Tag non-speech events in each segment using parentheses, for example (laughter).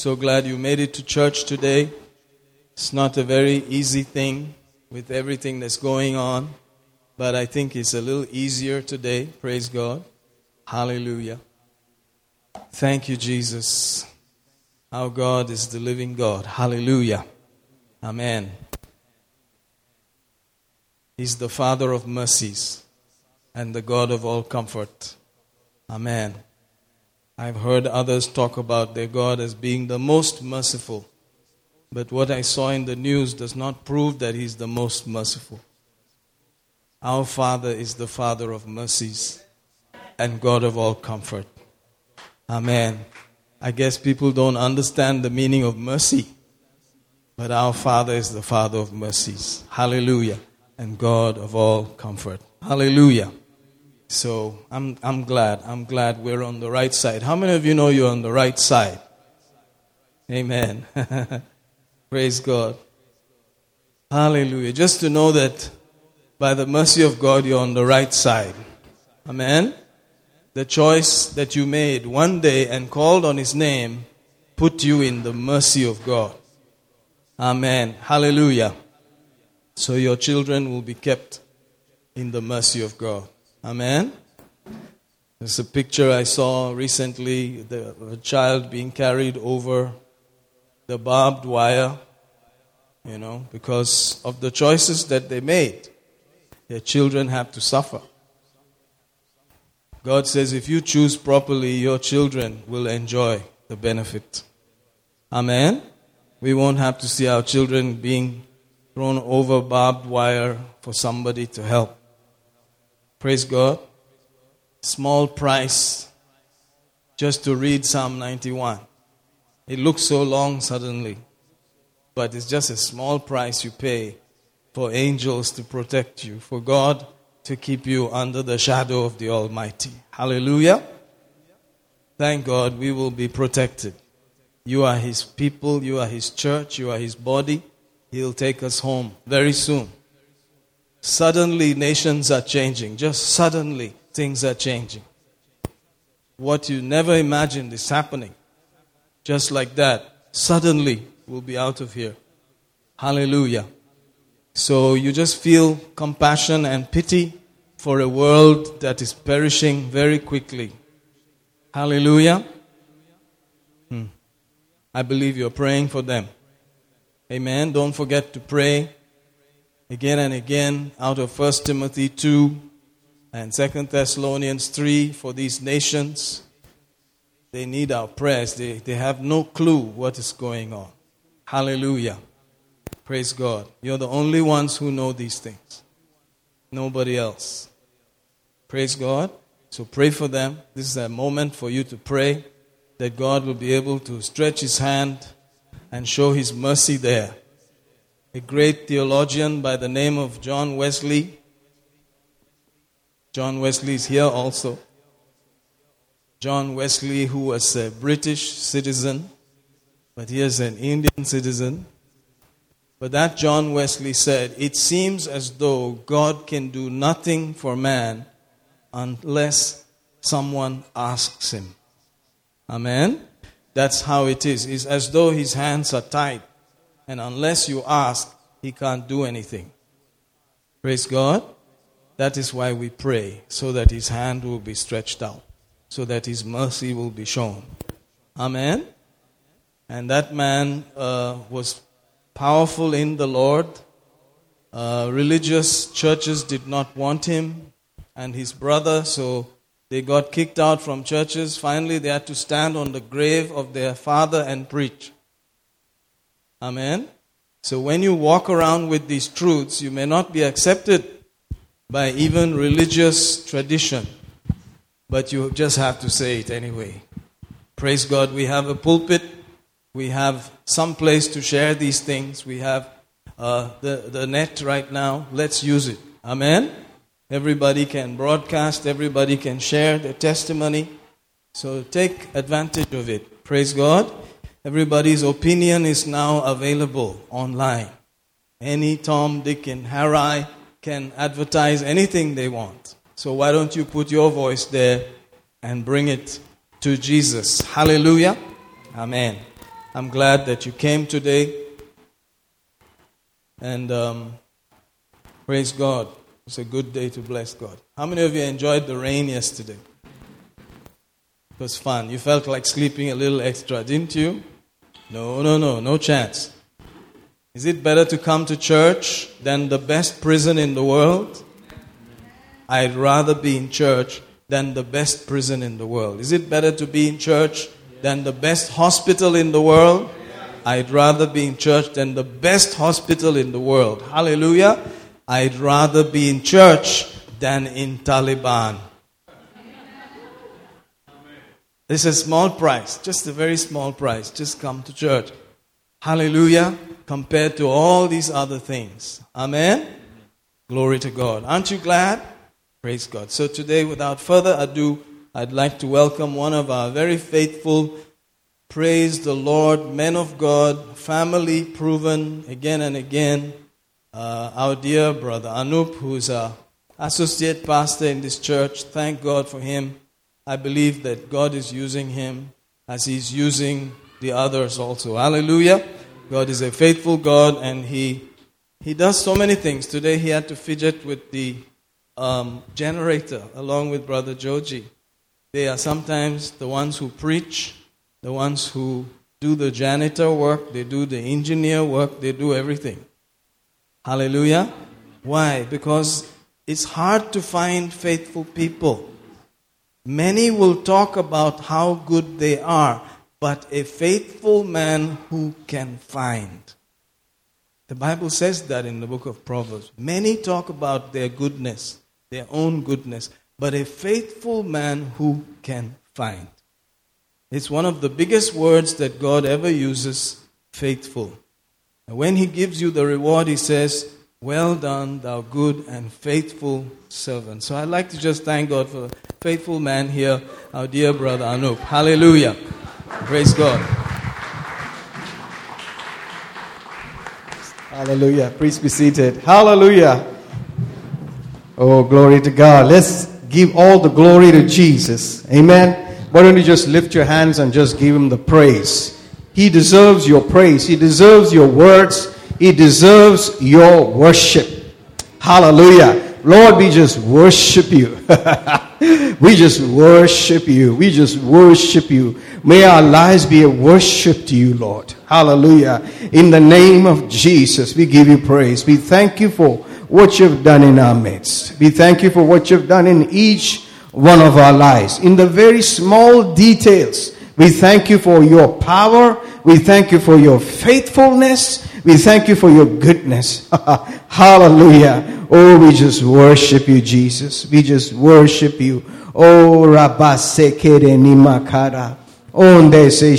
So glad you made it to church today. It's not a very easy thing with everything that's going on, but I think it's a little easier today. Praise God. Hallelujah. Thank you, Jesus. Our God is the living God. Hallelujah. Amen. He's the Father of mercies and the God of all comfort. Amen. I've heard others talk about their God as being the most merciful. But what I saw in the news does not prove that He's the most merciful. Our Father is the Father of mercies and God of all comfort. Amen. I guess people don't understand the meaning of mercy, but our Father is the Father of mercies. Hallelujah. And God of all comfort. Hallelujah. So I'm, I'm glad. I'm glad we're on the right side. How many of you know you're on the right side? Amen. (laughs) Praise God. Hallelujah. Just to know that by the mercy of God, you're on the right side. Amen. The choice that you made one day and called on His name put you in the mercy of God. Amen. Hallelujah. So your children will be kept in the mercy of God. Amen. There's a picture I saw recently of a child being carried over the barbed wire, you know, because of the choices that they made. Their children have to suffer. God says if you choose properly, your children will enjoy the benefit. Amen. We won't have to see our children being thrown over barbed wire for somebody to help. Praise God. Small price just to read Psalm 91. It looks so long suddenly, but it's just a small price you pay for angels to protect you, for God to keep you under the shadow of the Almighty. Hallelujah. Thank God we will be protected. You are His people, you are His church, you are His body. He'll take us home very soon. Suddenly, nations are changing. Just suddenly, things are changing. What you never imagined is happening. Just like that, suddenly, we'll be out of here. Hallelujah. So you just feel compassion and pity for a world that is perishing very quickly. Hallelujah. Hmm. I believe you're praying for them. Amen. Don't forget to pray again and again out of 1 Timothy 2 and 2 Thessalonians 3 for these nations. They need our prayers. They, they have no clue what is going on. Hallelujah. Praise God. You're the only ones who know these things. Nobody else. Praise God. So pray for them. This is a moment for you to pray that God will be able to stretch his hand and show his mercy there a great theologian by the name of John Wesley. John Wesley is here also. John Wesley, who was a British citizen, but he is an Indian citizen. But that John Wesley said, It seems as though God can do nothing for man unless someone asks him. Amen? That's how it is. It's as though his hands are tied and unless you ask, he can't do anything. Praise God. That is why we pray, so that his hand will be stretched out, so that his mercy will be shown. Amen. And that man uh, was powerful in the Lord. Uh, religious churches did not want him and his brother, so they got kicked out from churches. Finally, they had to stand on the grave of their father and preach. Amen. So when you walk around with these truths, you may not be accepted by even religious tradition, but you just have to say it anyway. Praise God, we have a pulpit, we have some place to share these things, we have uh, the, the net right now. Let's use it. Amen. Everybody can broadcast, everybody can share their testimony. So take advantage of it. Praise God. Everybody's opinion is now available online. Any Tom, Dick, and Harry can advertise anything they want. So why don't you put your voice there and bring it to Jesus? Hallelujah. Amen. I'm glad that you came today. And um, praise God. It's a good day to bless God. How many of you enjoyed the rain yesterday? It was fun. You felt like sleeping a little extra, didn't you? No, no, no, no chance. Is it better to come to church than the best prison in the world? I'd rather be in church than the best prison in the world. Is it better to be in church than the best hospital in the world? I'd rather be in church than the best hospital in the world. Hallelujah. I'd rather be in church than in Taliban. It's a small price, just a very small price. Just come to church. Hallelujah. Compared to all these other things. Amen. Glory to God. Aren't you glad? Praise God. So today, without further ado, I'd like to welcome one of our very faithful, praise the Lord, men of God, family proven again and again, uh, our dear brother Anup, who's a associate pastor in this church. Thank God for him. I believe that God is using him as he's using the others also. Hallelujah. God is a faithful God and he he does so many things. Today he had to fidget with the um, generator along with Brother Joji. They are sometimes the ones who preach, the ones who do the janitor work, they do the engineer work, they do everything. Hallelujah. Why? Because it's hard to find faithful people. Many will talk about how good they are, but a faithful man who can find. The Bible says that in the book of Proverbs. Many talk about their goodness, their own goodness, but a faithful man who can find. It's one of the biggest words that God ever uses faithful. And when He gives you the reward, He says, Well done, thou good and faithful servant. So I'd like to just thank God for the faithful man here, our dear brother Anup. Hallelujah. Praise God. Hallelujah. Please be seated. Hallelujah. Oh, glory to God. Let's give all the glory to Jesus. Amen. Why don't you just lift your hands and just give him the praise? He deserves your praise. He deserves your words. He deserves your worship. Hallelujah. Lord, we just worship you. (laughs) we just worship you. We just worship you. May our lives be a worship to you, Lord. Hallelujah. In the name of Jesus, we give you praise. We thank you for what you've done in our midst. We thank you for what you've done in each one of our lives. In the very small details, we thank you for your power. We thank you for your faithfulness. We thank you for your goodness. (laughs) Hallelujah. Oh, we just worship you, Jesus. We just worship you. Oh, Rabasekere Nimakara. Onde se.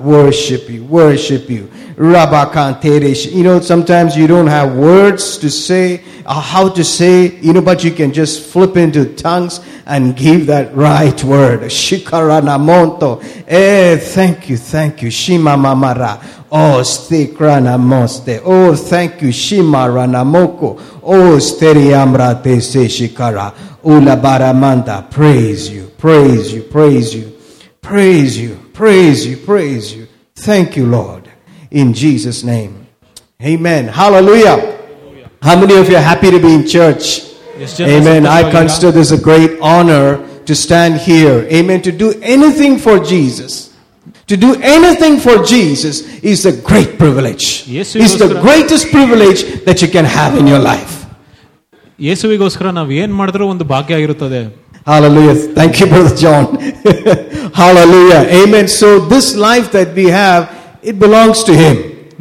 Worship you. Worship you. Rabakantere. You know, sometimes you don't have words to say, how to say, you know, but you can just flip into tongues and give that right word. Shikaranamonto. Eh, thank you, thank you. Shima mamara. Oh, stikrana moste. Oh, thank you. Shima ranamoko. Oh, steriamra te se shikara. Ula baramanda. Praise you, praise you, praise you, praise you, praise you, praise you. Thank you, Lord. In Jesus' name. Amen. Hallelujah. How many of you are happy to be in church? Yes, just Amen. I accept consider this a great honor to stand here. Amen. To do anything for Jesus. To do anything for Jesus is a great privilege. Yes, it's the Pastor. greatest privilege that you can have in your life. ಯೇಸುವಿಗೋಸ್ಕರ ನಾವು ಏನ್ ಮಾಡಿದ್ರೂ ಒಂದು ಭಾಗ್ಯ ಆಗಿರುತ್ತದೆ Hallelujah. Thank you, Brother John. (laughs) Hallelujah. Amen. So this life that we have, it belongs to Him.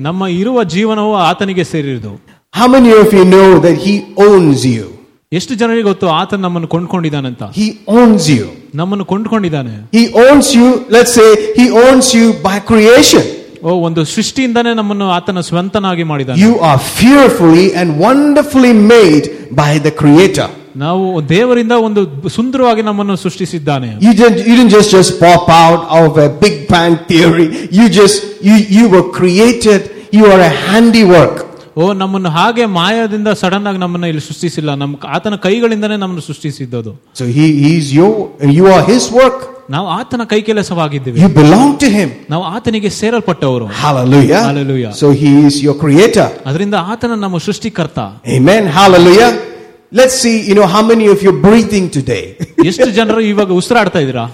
ನಮ್ಮ ಇರುವ ಜೀವನವು ಆತನಿಗೆ ಸೇರಿರುವುದು How many of you know that He owns you? ಎಷ್ಟು ಜನರಿಗೆ ಗೊತ್ತು ಆತ ನಮ್ಮನ್ನು ಕೊಂಡ್ಕೊಂಡಿದ್ದಾನಂತ He owns you. ನಮ್ಮನ್ನು ಕೊಂಡ್ಕೊಂಡಿದ್ದಾನೆ He owns you, let's say, He owns you by creation. ಓ ಒಂದು ಸೃಷ್ಟಿಯಿಂದಾನೇ ನಮ್ಮನ್ನು ಆತನ ಸ್ವಂತನಾಗಿ ಮಾಡಿದ್ದಾನೆ You are fearfully and wonderfully made by the Creator. ನಾವು ದೇವರಿಂದ ಒಂದು ಸುಂದರವಾಗಿ ನಮ್ಮನ್ನು ಸೃಷ್ಟಿಸಿದ್ದಾನೆ You didn't, you didn't just, just pop out of a Big Bang theory. You just, you, you were created. You are a handiwork. ಓ ನಮ್ಮನ್ನು ಹಾಗೆ ಮಾಯದಿಂದ sudden ಆಗಿ ನಮ್ಮನ್ನ ಇಲ್ಲಿ ಸೃಷ್ಟಿಸಿಲ್ಲ. ನಮ್ ಆತನ ಕೈಗಳಿಂದನೇ ನಮ್ಮನ್ನು ಸೃಷ್ಟಿಸಿದ್ದದು. So he is your you are his work ನಾವು ಆತನ ಕೈ ಕೆಲಸವಾಗಿದ್ದೇವೆ. ಯು ಬಿಲಾಂಗ್ ಟು ಹಿಮ್ ನಾವು ಆತನಿಗೆ ಸೇರಲ್ಪಟ್ಟವರು. Hallelujah hallelujah so he is your creator ಅದರಿಂದ ಆತನ ನಮ್ಮ ಸೃಷ್ಟಿಕರ್ತ. Amen hallelujah let's see you know how many of you today ಎಷ್ಟು ಜನರು ಇವಾಗ ಉಸಿರಾಡ್ತಾ ಇದ್ದೀರಾ?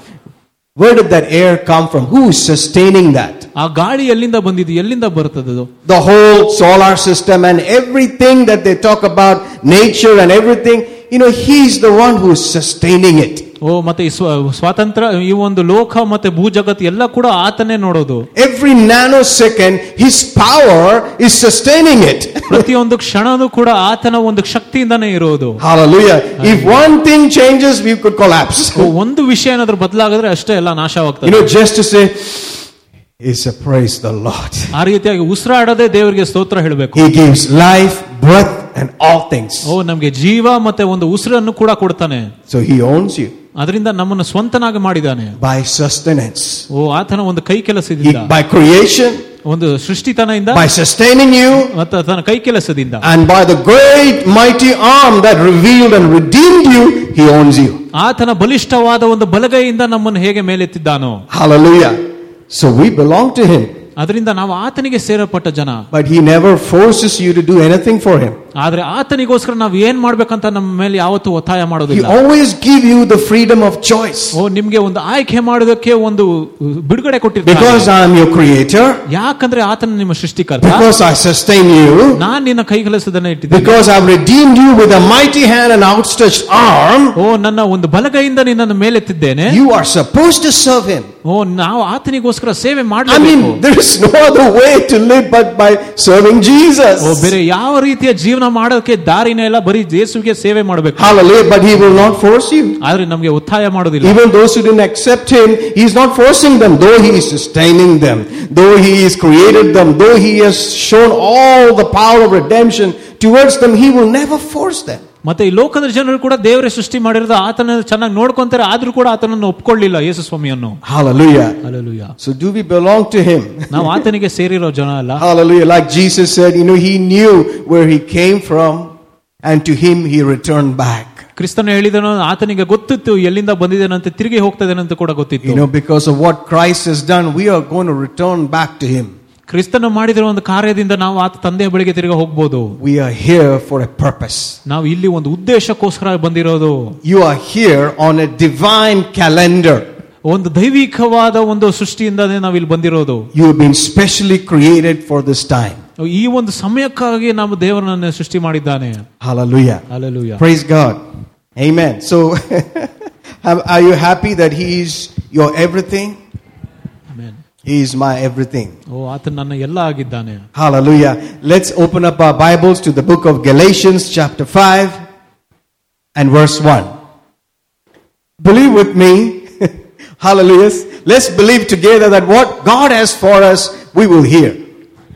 Where did that air come from? Who is sustaining that? ಆ ಗಾಳಿ ಎಲ್ಲಿಂದ ಬಂದಿದ್ದು ಎಲ್ಲಿಂದ ಬರ್ತದೆ ಅದು The whole solar system and everything that they talk about, nature and everything, you know, He's the one who is sustaining it. ಓ ಮತ್ತೆ ಈ ಸ್ವ- ಸ್ವಾತಂತ್ರ್ಯ ಈ ಒಂದು ಲೋಕ ಮತ್ತೆ ಭೂ ಜಗತ್ ಎಲ್ಲ ಕೂಡ ಆತನೇ ನೋಡೋದು Every nanosecond, His power is sustaining it. ಪ್ರತಿಯೊಂದು ಕ್ಷಣನೂ ಕೂಡ ಆತನ ಒಂದು ಶಕ್ತಿಯಿಂದಾನೇ ಇರೋದು Hallelujah. If one thing changes, we could collapse. ಓ, ಒಂದು ವಿಷಯ ಏನಾದ್ರೂ ಬದಲಾಗಿದ್ರೆ ಅಷ್ಟೇ ಎಲ್ಲ You ನಾಶವಾಗ್ತದೆ know, just to say, is a praise the Lord. (laughs) ಆ ರೀತಿಯಾಗಿ ಉಸಿರಾಡೋದೇ ದೇವರಿಗೆ ಸ್ತೋತ್ರ ಹೇಳಬೇಕು He gives life, breath, and all things. ಓ ನಮ್ಗೆ ಜೀವ ಮತ್ತೆ ಒಂದು ಉಸಿರನ್ನು ಕೂಡ ಕೊಡ್ತಾನೆ So He owns you ಅದರಿಂದ ನಮ್ಮನ್ನು ಸ್ವಂತನಾಗಿ ಮಾಡಿದಾನೆ by sustenance, ಓ ಆತನ ಒಂದು ಕೈ he, ಕೆಲಸದಿಂದ by creation, ಒಂದು ಸೃಷ್ಟಿತನದಿಂದ by sustaining you, ಮತ್ತು ತನ್ನ ಕೈ ಕೆಲಸದಿಂದ and by the great mighty arm that revealed and redeemed you, He owns you. ಆತನ ಬಲಿಷ್ಠವಾದ ಒಂದು ಬಲಗೈಯಿಂದ ನಮ್ಮನ್ನು ಹೇಗೆ ಮೇಲೆತ್ತಿದ್ದಾನೋ Hallelujah. So we belong to Him, ಅದರಿಂದ ನಾವು ಆತನಿಗೆ ಸೇರಪಟ್ಟ ಜನ but He never forces you to do anything for Him. ಆದ್ರೆ ಆತನಿಗೋಸ್ಕರ ನಾವು ಏನ್ ಮಾಡ್ಬೇಕಂತ ನಮ್ಮ ಮೇಲೆ ಯಾವತ್ತೂ ಒತ್ತಾಯ He ಮಾಡೋದಿಲ್ಲ always give you the freedom of choice. ಓ ನಿಮ್ಗೆ ಒಂದು ಆಯ್ಕೆ ಮಾಡೋದಕ್ಕೆ ಒಂದು ಬಿಡುಗಡೆ ಕೊಟ್ಟಿರ್ತಾರೆ Because I am your creator, ಯಾಕಂದ್ರೆ ಆತನ ನಿಮ್ಮ ಸೃಷ್ಟಿಕರ್ತ because I sustain you, ನಾನ್ ನಿನ್ನ ಕೈ ಕೆಲಸದನ್ನ ಇಟ್ಟಿದ್ದೇನೆ because I've redeemed you with a mighty hand and outstretched arm, ಓ ನನ್ನ ಒಂದು ಬಲಗೈಯಿಂದ ನಿನ್ನನ್ನು ಮೇಲೆತ್ತಿದ್ದೇನೆ you are supposed to serve Him. ಓ ನಾವು ಆತನಿಗೋಸ್ಕರ ಸೇವೆ I ಮಾಡಲೇಬೇಕು mean, there is no other way to live but by serving O Jesus. ಬೇರೆ ಯಾವ ರೀತಿಯ ಜೀವನ ಮಾಡೋಕೆ ದಾರಿನೇ ಇಲ್ಲ ಬರೀ ಯೇಸುವಿಗೆ ಸೇವೆ ಮಾಡಬೇಕು Hallelujah. But He will not force you. ಆದ್ರೆ ನಮ್ಗೆ ಒತ್ತಾಯ ಮಾಡೋದಿಲ್ಲ Even those who didn't accept Him, He is not forcing them, though He is sustaining them, though He has created them, though He has shown all the power of redemption towards them, He will never force them. ಮತ್ತೆ ಈ ಲೋಕದ ಜನರು ಕೂಡ ದೇವರೇ ಸೃಷ್ಟಿ ಮಾಡಿರೋದು ಆತನ ಚೆನ್ನಾಗಿ ನೋಡ್ಕೊಂತಾರೆ ಆದ್ರೂ ಕೂಡ ಆತನನ್ನು ಒಪ್ಕೊಳ್ಳಿಲ್ಲ ಯೇಸು ಸ್ವಾಮಿಯನ್ನು Hallelujah. Alleluia So, do we belong to Him? ನಾವು ಆತನಿಗೆ ಸೇರಿರೋ ಜನ ಅಲ್ಲ Hallelujah. Like Jesus said, you know, He knew where He came from, and to Him He returned back. ಕ್ರಿಸ್ತನು ಹೇಳಿದನು ಆತನಿಗೆ ಗೊತ್ತಿತ್ತು ಎಲ್ಲಿಂದ ಬಂದಿದ್ದೇನಂತೆ ತಿರುಗಿ ಹೋಗ್ತದೇನಂತ ಕೂಡ You ಗೊತ್ತಿತ್ತು know, because of what Christ has done, we are going to return back to Him. ಕ್ರಿಸ್ತನು ಮಾಡಿದಿರೋ ಒಂದು ಕಾರ್ಯದಿಂದ ನಾವು ಆತ ತಂದೆಯ ಬಳಿಗೆ ತಿರುಗಿ ಹೋಗ್ಬೋದು We are here for a purpose. ನಾವು ಇಲ್ಲಿ ಒಂದು ಉದ್ದೇಶಕ್ಕೋಸ್ಕರ ಬಂದಿರೋದು You are here on a divine calendar. ಒಂದು ದೈವಿಕವಾದ ಒಂದು ಸೃಷ್ಟಿಯಿಂದಾನೇ ನಾವು ಇಲ್ಲಿ ಬಂದಿರೋದು You have been specially created for this time. ಈ ಒಂದು ಸಮಯಕ್ಕಾಗಿ ನಾವು ದೇವರನ್ನ ಸೃಷ್ಟಿ ಮಾಡಿದ್ದಾನೆ Hallelujah. Alleluia Praise God. Amen. So, have- are you happy that He is your everything? He is my everything. ಓ ಆತ ನನ್ನ ಎಲ್ಲ ಆಗಿದ್ದಾನೆ Hallelujah. Let's open up our Bibles to the book of Galatians, chapter 5 and verse 1. Believe with me. (laughs) Hallelujah. Let's believe together that what God has for us, we will hear.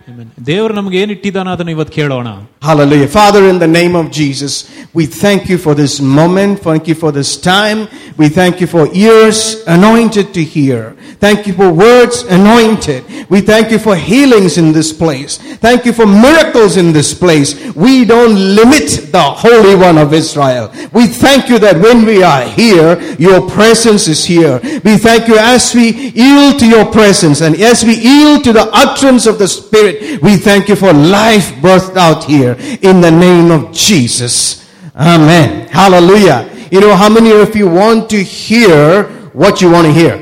Amen. ದೇವರು ನಮ್ಗೆ ಏನ್ ಇಟ್ಟಿದ್ದಾನ ಅದನ್ನ ಇವತ್ತು ಕೇಳೋಣ Hallelujah. Father, in the name of Jesus, we thank you for this moment. Thank you for this time. We thank you for ears anointed to hear. Thank you for words anointed. We thank you for healings in this place. Thank you for miracles in this place. We don't limit the Holy One of Israel. We thank you that when we are here, your presence is here. We thank you as we yield to your presence and as we yield to the utterance of the Spirit, we thank you for life birthed out here in the name of Jesus. Amen. Hallelujah. You know, how many of you want to hear what you want to hear?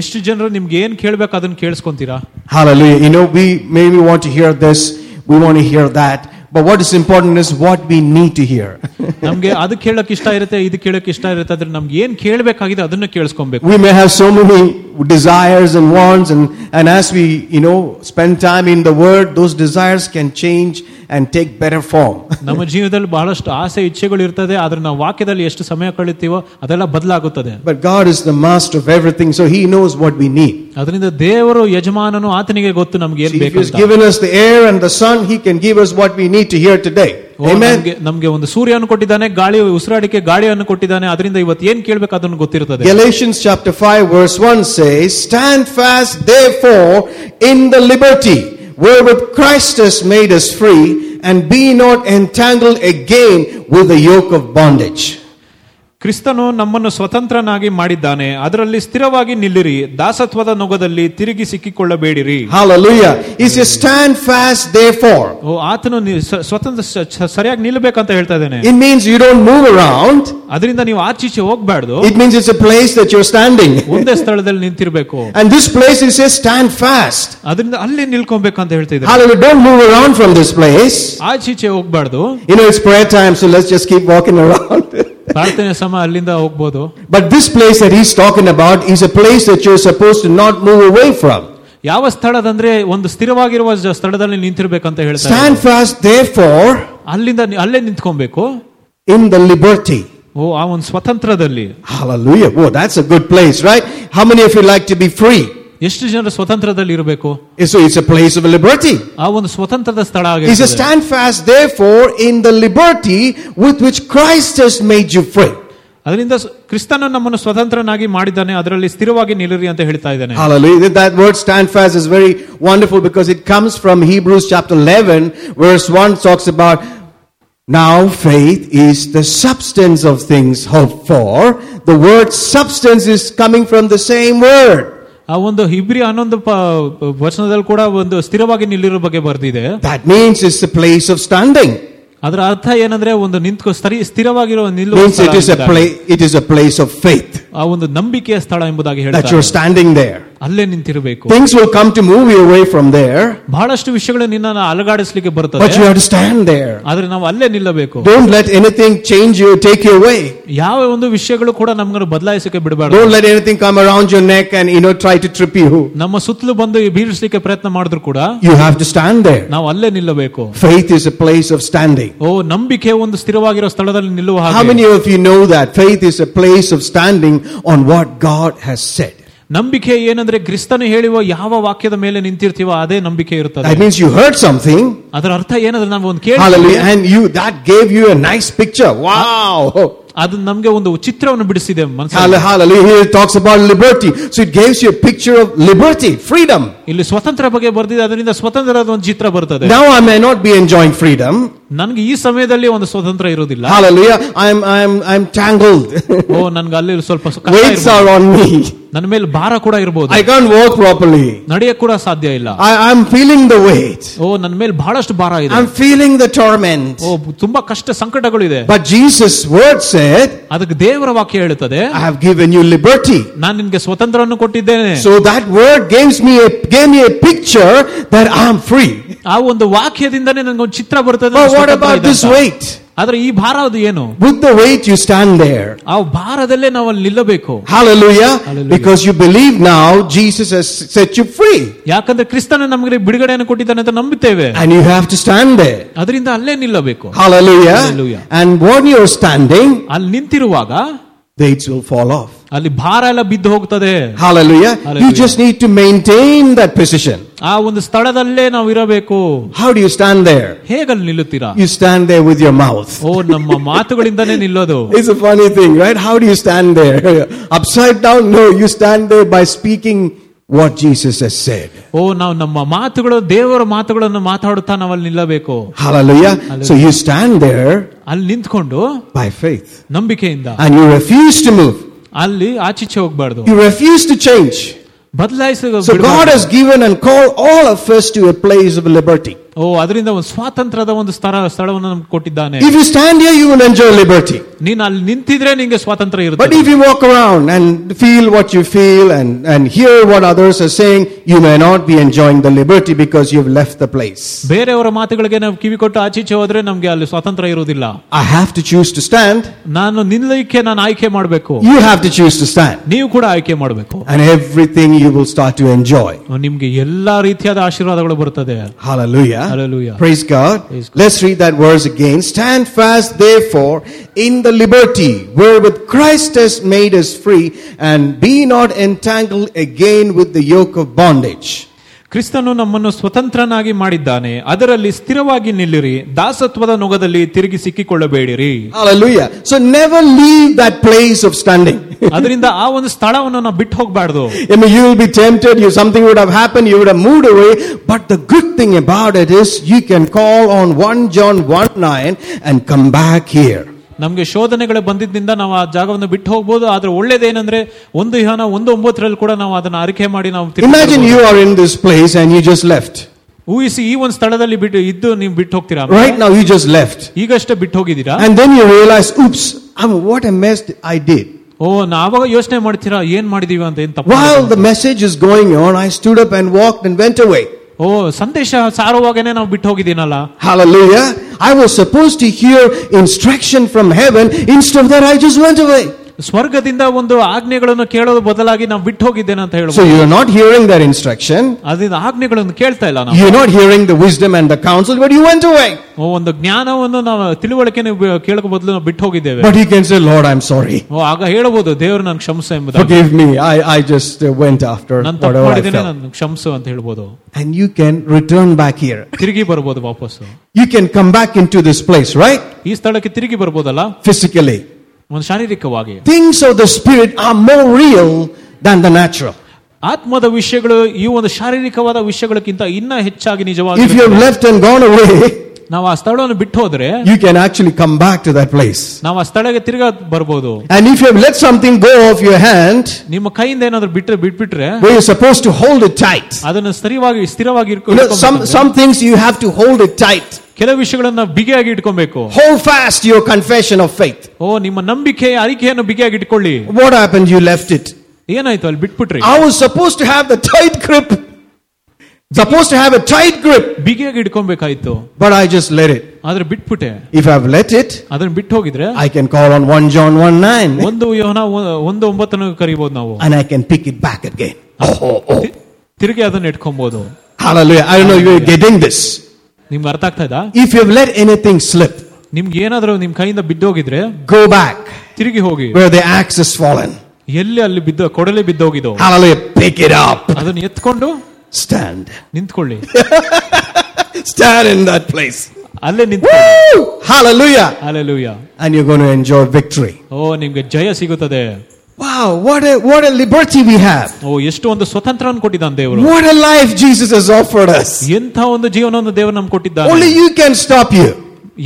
ಎಷ್ಟು ಜನರು ನಿಮ್ಗೆ ಏನ್ ಕೇಳ್ಬೇಕು ಅದನ್ನ ಕೇಳಿಸ್ಕೊಂತೀರಾ Hallelujah. You know, we maybe want to hear this, we want to hear that, but what is important is what we need to hear. (laughs) ನಮ್ಗೆ ಅದು ಕೇಳಕ್ ಇಷ್ಟ ಇರುತ್ತೆ ಇದು ಕೇಳಕ್ ಇಷ್ಟ ಇರುತ್ತೆ ಆದ್ರೆ ನಮ್ಗೆ ಏನ್ ಕೇಳ್ಬೇಕಾಗಿದೆ ಅದನ್ನ ಕೇಳಿಸ್ಕೊಬೇಕು we may have so many desires and wants, and, and as we, you know, spend time in the Word, those desires can change and take better form. ನಮ್ಮ ಜೀವನದಲ್ಲಿ ಬಹಳಷ್ಟು ಆಸೆ ಇಚ್ಛೆಗಳು ಇರ್ತದೆ ಆದ್ರೆ ನಾವು ವಾಕ್ಯದಲ್ಲಿ ಎಷ್ಟು ಸಮಯ ಕಳಿತೀವೋ ಅದೆಲ್ಲ ಬದಲಾಗುತ್ತದೆ But God is the master of everything, so He knows what we need. ಅದರಿಂದ ದೇವರು ಯಜಮಾನನು ಆತನಿಗೆ ಗೊತ್ತು ನಮ್ಗೆ ಏನ್ See, if He's ಬೇಕು given us the air and the sun, He can give us what we need to hear today. Amen. ನಮ್ಗೆ ನಮ್ಗೆ ಒಂದು ಸೂರ್ಯವನ್ನು ಕೊಟ್ಟಿದ್ದಾನೆ ಗಾಳಿ ಉಸಿರಾಡಿಕೆ ಗಾಳಿಯನ್ನು ಕೊಟ್ಟಿದ್ದಾನೆ ಅದರಿಂದ ಇವತ್ತು ಏನ್ ಕೇಳ್ಬೇಕು ಅದನ್ನು ಗೊತ್ತಿರ್ತದೆ Galatians chapter 5 verse 1 says, Stand fast therefore in the liberty wherewith Christ has made us free, and be not entangled again with the yoke of bondage. ಕ್ರಿಸ್ತನು ನಮ್ಮನ್ನು ಸ್ವತಂತ್ರನಾಗಿ ಮಾಡಿದ್ದಾನೆ ಅದರಲ್ಲಿ ಸ್ಥಿರವಾಗಿ ನಿಲ್ಲಿರಿ ದಾಸತ್ವದ ನೊಗದಲ್ಲಿ ತಿರುಗಿ ಸಿಕ್ಕಿಕೊಳ್ಳಬೇಡಿರಿ Hallelujah. He says, stand fast therefore. ಓ ಆತನು ನಿ- ಸ- ಸ್ವತಂತ್ರ ಸ- ಸ- ಸರಿಯಾಗಿ ನಿಲ್ಲಬೇಕಂತ ಹೇಳ್ತಾ ಇದ್ದೇನೆ It means you don't move around. ಅದರಿಂದ ನೀವು ಆಚೀಚೆ ಹೋಗ್ಬಾರ್ದು It means it's a place that you're standing. ಒಂದೇ ಸ್ಥಳದಲ್ಲಿ ನಿಂತಿರ್ಬೇಕು And this place, he says, stand fast. ಅದರಿಂದ ಅಲ್ಲೇ ನಿಲ್ಕೊಬೇಕಂತ ಹೇಳ್ತಾ ಇದ್ದಾರೆ Hallelujah. Don't move around from this place. ಆಚೀಚೆ ಹೋಗ್ಬಾರ್ದು You know, it's prayer time, so let's just keep walking around. ಪ್ರಾರ್ಥನೆ ಸಮ ಅಲ್ಲಿಂದ ಹೋಗ್ಬೋದು but this place that he's talking about is a place that you're supposed to not move away from. ಯಾವ ಸ್ಥಳದಂದ್ರೆ ಒಂದು ಸ್ಥಿರವಾಗಿರುವ ಜ- ಸ್ಥಳದಲ್ಲಿ ನಿಂತಿರ್ಬೇಕಂತ ಹೇಳ್ತಾರೆ Stand fast, therefore, ಅಲ್ಲಿಂದ ನಿ- ಅಲ್ಲೇ ನಿಂತ್ಕೊಬೇಕು in the liberty. ಓ ಆ ಒಂದು ಸ್ವತಂತ್ರದಲ್ಲಿ Hallelujah. Oh, that's a good place, right? How many of you like to be free? ಎಷ್ಟು ಜನರು ಸ್ವತಂತ್ರದಲ್ಲಿ ಇರಬೇಕು So it's a place of liberty. ಆ ಒಂದು ಸ್ವತಂತ್ರದ ಸ್ಥಳ He says, ಆಗಿದೆ stand fast, therefore, in the liberty with which Christ has made you free. ಅದರಿಂದ ಸ್- ಕ್ರಿಸ್ತನು ನಮ್ಮನ್ನು ಸ್ವತಂತ್ರನಾಗಿ ಮಾಡಿದ್ದಾನೆ ಅದರಲ್ಲಿ ಸ್ಥಿರವಾಗಿ ನಿಲ್ಲಿರಿ ಅಂತ ಹೇಳ್ತಾ ಇದ್ದಾನೆ Hallelujah. That word stand fast is very wonderful because it comes from Hebrews chapter 11, verse 1 talks about now faith is the substance of things hoped for. The word substance is coming from the same word. ಆ ಒಂದು ಹಿಬ್ರಿ ಹನ್ನೊಂದು ಪ- ವಚನದಲ್ಲಿ ಕೂಡ ಒಂದು ಸ್ಥಿರವಾಗಿ ನಿಲ್ಲಿರೋ ಬಗ್ಗೆ ಬರ್ದಿದೆ That means it's a place of standing. ಅದರ ಅರ್ಥ ಏನಂದ್ರೆ ಒಂದು ನಿಂತ್ಕೊ ಸ್ಥರಿ ಸ್ಥಿರವಾಗಿರೋ ನಿಲ್ಲುವ Means ಸ್ಥಳ it is a ಎಂಬುದಾಗಿ. place, it is a place of faith ಆ ಒಂದು ನಂಬಿಕೆಯ ಸ್ಥಳ ಎಂಬುದಾಗಿ that ಹೇಳ್ತಾರೆ you're standing there. ಅಲ್ಲೇ ನಿಂತಿರಬೇಕು Things will come to move you away from there, ಬಹಳಷ್ಟು ವಿಷಯಗಳು ನಿನ್ನ ಅಲಗಾಡಿಸ್ಲಿಕ್ಕೆ ಬರ್ತದೆ but you have to stand there. ಆದ್ರೆ ನಾವು ಅಲ್ಲೇ ನಿಲ್ಲಬೇಕು Don't let anything change you, take you away. ಯಾವ ಒಂದು ವಿಷಯಗಳು ಕೂಡ ನಮ್ಗನ್ನು ಬದಲಾಯಿಸಕ್ಕೆ ಬಿಡಬಾರ್ದು Don't let anything come around your neck and you know try to trip you. ನಮ್ಮ ಸುತ್ತಲೂ ಬಂದು ಬೀಳಿಸ್ಲಿಕ್ಕೆ ಪ್ರಯತ್ನ ಮಾಡಿದ್ರು ಕೂಡ You have to stand there. ನಾವು ಅಲ್ಲೇ ನಿಲ್ಲಬೇಕು Faith is a place of standing. ಓ ನಂಬಿಕೆ ಒಂದು ಸ್ಥಿರವಾಗಿರೋ ಸ್ಥಳದಲ್ಲಿ ನಿಲ್ಲುವ How ಹಾಗೆ many of you know that faith is a place of standing on what God has said? ನಂಬಿಕೆ ಏನಂದ್ರೆ ಕ್ರಿಸ್ತನು ಹೇಳುವ ಯಾವ ವಾಕ್ಯದ ಮೇಲೆ ನಿಂತಿರ್ತೀವೋ ಅದೇ ನಂಬಿಕೆ ಇರುತ್ತದೆ. I means you heard something ಅದರ ಅರ್ಥ ಏನಂದ್ರೆ ನಾವು ಒಂದು ಕೇಳಿ and you that gave you a nice picture wow Wow. ಅದು ನಮ್ಗೆ ಒಂದು ಚಿತ್ರವನ್ನು ಬಿಡಿಸಿದೆ ಮನಸ್ಸಲ್ಲಿ Hall- Hallelujah. Here it talks about liberty. So it gives you a picture of liberty, freedom. ಇಲ್ಲಿ ಸ್ವತಂತ್ರ ಬಗ್ಗೆ ಬರ್ದಿದೆ ಅದರಿಂದ ಸ್ವತಂತ್ರದ ಒಂದು ಚಿತ್ರ ಬರ್ತದೆ Now I may not be enjoying freedom. ನನ್ಗೆ ಈ ಸಮಯದಲ್ಲಿ ಒಂದು ಸ್ವತಂತ್ರ ಇರುವುದಿಲ್ಲ Hallelujah. I'm I'm I'm tangled. (laughs) ಓ ನನ್ಗೆ ಅಲ್ಲಿ ಸ್ವಲ್ಪ ಕಷ್ಟ Weights ಇರ್ಬೋದು. are on me. ನನ್ನ ಮೇಲೆ ಭಾರ ಕೂಡ ಇರಬಹುದು I can't walk properly. ನಡೆಯಕ್ ಕೂಡ ಸಾಧ್ಯ ಇಲ್ಲ I, I'm feeling the weight. ಓ ನನ್ನ ಮೇಲೆ ಬಹಳಷ್ಟು ಭಾರ ಇದೆ I'm feeling the torment. ಓ ತುಂಬಾ ಕಷ್ಟ ಸಂಕಟಗಳಿದೆ But Jesus' word said, ಅದಕ್ಕೆ ದೇವರ ವಾಕ್ಯ ಹೇಳುತ್ತದೆ I have given you liberty. ನಾನು ನಿನ್ಗೆ ಸ್ವತಂತ್ರವನ್ನು ಕೊಟ್ಟಿದ್ದೇನೆ So that word gives me a, gave me a picture that I'm free. ಆ ಒಂದು ವಾಕ್ಯದಿಂದನೇ ನನಗೆ ಒಂದು ಚಿತ್ರ ಬರ್ತದೆ But ನಾನು what ಸ್ವತಂತ್ರ about ಇದೆ this ಅಂತ. weight? ಆದ್ರೆ ಈ ಭಾರ ಅದು ಏನು With the weight, you stand there. ಆ ಭಾರದಲ್ಲೇ ನಾವು ಅಲ್ಲಿ ನಿಲ್ಲಬೇಕು Hallelujah. Hallelujah. Because you believe now Jesus has set you free. ಯಾಕಂದ್ರೆ ಕ್ರಿಸ್ತನ ನಮಗೆ ಬಿಡುಗಡೆಯನ್ನು ಕೊಟ್ಟಿದ್ದಾನೆ ಅಂತ ನಂಬುತ್ತೇವೆ And you have to stand there. ಅದರಿಂದ ಅಲ್ಲೇ ನಿಲ್ಲಬೇಕು Hallelujah. Hallelujah. And when you're standing, ಅಲ್ಲಿ ನಿಂತಿರುವಾಗ weights will fall off. ಅಲ್ಲಿ ಭಾರ ಎಲ್ಲ ಬಿದ್ದು ಹೋಗ್ತದೆ Hallelujah. You Hallelujah. just need to maintain that position. ಆ ಒಂದು ಸ್ಥಳದಲ್ಲೇ ನಾವು ಇರಬೇಕು How do you stand there? ಹೇಗಲ್ಲಿ ನಿಲ್ಲುತ್ತೀರಾ You stand there with your mouth. ಓ ನಮ್ಮ ಮಾತುಗಳಿಂದನೇ ನಿಲ್ಲೋದು (laughs) It's a funny thing, right? How do you stand there? (laughs) Upside down? No, you stand there by speaking what Jesus has said. ಓ ನಾವು ನಮ್ಮ ಮಾತುಗಳು ದೇವರ ಮಾತುಗಳನ್ನು ಮಾತಾಡುತ್ತಾ ನಾವು ಅಲ್ಲಿ ನಿಲ್ಲಬೇಕು Hallelujah. Hallelujah. So you stand there ಅಲ್ಲಿ ನಿಂತ್ಕೊಂಡು by faith ನಂಬಿಕೆಯಿಂದ and you refuse to move. ಅಲ್ಲಿ ಆಚೀಚೆ ಹೋಗ್ಬಾರ್ದು You refuse to change. ಬದಲಾಯಿಸ So God has given and called all of us to a place of liberty. ಓ ಅದರಿಂದ ಒಂದು ಸ್ವಾತಂತ್ರ್ಯದ ಒಂದು ಸ್ಥಳ ಸ್ಥಳವನ್ನು ನಮ್ಗೆ ಕೊಟ್ಟಿದ್ದಾನೆ If you stand here, you will enjoy liberty. ನೀನ್ ಅಲ್ಲಿ ನಿಂತಿದ್ರೆ ನಿಂಗೆ ಸ್ವಾತಂತ್ರ್ಯ But ಇರುತ್ತೆ if you walk around and feel what you feel and, and hear what others are saying, you may not be enjoying the liberty because you've left the place. ಬೇರೆಯವರ ಮಾತುಗಳಿಗೆ ನಾವು ಕಿವಿ ಕೊಟ್ಟು ಆಚೀಚೆ ಹೋದ್ರೆ ನಮ್ಗೆ ಅಲ್ಲಿ ಸ್ವಾತಂತ್ರ್ಯ ಇರುವುದಿಲ್ಲ I have to choose to stand. ನಾನು ನಿಲ್ಲಲಿಕ್ಕೆ ನಾನು ಆಯ್ಕೆ ಮಾಡಬೇಕು You have to choose to stand. ನೀವು ಕೂಡ ಆಯ್ಕೆ ಮಾಡಬೇಕು And everything you will start to enjoy. ನಿಮ್ಗೆ ಎಲ್ಲಾ ರೀತಿಯಾದ ಆಶೀರ್ವಾದಗಳು ಬರ್ತದೆ Hallelujah. Hallelujah. Praise God. Praise God. Let's read that verse again. Stand fast, therefore, in the liberty wherewith Christ has made us free, and be not entangled again with the yoke of bondage. ಕ್ರಿಸ್ತನು ನಮ್ಮನ್ನು ಸ್ವತಂತ್ರನಾಗಿ ಮಾಡಿದ್ದಾನೆ ಅದರಲ್ಲಿ ಸ್ಥಿರವಾಗಿ ನಿಲ್ಲಿರಿ ದಾಸತ್ವದ ನೊಗದಲ್ಲಿ ತಿರುಗಿ ಸಿಕ್ಕಿಕೊಳ್ಳಬೇಡಿರಿ Hallelujah. So never leave that place of standing. ಅದರಿಂದ ಆ ಒಂದು ಸ್ಥಳವನ್ನು ನಾವು ಬಿಟ್ಟು ಹೋಗ್ಬಾರ್ದು I mean, you will be tempted, you, something would have happened, you would have moved away. But the good thing about it is you can call on 1 John 1 9 and come back here. ನಮ್ಗೆ ಶೋಧನೆಗಳು ಬಂದಿದ್ದರಿಂದ ನಾವು ಆ ಜಾಗವನ್ನು ಬಿಟ್ಟು ಹೋಗ್ಬೋದು ಆದ್ರೆ ಒಳ್ಳೇದೇನಂದ್ರೆ ಒಂದು ಇಹನ ಒಂದು ಒಂಬತ್ತರಲ್ಲಿ ಕೂಡ ನಾವು ಅದನ್ನ ಅರಿಕೆ ಮಾಡಿ ನಾವು ತಿರುಗಿ Imagine ಬರ್ಬೋದು. you are in this place and you just left. ಊಹಿಸಿ ಈ ಒಂದು ಸ್ಥಳದಲ್ಲಿ ಬಿಟ್ಟು ಇದ್ದು ನೀವು ಬಿಟ್ಟು ಹೋಗ್ತೀರಾ Right now, you just left. ಈಗಷ್ಟೇ ಬಿಟ್ಟು ಹೋಗಿದ್ದೀರಾ And then you realize, oops, I mean, what a mess I did. ಓ ನಾವಾಗ ಯೋಚನೆ ಮಾಡ್ತೀರಾ ಏನ್ ಮಾಡಿದೀವಿ ಅಂತ ಏನ್ ತಪ್ಪು While ಮಾಡಿದ್ವಿ the message is going on, I stood up and walked and went away. ಓ ಸಂದೇಶ ಸಾರುವಾಗನೇ ನಾವು ಬಿಟ್ಟು ಹೋಗಿದ್ದೀನಲ್ಲ Hallelujah. I was supposed to hear instruction from heaven. Instead of that, I just went away. ಸ್ವರ್ಗದಿಂದ ಒಂದು ಆಜ್ಞೆಗಳನ್ನು ಕೇಳೋದು ಬದಲಾಗಿ ನಾವು ಬಿಟ್ಟು ಹೋಗಿದ್ದೇನೆ ಅಂತ So ಹೇಳ್ಬೋದು you're not hearing that instruction. ಅದರಿಂದ ಆಜ್ಞೆಗಳನ್ನು ಕೇಳ್ತಾ ಇಲ್ಲ ನಾವು You're not hearing the wisdom and the counsel, but you went away. ಓ, ಒಂದು ಜ್ಞಾನವನ್ನು ನಾವು ತಿಳುವಳಿಕೆ ಕೇಳಕ ಬದಲು ನಾವು ಬಿಟ್ಟು ಹೋಗಿದ್ದೇವೆ But you can say, Lord, I'm sorry. ಓ ಆಗ ಹೇಳಬಹುದು ದೇವರು ನನ್ ಕ್ಷಮಿಸು ಎಂಬುದಾಗಿ Forgive me. I, I just uh, went after ನಾನು ತಪ್ಪು whatever I ಮಾಡಿದ್ದೇನೆ felt. ನಾನು ಕ್ಷಮಿಸು ಅಂತ ಹೇಳ್ಬೋದು And you can return back here. ತಿರುಗಿ ಬರ್ಬೋದು ವಾಪಸ್ಸು You can come back into this place, right? ಈ ಸ್ಥಳಕ್ಕೆ ತಿರುಗಿ ಬರ್ಬೋದಲ್ಲ Physically. ಒಂದು ಶಾರೀರಿಕವಾಗಿ Things of the Spirit are more real than the natural. ಆತ್ಮದ ವಿಷಯಗಳು ಈ ಒಂದು ಶಾರೀರಿಕವಾದ ವಿಷಯಗಳಕ್ಕಿಂತ ಇನ್ನ ಹೆಚ್ಚಾಗಿ ನಿಜವಾಗಿ If you have left and gone away, ನಾವು ಆ ಸ್ಥಳವನ್ನು ಬಿಟ್ಟು ಹೋದ್ರೆ you can actually come back to that place. ನಾವು ಆ ಸ್ಥಳಕ್ಕೆ ತಿರ್ಗಾ ಬರ್ಬೋದು And if you have let something go off your hand, ನಿಮ್ಮ ಕೈಯಿಂದ ಏನಾದ್ರು ಬಿಟ್ರೆ ಬಿಟ್ಬಿಟ್ರೆ where you're supposed to hold it tight. ಅದನ್ನು ಸ್ಥಿರವಾಗಿ ಸ್ಥಿರವಾಗಿ ಇಟ್ಕೊ- You know, some, ಇಟ್ಕೊಬೇಕು. some things you have to hold it tight. ಕೆಲವು ವಿಷಯಗಳನ್ನ ಬಿಗಿಯಾಗಿ ಇಟ್ಕೊಬೇಕು Hold fast your confession of faith. ಓ ನಿಮ್ಮ ನಂಬಿಕೆ ಅರಿಕೆಯನ್ನು ಬಿಗಿಯಾಗಿ ಇಟ್ಕೊಳ್ಳಿ What happened? You left it. ಏನಾಯ್ತು ಅಲ್ಲಿ ಬಿಟ್ಬಿಟ್ರಿ I was supposed to have the tight grip. Supposed to have a tight grip, ಬಿಗಿಯಾಗಿ ಇಟ್ಕೊಬೇಕಾಯ್ತು but I just let it. ಆದ್ರೆ ಬಿಟ್ಬಿಟ್ಟೆ If I've let it, ಅದನ್ನ ಬಿಟ್ಟು ಹೋಗಿದ್ರೆ I can call on 1 John 1 9 ಒಂದು ಯೋನ ಒಂದು ಒಂಬತ್ತನ್ನು ಕರಿಬಹುದು ನಾವು and I can pick it back again. Oh, oh, oh. ತಿ- ತಿರುಗಿ ಅದನ್ನ ಇಟ್ಕೊಬಹುದು Hallelujah. I don't know if you're getting this. ನಿಮ್ಗೆ ಅರ್ಥ ಆಗ್ತಾ ಇದ್ದ If you've let anything slip, ನಿಮ್ಗೆ ಏನಾದ್ರೂ ನಿಮ್ ಕೈಯಿಂದ ಬಿದ್ದೋಗಿದ್ರೆ go back ತಿರುಗಿ ಹೋಗಿ where the axe has fallen. ಎಲ್ಲಿ ಅಲ್ಲಿ ಬಿದ್ದ ಕೊಡಲೆ ಬಿದ್ದೋಗಿದೋ Hallelujah. Pick it up. ಅದನ್ನ ಎತ್ಕೊಂಡು Stand. (laughs) ನಿಂತ್ಕೊಳ್ಳಿ Stand in that place. ಅಲ್ಲೇ ನಿಂತ್ಕೊಳ್ಳಿ Woo! Hallelujah. Alleluia And you're going to enjoy victory. ಓ ನಿಮ್ಗೆ ಜಯ ಸಿಗುತ್ತದೆ Wow, what a what a liberty we have. ಓ ಎಷ್ಟು ಒಂದು ಸ್ವತಂತ್ರವನ್ನು ಕೊಟ್ಟಿದ್ದಾನೆ ದೇವರು What a life Jesus has offered us. ಎಂಥ ಒಂದು ಜೀವನವನ್ನು ದೇವರು ನಮ್ಗೆ ಕೊಟ್ಟಿದ್ದಾನೆ Only you can stop you.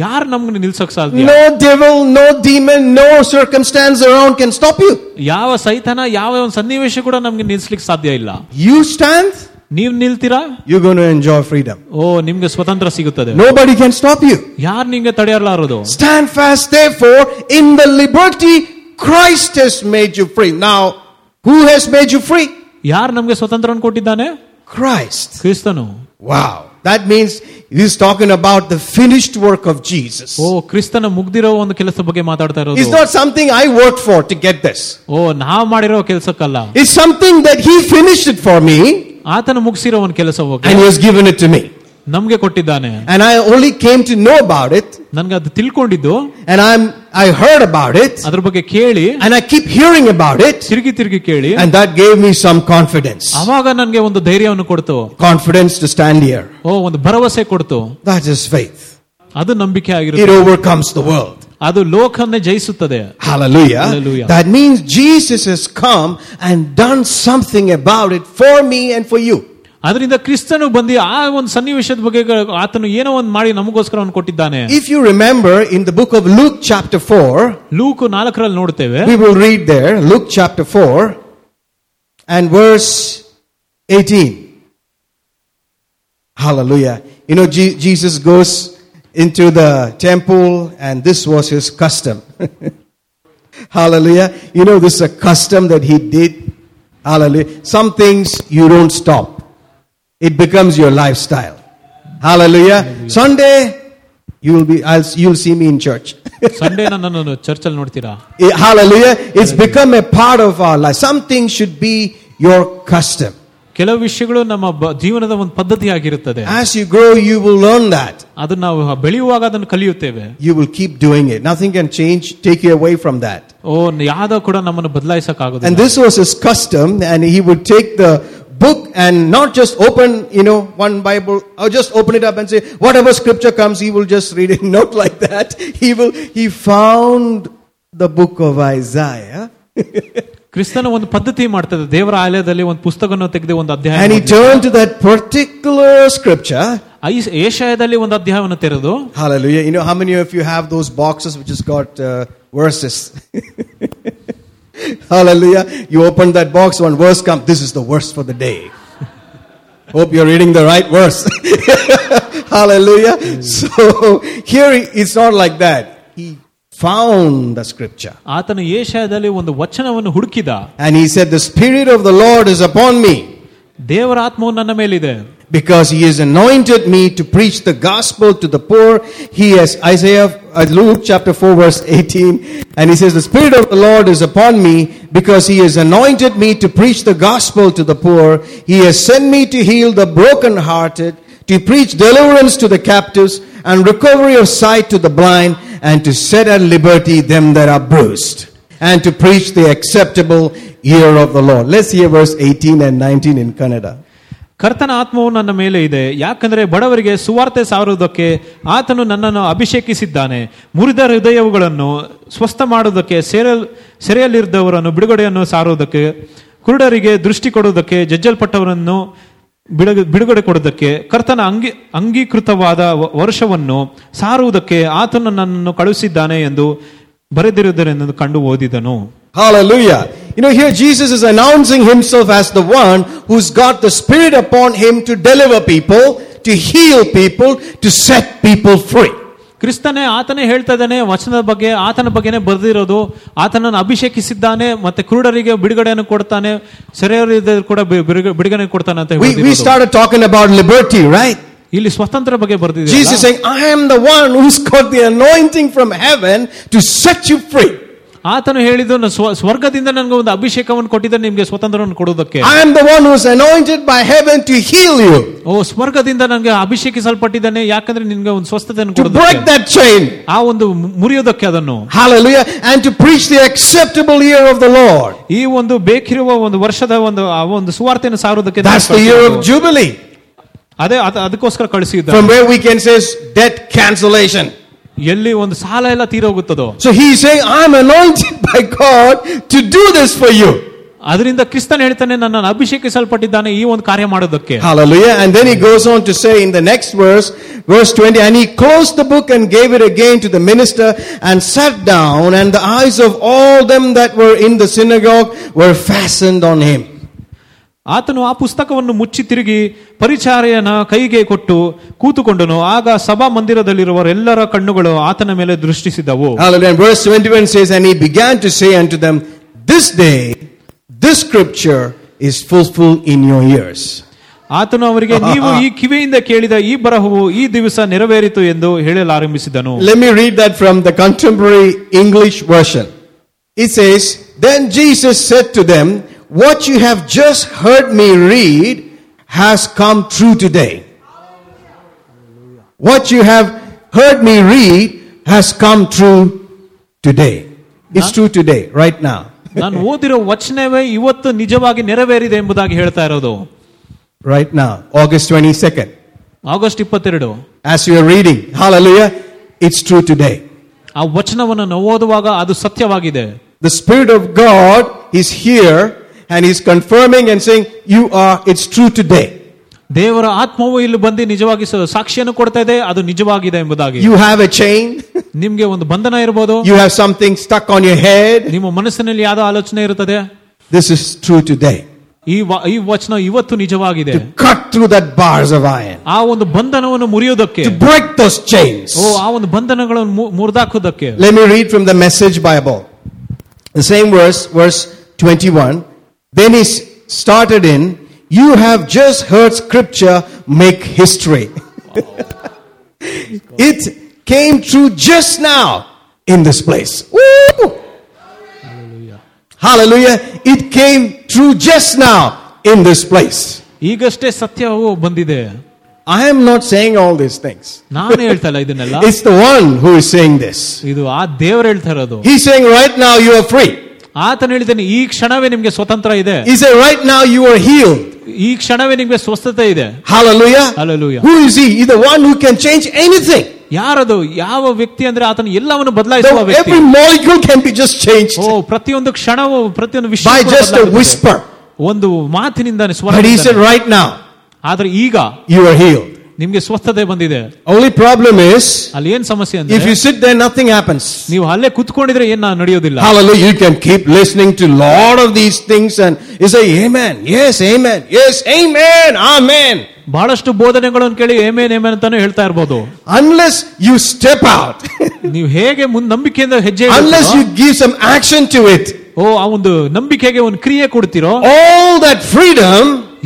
ಯಾರು ನಮ್ಗೆ ನಿಲ್ಸಕ್ ಸಾಧ್ಯ No devil, no demon, no circumstance around can stop you. ಯಾವ ಸೈತಾನ ಯಾವ ಒಂದು ಸನ್ನಿವೇಶ ಕೂಡ ನಮ್ಗೆ ನಿಲ್ಸ್ಲಿಕ್ಕೆ ಸಾಧ್ಯ ಇಲ್ಲ You stand, ನೀವ್ ನಿಲ್ತೀರಾ you're going to enjoy freedom. ಓ ನಿಮ್ಗೆ ಸ್ವತಂತ್ರ ಸಿಗುತ್ತದೆ Nobody can stop you. ಯಾರು ನಿಮ್ಗೆ ತಡೆಯಲಾರದು Stand fast, therefore, in the liberty Christ has made you free. Now, who has made you free? ಯಾರು ನಮ್ಗೆ ಸ್ವತಂತ್ರವನ್ನು ಕೊಟ್ಟಿದ್ದಾನೆ Christ. ಕ್ರಿಸ್ತನು Wow. That means he's talking about the finished work of Jesus. ಓ ಕ್ರಿಸ್ತನ ಮುಗ್ದಿರೋ ಒಂದು ಕೆಲಸದ ಬಗ್ಗೆ ಮಾತಾಡ್ತಾ It's ಇರೋದು not something I worked for to get this. ಓ ನಾವ್ ಮಾಡಿರೋ ಕೆಲಸಕ್ಕಲ್ಲ It's something that he finished it for me ಆತನ ಮುಗಿಸಿರೋ ಒಂದು ಕೆಲಸ ಹೋಗಿ and he has given it to me. ನಮ್ಗೆ ಕೊಟ್ಟಿದ್ದಾನೆ And I only came to know about it ನನ್ಗೆ ಅದು ತಿಳ್ಕೊಂಡಿದ್ದು and I'm I heard about it ಅದ್ರ ಬಗ್ಗೆ ಕೇಳಿ and I keep hearing about it ತಿರುಗಿ ತಿರುಗಿ ಕೇಳಿ and that gave me some confidence. ಅವಾಗ ನನ್ಗೆ ಒಂದು ಧೈರ್ಯವನ್ನು ಕೊಡ್ತು Confidence to stand here. ಓ ಒಂದು ಭರವಸೆ ಕೊಡ್ತು That is faith. ಅದು ನಂಬಿಕೆ It ಆಗಿರುತ್ತೆ overcomes the world. ಅದು ಲೋಕನ್ನೇ ಜಯಿಸುತ್ತದೆ Hallelujah. Hallelujah. That means Jesus has come and done something about it for me and for you. ಅದರಿಂದ ಕ್ರಿಸ್ತನು ಬಂದು ಆ ಒಂದು ಸನ್ನಿವೇಶದ ಬಗ್ಗೆ ಆತನು ಏನೋ ಒಂದು ಮಾಡಿ ನಮಗೋಸ್ಕರ ಅವನು ಕೊಟ್ಟಿದ್ದಾನೆ If you remember in the book of Luke chapter 4, ಲೂಕು ನಾಲ್ಕರಲ್ಲಿ ನೋಡ್ತೇವೆ we will read there, Luke chapter 4 and verse 18. Hallelujah. You know, Je- Jesus goes into the temple and this was his custom. (laughs) Hallelujah. You know, this is a custom that he did. Hallelujah. Some things you don't stop. It becomes your lifestyle. Hallelujah. Sunday, you will be, I'll, you'll see me in church. (laughs) Sunday ನನ್ನನ್ನು ಚರ್ಚಲ್ಲಿ ನೋಡ್ತೀರಾ Eh, Hallelujah. It's become a part of our life. Something should be your custom. ಕೆಲವು ವಿಷಯಗಳು ನಮ್ಮ ಬ- ಜೀವನದ ಒಂದು ಪದ್ಧತಿ ಆಗಿರುತ್ತದೆ As you grow, you will learn that. ಅದು ನಾವು ಬೆಳೆಯುವಾಗ ಅದನ್ನು ಕಲಿಯುತ್ತೇವೆ You will keep doing it. Nothing can change, take you away from that. ಓ ಯಾವ್ದೋ ಕೂಡ ನಮ್ಮನ್ನು ಬದಲಾಯಿಸಕ್ And ಆಗುದಿಲ್ಲ this was his custom, and he would take the book and not just open, you know, one Bible, or just open it up and say, whatever scripture comes, he will just read it. (laughs) Not like that. He will, he found the book of Isaiah, (laughs) ಕ್ರಿಸ್ತನ ಒಂದು ಪದ್ಧತಿ ಮಾಡ್ತದೆ ದೇವರ ಆಲಯದಲ್ಲಿ ಒಂದು ಪುಸ್ತಕವನ್ನು ತೆಗೆದು ಒಂದು ಅಧ್ಯಾಯ and he ಮಾಡ್ಲಿಕ್ಕೆ. turned to that particular scripture, ice- ಏಷಯದಲ್ಲಿ ಒಂದು ಅಧ್ಯಾಯವನ್ನು ತೆರೆದು Hallelujah. You know how many of you have those boxes which has got uh, verses? (laughs) Hallelujah. You open that box, one verse comes. This is the verse for the day. (laughs) Hope you're reading the right verse. (laughs) Hallelujah. So here it's not like that. He found the scripture. ಆತನು ಏಷಯದಲ್ಲಿ ಒಂದು ವಚನವನ್ನು ಹುಡುಕಿದ And he said, The Spirit of the Lord is upon me. ದೇವರ ಆತ್ಮವು ನನ್ನ ಮೇಲಿದೆ because he has anointed me to preach the gospel to the poor. He has, Isaiah, uh, Luke chapter 4 verse 18, and he says, the Spirit of the Lord is upon me because he has anointed me to preach the gospel to the poor. He has sent me to heal the brokenhearted, to preach deliverance to the captives and recovery of sight to the blind and to set at liberty them that are bruised and to preach the acceptable year of the Lord. Let's hear verse 18 and 19 in Kannada. ಕರ್ತನ ಆತ್ಮವು ನನ್ನ ಮೇಲೆ ಇದೆ ಯಾಕಂದ್ರೆ ಬಡವರಿಗೆ ಸುವಾರ್ತೆ ಸಾರುವುದಕ್ಕೆ ಆತನು ನನ್ನನ್ನು ಅಭಿಷೇಕಿಸಿದ್ದಾನೆ ಮುರಿದ ಹೃದಯವುಗಳನ್ನು ಸ್ವಸ್ಥ ಮಾಡುವುದಕ್ಕೆ ಸೆರೆಯಲ್ ಸೆರೆಯಲ್ಲಿದ್ದವರನ್ನು ಬಿಡುಗಡೆಯನ್ನು ಸಾರುವುದಕ್ಕೆ ಕುರುಡರಿಗೆ ದೃಷ್ಟಿ ಕೊಡುವುದಕ್ಕೆ ಜಜ್ಜಲ್ಪಟ್ಟವರನ್ನು ಬಿಡುಗ- ಬಿಡುಗಡೆ ಕೊಡುವುದಕ್ಕೆ ಕರ್ತನ ಅಂಗಿ ಅಂಗೀಕೃತವಾದ ವ- ವರ್ಷವನ್ನು ಸಾರುವುದಕ್ಕೆ ಆತನು ನನ್ನನ್ನು ಕಳುಹಿಸಿದ್ದಾನೆ ಎಂದು ಬರೆದಿರುವುದರೆಂದು ಕಂಡು ಓದಿದನು Hallelujah. You know, here Jesus is announcing himself as the one who's got the Spirit upon him to deliver people, to heal people, to set people free. ಕ್ರಿಸ್ತನೇ ಆತನೇ ಹೇಳ್ತಾ ಇದ್ದಾನೆ ವಚನದ ಬಗ್ಗೆ ಆತನ ಬಗ್ಗೆನೇ ಬರೆದಿರೋದು ಆತನನ್ನು ಅಭಿಷೇಕಿಸಿದ್ದಾನೆ ಮತ್ತೆ ಕ್ರೂಡರಿಗೆ ಬಿಡುಗಡೆಯನ್ನು ಕೊಡ್ತಾನೆ ಸೆರೆಯವರು ಕೂಡ ಬಿಡುಗಡೆ ಕೊಡ್ತಾನೆ ಅಂತ ಹೇಳಿ ರೈಟ್ ಇಲ್ಲಿ ಸ್ವತಂತ್ರ ಬಗ್ಗೆ ಬರ್ತಿದೆ Jesus I am the one whose got the anointing from heaven to set you free ಆತನು ಹೇಳಿದ್ದು "ನಾನು ಸ್ವ- ಸ್ವರ್ಗದಿಂದ ನನಗೆ ಒಂದು ಅಭಿಷೇಕವನ್ನು ಕೊಟ್ಟಿದ್ದಾನೆ ನಿಮ್ಗೆ ಸ್ವತಂತ್ರವನ್ನು ಕೊಡುವುದಕ್ಕೆ I am the one who's anointed by heaven to heal you, ಓ ಸ್ವರ್ಗದಿಂದ ನನಗೆ ಅಭಿಷೇಕಿಸಲ್ಪಟ್ಟಿದ್ದಾನೆ ಯಾಕಂದ್ರೆ ನಿನ್ಗೆ ಒಂದು ಸ್ವಸ್ಥತೆಯನ್ನು to break ಕೊಡುವುದಕ್ಕೆ that chain. ಆ ಒಂದು ಮು- ಮುರಿಯೋದಕ್ಕೆ ಅದನ್ನು Hallelujah. And to preach the acceptable year of the Lord. ಈ ಒಂದು ಬೇಕಿರುವ ಒಂದು ವರ್ಷದ ಒಂದು ಆ ಒಂದು ಸುವಾರ್ತೆಯನ್ನು ಸಾರುವುದಕ್ಕೆ That's the year of Jubilee. ಅದೇ ಅದ- ಅದಕ್ಕೋಸ್ಕರ ಕಳಿಸಿದ್ದ From where we can say debt cancellation. ಎಲ್ಲಿ ಒಂದು ಸಾಲ ಎಲ್ಲ ತೀರೋಗುತ್ತದೋ So he's saying, I'm anointed by God to do this for you. ಅದರಿಂದ ಕ್ರಿಸ್ತನ್ ಹೇಳ್ತಾನೆ ನನ್ನನ್ನು ಅಭಿಷೇಕಿಸಲ್ಪಟ್ಟಿದ್ದಾನೆ ಈ ಒಂದು ಕಾರ್ಯ ಮಾಡೋದಕ್ಕೆ Hallelujah. And then he goes on to say in the next verse, verse 20, and he closed the book and gave it again to the minister and sat down, and the eyes of all them that were in the synagogue were fastened on him. ಆತನು ಆ ಪುಸ್ತಕವನ್ನು ಮುಚ್ಚಿ ತಿರುಗಿ ಪರಿಚಾರೆಯನ ಕೈಗೆ ಕೊಟ್ಟು ಕೂತುಕೊಂಡನು ಆಗ ಸಭಾ ಮಂದಿರದಲ್ಲಿರುವರೆಲ್ಲರ ಕಣ್ಣುಗಳು ಆತನ ಮೇಲೆ ದೃಷ್ಟಿಸಿದವು Hallelujah. And verse 21 says, and he began to say unto them, this day, this scripture is fulfilled in your ears. ಆತನು ಅವರಿಗೆ ನೀವು ಈ ಕಿವಿಯಿಂದ ಕೇಳಿದ ಈ ಬರಹವು ಈ ದಿವಸ ನೆರವೇರಿತು ಎಂದು ಹೇಳಲಾರಂಭಿಸಿದನು Let me read that from the contemporary English version. It says, Then Jesus said to them, What you have just heard me read has come true today. What you have heard me read has come true today. It's true today, right now. ನಾನು ಓದಿರೋ ವಚನವೇ ಇವತ್ತು ನಿಜವಾಗಿ ನೆರವೇರಿದೆ ಎಂಬುದಾಗಿ ಹೇಳ್ತಾ ಇರೋದು Right now, August 22nd. August ಇಪ್ಪತ್ತೆರಡು As you are reading, hallelujah, it's true today. ಆ ವಚನವನ್ನು ನಾವು ಓದುವಾಗ ಅದು ಸತ್ಯವಾಗಿದೆ The Spirit of God is here and He's confirming and saying, You are, it's true today. ದೇವರ ಆತ್ಮವು ಇಲ್ಲಿ ಬಂದು ನಿಜವಾಗಿ ಸ- ಸಾಕ್ಷಿಯನ್ನು ಕೊಡ್ತಾ ಇದೆ ಅದು ನಿಜವಾಗಿದೆ ಎಂಬುದಾಗಿ You have a chain, ನಿಮ್ಗೆ ಒಂದು ಬಂಧನ ಇರಬಹುದು you have something stuck on your head. ನಿಮ್ಮ ಮನಸ್ಸಿನಲ್ಲಿ ಯಾವ್ದೋ ಆಲೋಚನೆ ಇರುತ್ತದೆ This is true today. ಈ ವ- ಈ ವಚನ ಇವತ್ತು ನಿಜವಾಗಿದೆ To cut through that bars of iron, ಆ ಒಂದು ಬಂಧನವನ್ನು ಮುರಿಯೋದಕ್ಕೆ to break those chains. ಓ ಆ ಒಂದು ಬಂಧನಗಳನ್ನು ಮು- ಮುರಿದಾಕೋದಕ್ಕೆ Let me read from the Message Bible. The same verse, verse 21. Then he s- started in, You have just heard scripture make history. (laughs) it came true just now in this place. Woo! Hallelujah. It came true just now in this place. ಈಗಷ್ಟೇ ಸತ್ಯವು ಬಂದಿದೆ I am not saying all these things. (laughs) ನಾನು ಹೇಳ್ತಾ ಇಲ್ಲ ಇದನ್ನೆಲ್ಲ It's the one who is saying this. ಇದು ಆ ದೇವರು ಹೇಳ್ತಾ ಇರೋದು He's saying, Right now you are free. ಆತನು ಹೇಳಿದ್ದಾನೆ ಈ ಕ್ಷಣವೇ ನಿಮ್ಗೆ ಸ್ವತಂತ್ರ ಇದೆ He said, Right now you are healed. ಈ ಕ್ಷಣವೇ ನಿಮ್ಗೆ ಸ್ವಸ್ಥತೆ ಇದೆ Hallelujah. Hallelujah. Who is he? He's the one who can change anything. ಯಾರದು ಯಾವ ವ್ಯಕ್ತಿ ಅಂದ್ರೆ ಆತನು ಎಲ್ಲವನ್ನು ಬದಲಾಯಿಸುವ The- ವ್ಯಕ್ತಿ every molecule can be just changed ಓ ಪ್ರತಿಯೊಂದು ಕ್ಷಣವೂ ಪ್ರತಿಯೊಂದು ವಿಷಯ by ಕೂಡ just a ಬದಲಾಗುತ್ತೆ. whisper. ಒಂದು ಮಾತಿನಿಂದ ಸ್ವರ But he said, ಬಿಡ್ತಾನೆ. Right now ಆದ್ರೆ ಈಗ you are healed. ನಿಮ್ಗೆ ಸ್ವಸ್ಥತೆ ಬಂದಿದೆ Only problem is, ಅಲ್ಲಿ ಏನ್ ಸಮಸ್ಯೆ if ಅಂದ್ರೆ you sit there, nothing happens. ನೀವು ಅಲ್ಲೇ ಕುತ್ಕೊಂಡಿದ್ರೆ ಏನ್ ನಡೆಯೋದಿಲ್ಲ Hallelujah. You can keep listening to lot of these things and you say, Amen. Yes, Amen. Yes, Amen. Amen. ಬಹಳಷ್ಟು ಬೋಧನೆಗಳನ್ನು ಕೇಳಿ ಏಮೇನ್ ಏಮೇನ್ ಅಂತಾನು ಹೇಳ್ತಾ ಇರ್ಬೋದು Unless you step out, ನೀವು ಹೇಗೆ ಮುಂದ್ ನಂಬಿಕೆಯಿಂದ ಹೆಜ್ಜೆ unless ಇಡ್ತೀರೋ, you give some action to it, ಓ ಆ ಒಂದು ನಂಬಿಕೆಗೆ ಒಂದು ಕ್ರಿಯೆ ಕೊಡ್ತಿರೋ all that freedom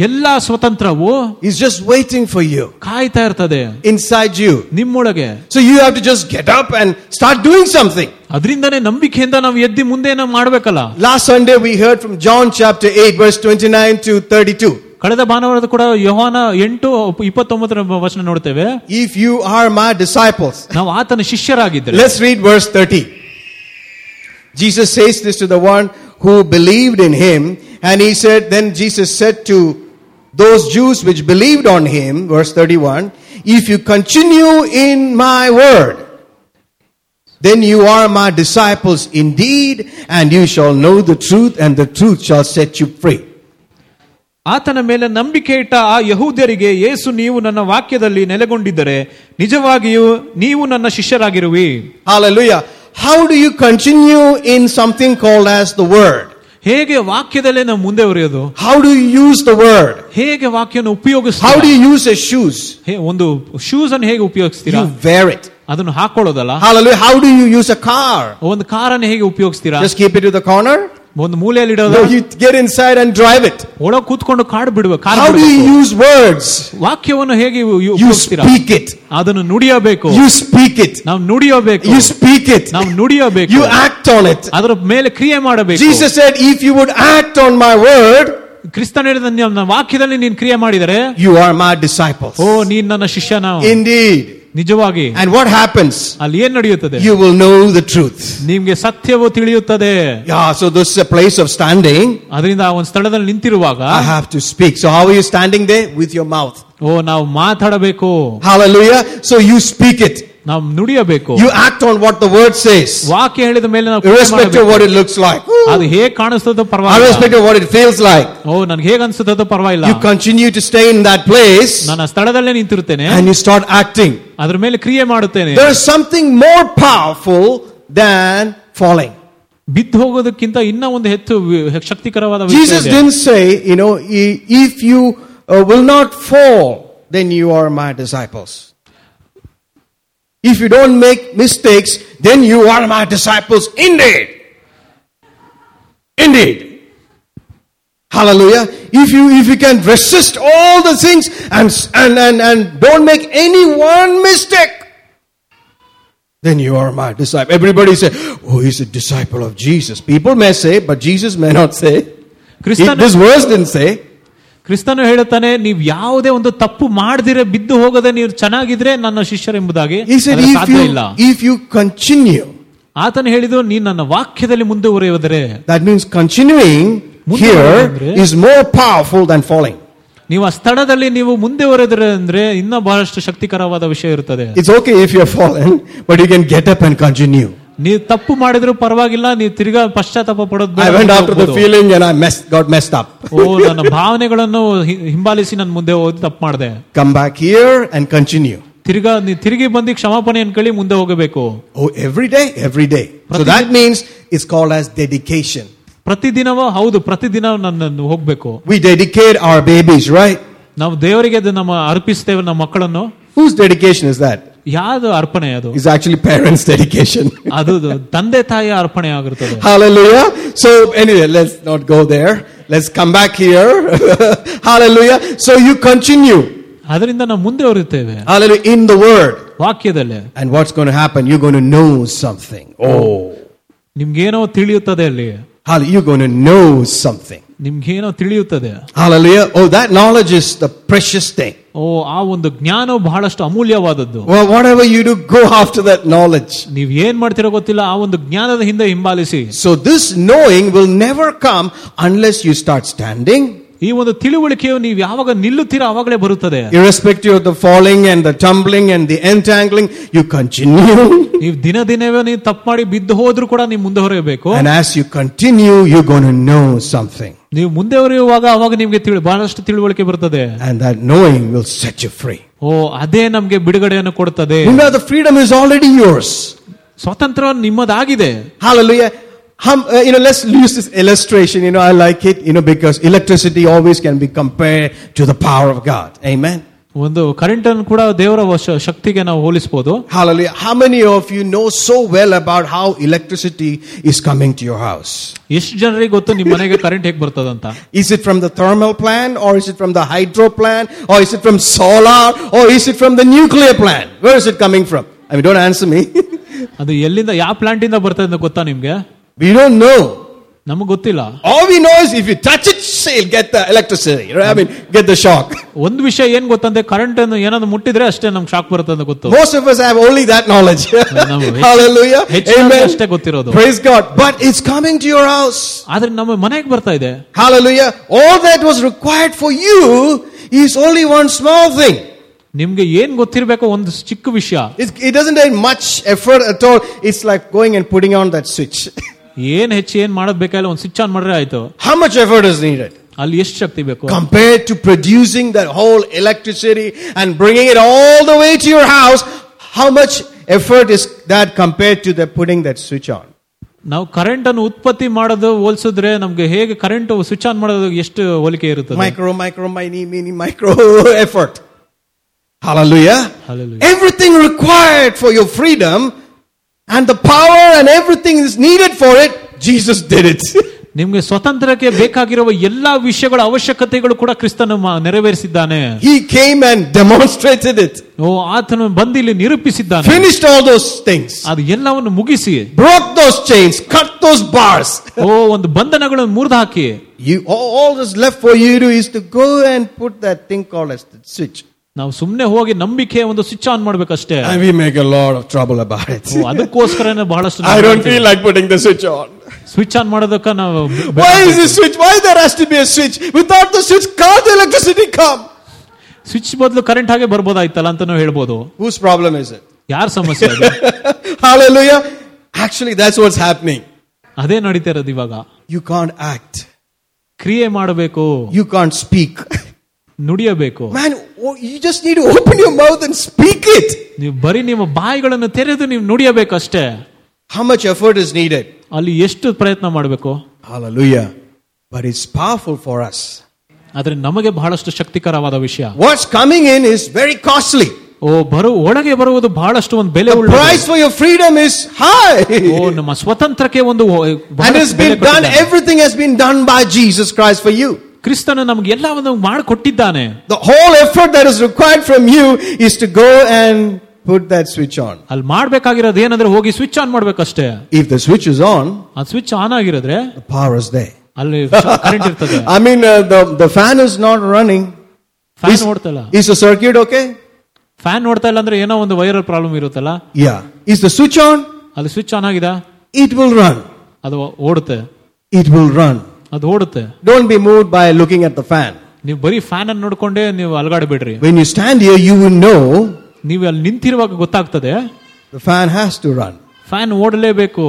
ಎಲ್ಲಾ ಸ್ವತಂತ್ರವು is just waiting for you ಕಾಯ್ತಾ ಇರ್ತದೆ inside you. ನಿಮ್ಮೊಳಗೆ So you have to just get up and start doing something. ಅದರಿಂದನೇ ನಂಬಿಕೆಯಿಂದ ನಾವು ಎದ್ದಿ ಮುಂದೆ ಏನೋ ಮಾಡ್ಬೇಕಲ್ಲ Last Sunday we heard from John chapter 8 verse 29 to 32. ಕಳೆದ ಭಾನುವಾರದ ಕೂಡ ಯೋಹಾನ ಎಂಟು ಇಪ್ಪತ್ತೊಂಬತ್ತರ ವಚನ ನೋಡ್ತೇವೆ If you are my disciples, ನಾವು ಆತನ ಶಿಷ್ಯರಾಗಿದ್ದರೆ let's read verse 30. Jesus says this to the one who believed in him and he said, then Jesus said to those Jews which believed on him, verse 31, if you continue in my word, then you are my disciples indeed, and you shall know the truth, and the truth shall set you free. ಆತನ ಮೇಲೆ ನಂಬಿಕೆ ಇಟ್ಟ ಆ ಯಹೂದ್ಯರಿಗೆ ಯೇಸು ನೀವು ನನ್ನ ವಾಕ್ಯದಲ್ಲಿ ನೆಲೆಗೊಂಡಿದ್ದರೆ ನಿಜವಾಗಿಯೂ ನೀವು ನನ್ನ ಶಿಷ್ಯರಾಗಿರುವಿ Hallelujah. How do you continue in something called as the word? ಹೇಗೆ ವಾಕ್ಯದಲ್ಲೇ ನಾವು ಮುಂದೆ ಬರೆಯೋದು How do you use the word? ಹೇಗೆ ವಾಕ್ಯವನ್ನು How do ಉಪಯೋಗಿಸ್ತೀರಾ you use a shoes? ಹೇ- ಒಂದು ಶೂಸ್ ಅನ್ನು ಹೇಗೆ ಉಪಯೋಗಿಸ್ತೀರಾ You wear it. ಅದನ್ನು ಹಾಕೊಳ್ಳೋದಲ್ಲ Hallelujah. How do you use a car? ಒಂದು ಕಾರನ್ನು ಹೇಗೆ ಉಪಯೋಗಿಸ್ತೀರಾ Just keep it to the corner? ಒಂದು ಮೂಲೆಯಲ್ಲಿ ಇಡೋದು No, you get inside and drive it. ಒಳಗ್ ಕೂತ್ಕೊಂಡು ಕಾಡು ಬಿಡುವ ಕಾರ್ How do you ಬಿಡ್ಬೇಕು. use words? ವಾಕ್ಯವನ್ನು ಹೇಗೆ ಉ- You ಉಪಯೋಗಿಸ್ತೀರಾ speak it. ಅದನ್ನು ನುಡಿಯಬೇಕು You speak it. ನಾವು ನುಡಿಯಬೇಕು You speak it. ನಾವು ನುಡಿಯಬೇಕು You act on it. ಅದರ ಮೇಲೆ ಕ್ರಿಯೆ ಮಾಡಬೇಕು Jesus said, if you would act on my word, ಕ್ರಿಸ್ತನ ಹೇಳಿದ ನನ್ನ ವಾಕ್ಯದಲ್ಲಿ ನೀನ್ ಕ್ರಿಯೆ ಮಾಡಿದರೆ you are my disciples. ಓ ನೀನ್ ನನ್ನ ಶಿಷ್ಯನ Indeed. ನಿಜವಾಗಿ And what happens? ಅಲ್ಲಿ ಏನ್ ನಡೆಯುತ್ತದೆ You will know the truth. ನಿಮ್ಗೆ ಸತ್ಯವು ತಿಳಿಯುತ್ತದೆ Yeah, so this is a place of standing. ಅದರಿಂದ ಆ ಒಂದು ಸ್ಥಳದಲ್ಲಿ ನಿಂತಿರುವಾಗ I have to speak. So how are you standing there? With your mouth. ಓ ನಾವು ಮಾತಾಡಬೇಕು Hallelujah. So you speak it. ನಾವು ನುಡಿಯಬೇಕು You act on what the word says. ವಾಕ್ಯ ಹೇಳಿದ ಮೇಲೆ ನಾವು ಕ್ರಿಯೆ Irrespective of ಮಾಡಬೇಕು. what it looks like. ಅದು ಹೇಗ್ ಕಾಣಿಸ್ತದೋ ಪರವಾಗಿಲ್ಲ Irrespective of what it feels like. ಓ ನನ್ಗೆ ಹೇಗ್ ಅನ್ಸುತ್ತದೋ ಪರವಾಗಿಲ್ಲ You continue to stay in that place ನಾನು ಆ ಸ್ಥಳದಲ್ಲೇ ನಿಂತಿರುತ್ತೇನೆ and you start acting. ಅದ್ರ ಮೇಲೆ ಕ್ರಿಯೆ ಮಾಡುತ್ತೇನೆ There is something more powerful than falling. ಬಿದ್ದು ಹೋಗೋದಕ್ಕಿಂತ ಇನ್ನ ಒಂದು ಹೆಚ್ಚು ವಿ- ಶಕ್ತಿಕರವಾದ ವಿಷಯ Jesus ಇದೆ. didn't say, you know, "I- if you uh, will not fall, then you are my disciples. If you don't make mistakes, then you are my disciples indeed. Indeed. Hallelujah. If you if you can resist all the things and and and, and don't make any one mistake, then you are my disciple. Everybody say, Oh, he's a disciple of Jesus. People may say, but Jesus may not say. He- ಕ್ರಿಸ್ತನ this verse didn't say. ಕ್ರಿಸ್ತನು ಹೇಳುತ್ತಾನೆ ನೀವು ಯಾವುದೇ ಒಂದು ತಪ್ಪು ಮಾಡದಿರೆ ಬಿದ್ದು ಹೋಗದೆ ನೀವು ಚೆನ್ನಾಗಿದ್ರೆ ನನ್ನ ಶಿಷ್ಯರೆಂಬುದಾಗಿ He said, ಅದರ ಆತನು ಹೇಳಿದ್ದು ನೀನು ನನ್ನ ವಾಕ್ಯದಲ್ಲಿ ಮುಂದುವರಿಯುವುದರೆ. That means continuing here is more powerful than following ನೀವು ಆ ಸ್ಥಳದಲ್ಲಿ ನೀವು ಮುಂದೆ ಅಂದ್ರೆ ಇನ್ನ ಬಹಳಷ್ಟು ಶಕ್ತಿಕರವಾದ ವಿಷಯ ಇರುತ್ತದೆ. It's okay if you fallen but you can get up and continue ನೀವು ತಪ್ಪು ಮಾಡಿದ್ರು ಪರವಾಗಿಲ್ಲ ನೀವು ತಿರ್ಗಾ ಪಶ್ಚಾತ್ತಾಪ ಪಡೋದು I went after the feeling and I mess got messed up oh ನನ್ನ ಭಾವನೆಗಳನ್ನು ಹಿಂಬಾಲಿಸಿ ನಾನು ಮುಂದೆ ಹೋಗಿ ತಪ್ಪು ಮಾಡಿದೆ. Come back here and continue ತಿರ್ಗಾ ನೀವು ತಿರುಗಿ ಬಂದು ಕ್ಷಮಾಪಣೆ ಅನ್ಕೊಳ್ಳಿ ಮುಂದೆ ಹೋಗಬೇಕು Oh, every day? Every day. So that means it's called as dedication. ಪ್ರತಿದಿನವೂ ಹೌದು ಪ್ರತಿದಿನ ನನ್ನ ಹೋಗ್ಬೇಕು We dedicate our babies, right? ನಾವು ದೇವರಿಗೆ ಅದು ನಮ್ಮ ಅರ್ಪಿಸ್ತೇವೆ ನಮ್ಮ ಮಕ್ಕಳನ್ನು Whose dedication is that? ಯಾವ್ದು ಅರ್ಪಣೆ ಅದು It's actually parents' dedication. ಅದು ತಂದೆ ತಾಯಿಯ ಅರ್ಪಣೆ ಆಗಿರುತ್ತದೆ Hallelujah. So anyway, let's not go there. Let's come back here. Hallelujah. So you continue. ಅದರಿಂದ ನಾವು ಮುಂದೆ ಹೊರುತ್ತೇವೆ Hallelujah. In the word. ವಾಕ್ಯದಲ್ಲಿ And what's going to happen? You're going to know something. Oh. ನಿಮ್ಗೇನೋ ತಿಳಿಯುತ್ತದೆ ಅಲ್ಲಿ Hallelujah. You're going to know something. ನಿಮ್ಗೇನೋ ತಿಳಿಯುತ್ತದೆ Hallelujah. Oh, that knowledge is the precious thing. ಓ ಆ ಒಂದು ಜ್ಞಾನವು ಬಹಳಷ್ಟು ಅಮೂಲ್ಯವಾದದ್ದು Well, whatever you do, go after that knowledge. ನೀವ್ ಏನ್ ಮಾಡ್ತಿರೋ ಗೊತ್ತಿಲ್ಲ ಆ ಒಂದು ಜ್ಞಾನದ ಹಿಂದೆ ಹಿಂಬಾಲಿಸಿ So this knowing will never come unless you start standing, ಈ ಒಂದು ತಿಳುವಳಿಕೆಯು ನೀವು ಯಾವಾಗ ನಿಲ್ಲುತ್ತೀರಾ ಆವಾಗಲೇ ಬರುತ್ತದೆ. Respect you the falling and the tumbling and the entangling you continue ನೀವು ದಿನ ದಿನವೇ ನೀವು ತಪ್ಪು ಮಾಡಿ ಬಿದ್ದು ಹೋದ್ರೂ ಕೂಡ ನೀವು ಮುಂದೆ ಹೊರಬೇಕು as you continue you gonna know something ನೀವು ಮುಂದೆ ಹೊರೆಯುವಾಗ ಅವಾಗ ನಿಮಗೆ ತಿಳಿ ಬಹಳಷ್ಟು ತಿಳುವಳಿಕೆ ಬರ್ತದೆ. And knowing will set free oh ಅದೇ ನಮಗೆ ಬಿಡುಗಡೆಯನ್ನು ಕೊಡುತ್ತದೆ the freedom is already yours ಸ್ವತಂತ್ರ ನಿಮ್ಮದಾಗಿದೆ. ಹಾಲಲ್ಲಿ Hum, uh, you know, let's use this illustration. You know, I like it, you know, because electricity always can be compared to the power of God. Amen. ಒಂದು current ಅನ್ನು ಕೂಡ ದೇವರ ವಶ- ಶಕ್ತಿಗೆ ನಾವು ಹೋಲಿಸಬಹುದು Hallelujah. How many of you know so well about how electricity is coming to your house? ಎಷ್ಟು ಜನರಿಗೆ ಗೊತ್ತು ನಿಮ್ಮ ಮನೆಗೆ ಕರೆಂಟ್ ಹೇಗೆ ಬರ್ತದಂತ Is it from the thermal plant or is it from the hydro plant or is it from solar or is it from the nuclear plant? Where is it coming from? I mean, don't answer me. ಅದು ಎಲ್ಲಿಂದ ಯಾವ plant ಇಂದ ಬರ್ತದೆ ಅಂತ ಗೊತ್ತಾ ನಿಮ್ಗೆ we don't know. ನಮಗೆ ಗೊತ್ತಿಲ್ಲ All we know is if you touch it, say, you'll get the electricity. Right? I mean, get the shock. ಒಂದು ವಿಷಯ ಏನ್ ಗೊತ್ತಂದ್ರೆ ಕರೆಂಟ್ ಅನ್ನು ಏನಾದ್ರು ಮುಟ್ಟಿದ್ರೆ ಅಷ್ಟೇ ನಮ್ಗೆ ಶಾಕ್ ಬರುತ್ತೆ ಅಂತ ಗೊತ್ತು Most of us have only that knowledge. (laughs) ನಾವು (laughs) ಹೆಚ್ಚು- Hallelujah. ಹೆಚ್ಚಿನವ್ರಿಗೆ Amen. ಅಷ್ಟೇ ಗೊತ್ತಿರೋದು. Praise God. But it's coming to your house. ಆದ್ರೆ ನಮ್ಮ ಮನೆಗೆ ಬರ್ತಾ ಇದೆ Hallelujah. All that was required for you is only one small thing. ನಿಮ್ಗೆ ಏನ್ ಗೊತ್ತಿರ್ಬೇಕು ಒಂದು ಚಿಕ್ಕ ವಿಷಯ It, it doesn't take much effort at all. It's like going and putting on that switch. (laughs) ಏನ್ ಹೆಚ್ಚು ಏನ್ ಮಾಡೋದ್ ಬೇಕಾಗಿಲ್ಲ ಒಂದು ಸ್ವಿಚ್ ಆನ್ ಮಾಡ್ರೆ ಆಯ್ತು How much effort is needed? ಅಲ್ಲಿ ಎಷ್ಟು ಶಕ್ತಿ ಬೇಕು Compared to producing that whole electricity and bringing it all the way to your house, how much effort is that compared to the putting that switch on? ನಾವು current ಅನ್ನು ಉತ್ಪತ್ತಿ ಮಾಡೋದು ಹೋಲಿಸಿದ್ರೆ ನಮ್ಗೆ ಹೇಗೆ ಕರೆಂಟ್ ಸ್ವಿಚ್ ಆನ್ ಮಾಡೋದು ಎಷ್ಟು ಹೋಲಿಕೆ ಇರುತ್ತದೆ Micro, micro, mini, mini, micro effort. Hallelujah. Hallelujah. Everything required for your freedom and the power and everything is needed for it, Jesus did it. ನಿಮ್ಗೆ ಸ್ವತಂತ್ರಕ್ಕೆ ಬೇಕಾಗಿರುವ ಎಲ್ಲಾ ವಿಷಯಗಳ ಅವಶ್ಯಕತೆಗಳು ಕೂಡ ಕ್ರಿಸ್ತನ ಮ- ನೆರವೇರಿಸಿದ್ದಾನೆ he came and demonstrated it. ಓ ಆತನು ಬಂದು ಇಲ್ಲಿ ನಿರೂಪಿಸಿದ್ದಾನೆ Finished all those things. ಅದು ಎಲ್ಲವನ್ನು ಮುಗಿಸಿ Broke those chains, cut those bars. ಓ ಒಂದು ಬಂಧನಗಳನ್ನು ಮುರಿದು ಹಾಕಿ You, all, all that's left for you to do is to go and put that thing called as the switch. ನಾವು ಸುಮ್ಮನೆ ಹೋಗಿ ನಂಬಿಕೆ ಒಂದು switch on ಮಾಡಬೇಕಷ್ಟೇ. I we make a lot of trouble about it ಅದಕ್ಕೋಸ್ಕರನೇ ಬಹಳಷ್ಟು I don't feel like putting the switch on switch on ಮಾಡೋದಕ್ಕ ನಾವು why is the switch why there has to be a switch without the switch call the electricity come switch ಬದಲು current ಹಾಗೆ ಬರ್ಬೋದಾಯ್ತಲ್ಲ ಅಂತ ಹೇಳ್ಬೋದು. ಊಸ್ problem is it ಯಾರ ಸಮಸ್ಯೆ hallelujah actually that's what's happening ಅದೇ ನಡೀತಾ ಇರೋದು ಇವಾಗ. ಯು ಕಾಂಟ್ ಆಕ್ಟ್ ಕ್ರಿಯೆ ಮಾಡಬೇಕು. You can't speak ನುಡಿಯಬೇಕು. Man you just need to open your mouth and speak it. ನೀವು ಬರೀ ನಿಮ್ಮ ಬಾಯಿಗಳನ್ನು ತೆರೆದು ನೀವು ನುಡಿಯಬೇಕಷ್ಟೇ How much effort is needed? ಅಲ್ಲಿ ಎಷ್ಟು ಪ್ರಯತ್ನ ಮಾಡಬೇಕು Hallelujah. But it's powerful for us. ಆದ್ರೆ ನಮಗೆ ಬಹಳಷ್ಟು ಶಕ್ತಿಕರವಾದ ವಿಷಯ What's coming in is very costly. ಓ ಬರು ಒಳಗೆ ಬರುವುದು ಬಹಳಷ್ಟು ಒಂದು ಬೆಲೆ The ಉಳ್ಳ price for your freedom is high. ಓ ನಮ್ಮ ಸ್ವತಂತ್ರಕ್ಕೆ ಒಂದು ಓ- And ಬಹಳಷ್ಟು it's ಬೆಲೆ been done, ಕೊಟ್ಟಿದ್ದಾನೆ. everything has been done by Jesus Christ for you. ಕ್ರಿಸ್ತನು ನಮಗೆ ಎಲ್ಲವನ್ನು ಮಾಡಿಕೊಟ್ಟಿದ್ದಾನೆ. The whole effort that is required from you is to go and put that switch on ಅಲ್ಲಿ ಮಾಡಬೇಕಾಗಿರೋದು ಏನಂದ್ರೆ ಹೋಗಿ switch on ಮಾಡ್ಬೇಕಷ್ಟೇ. If the switch is on ಆ switch on ಆಗಿರೋದ್ರೆ power is there ಅಲ್ಲಿ ಕರೆಂಟ್ ಇರ್ತದೆ. I mean the the fan is not running fan ಓಡ್ತಲ್ಲ is a circuit okay fan ನೋಡ್ತಾ ಇಲ್ಲ ಅಂದ್ರೆ ಏನೋ ಒಂದು ವೈರಲ್ ಪ್ರಾಬ್ಲಮ್ ಇರುತ್ತಲ್ಲ? Yeah is the switch on ಅಲ್ಲಿ ಸ್ವಿಚ್ ಆನ್ ಆಗಿದೆ? ಇಟ್ ವಿಲ್ ರನ್ ಅದು ಓಡುತ್ತೆ. ಇಟ್ ವಿಲ್ ರನ್ ಅದು ಓಡುತ್ತೆ Don't be moved by looking at the fan. ನೀವು ಬರೀ ಫ್ಯಾನ್ ಅನ್ನು ನೋಡ್ಕೊಂಡೇ ನೀವು ಅಲ್ಗಾಡಬೇಡ್ರಿ When you stand here, you will know ನೀವು ಅಲ್ಲಿ ನಿಂತಿರುವಾಗ ಗೊತ್ತಾಗ್ತದೆ the fan has to run. Fan ಓಡಲೇಬೇಕು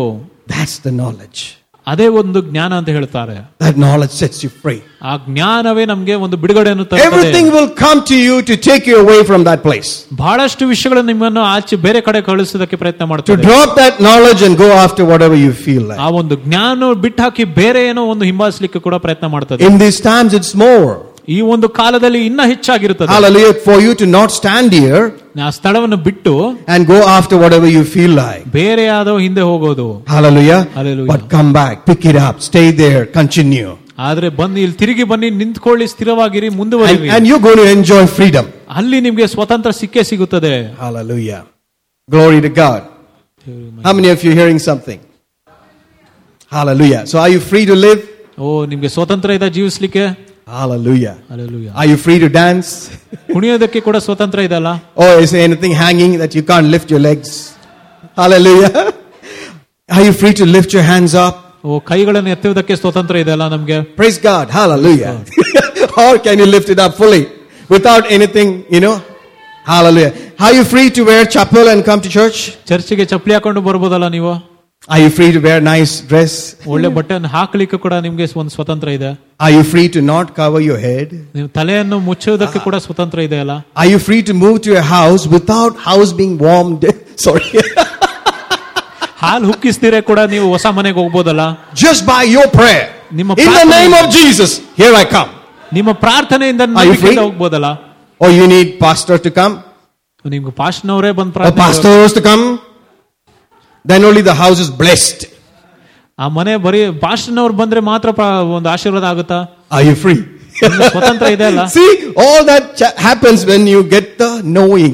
That's the knowledge. ಅದೇ ಒಂದು ಜ್ಞಾನ ಅಂತ ಹೇಳ್ತಾರೆ That knowledge sets you free. ಆ ಜ್ಞಾನವೇ ನಮ್ಗೆ ಒಂದು ಬಿಡುಗಡೆಯನ್ನು ತರುತ್ತದೆ Everything will come to you to take you away from that place. ಬಹಳಷ್ಟು ವಿಷಯಗಳು ನಿಮ್ಮನ್ನು ಆಚೆ ಬೇರೆ ಕಡೆ ಕಳಿಸೋದಕ್ಕೆ ಪ್ರಯತ್ನ To ಮಾಡ್ತದೆ drop that knowledge and go after whatever you feel like. ಆ ಒಂದು ಜ್ಞಾನ ಬಿಟ್ಟು ಹಾಕಿ ಬೇರೆ ಏನೋ ಒಂದು ಹಿಂಬಾಲಿಸಲಿಕ್ಕೆ ಕೂಡ ಪ್ರಯತ್ನ ಮಾಡ್ತದೆ In these times, it's more. ಈ ಒಂದು ಕಾಲದಲ್ಲಿ ಇನ್ನ ಹೆಚ್ಚಾಗಿರುತ್ತದೆ Hallelujah. For you to not stand here ಆ ಸ್ಥಳವನ್ನು ಬಿಟ್ಟು and go after whatever you feel like. ಬೇರೆ ಯಾವ್ದೋ ಹಿಂದೆ ಹೋಗೋದು Hallelujah. Hallelujah. But come back, pick it up, stay there, continue. ಆದ್ರೆ ಬಂದು ಇಲ್ಲಿ ತಿರುಗಿ ಬನ್ನಿ ನಿಂತ್ಕೊಳ್ಳಿ ಸ್ಥಿರವಾಗಿರಿ And, ಮುಂದುವರಿರಿ and you're going to enjoy freedom. ಅಲ್ಲಿ ನಿಮ್ಗೆ ಸ್ವತಂತ್ರ ಸಿಕ್ಕೇ ಸಿಗುತ್ತದೆ Hallelujah. Glory to God. How many of you hearing something? Hallelujah. So are you free to live? ಓ ನಿಮ್ಗೆ ಸ್ವತಂತ್ರ ಇದೆ ಜೀವಿಸ್ಲಿಕ್ಕೆ Hallelujah. Hallelujah. Are you free to dance? (laughs) ಕುಣಿಯೋದಕ್ಕೆ ಕೂಡ ಸ್ವತಂತ್ರ ಇದಲ್ಲ Or is there anything hanging that you can't lift your legs? Hallelujah. Are you free to lift your hands up? ಓ ಕೈಗಳನ್ನು ಎತ್ತುವುದಕ್ಕೆ ಸ್ವತಂತ್ರ ಇದೆಯಲ್ಲ ನಮ್ಗೆ Praise God. Hallelujah. (laughs) or can you lift it up fully without anything, you know? Hallelujah. Are you free to wear chapel and come to church? ಚರ್ಚಿಗೆ ಚಪ್ಪಲಿ ಹಾಕೊಂಡು ಬರ್ಬೋದಲ್ಲ ನೀವು Are you free to wear nice dress? ಒಳ್ಳೆ ಬಟ್ಟೆಯನ್ನು ಹಾಕ್ಲಿಕ್ಕೆ ಕೂಡ ನಿಮ್ಗೆ ಒಂದು ಸ್ವತಂತ್ರ ಇದೆ Are you free to not cover your head? ನೀವು ತಲೆಯನ್ನು ಮುಚ್ಚೋದಕ್ಕೆ ಕೂಡ ಸ್ವತಂತ್ರ ಇದೆ ಅಲ್ಲ Are you free to move to a house without house being warmed? (laughs) Sorry. (laughs) ಹಾಲು ಹುಕ್ಕಿಸ್ತೀರೆ ಕೂಡ ನೀವು ಹೊಸ ಮನೆಗೆ ಹೋಗ್ಬೋದಲ್ಲ Just by your prayer. ನಿಮ್ಮ In the ಪ್ರಾರ್ಥನೆ- name of Jesus, here I come. ನಿಮ್ಮ ಪ್ರಾರ್ಥನೆಯಿಂದ you ನಂಬಿಕೆಯಿಂದ free? ಹೋಗ್ಬೋದಲ್ಲ Or you need pastor to come? ನಿಮ್ಗೆ ಪಾಸ್ಟ್ನವರೇ ಬಂದ್ Or ಪ್ರಾರ್ಥನೆ pastors to come? Then only the house is blessed. ಆ ಮನೆ ಬರೀ ಪಾಸ್ಟ್ನವ್ರು ಬಂದ್ರೆ ಮಾತ್ರ ಪ್ರ- ಒಂದು ಆಶೀರ್ವಾದ ಆಗುತ್ತಾ Are you free? ನಿಮ್ಗೆ ಸ್ವತಂತ್ರ ಇದೆ ಅಲ್ಲ See, all that cha- happens when you get the knowing.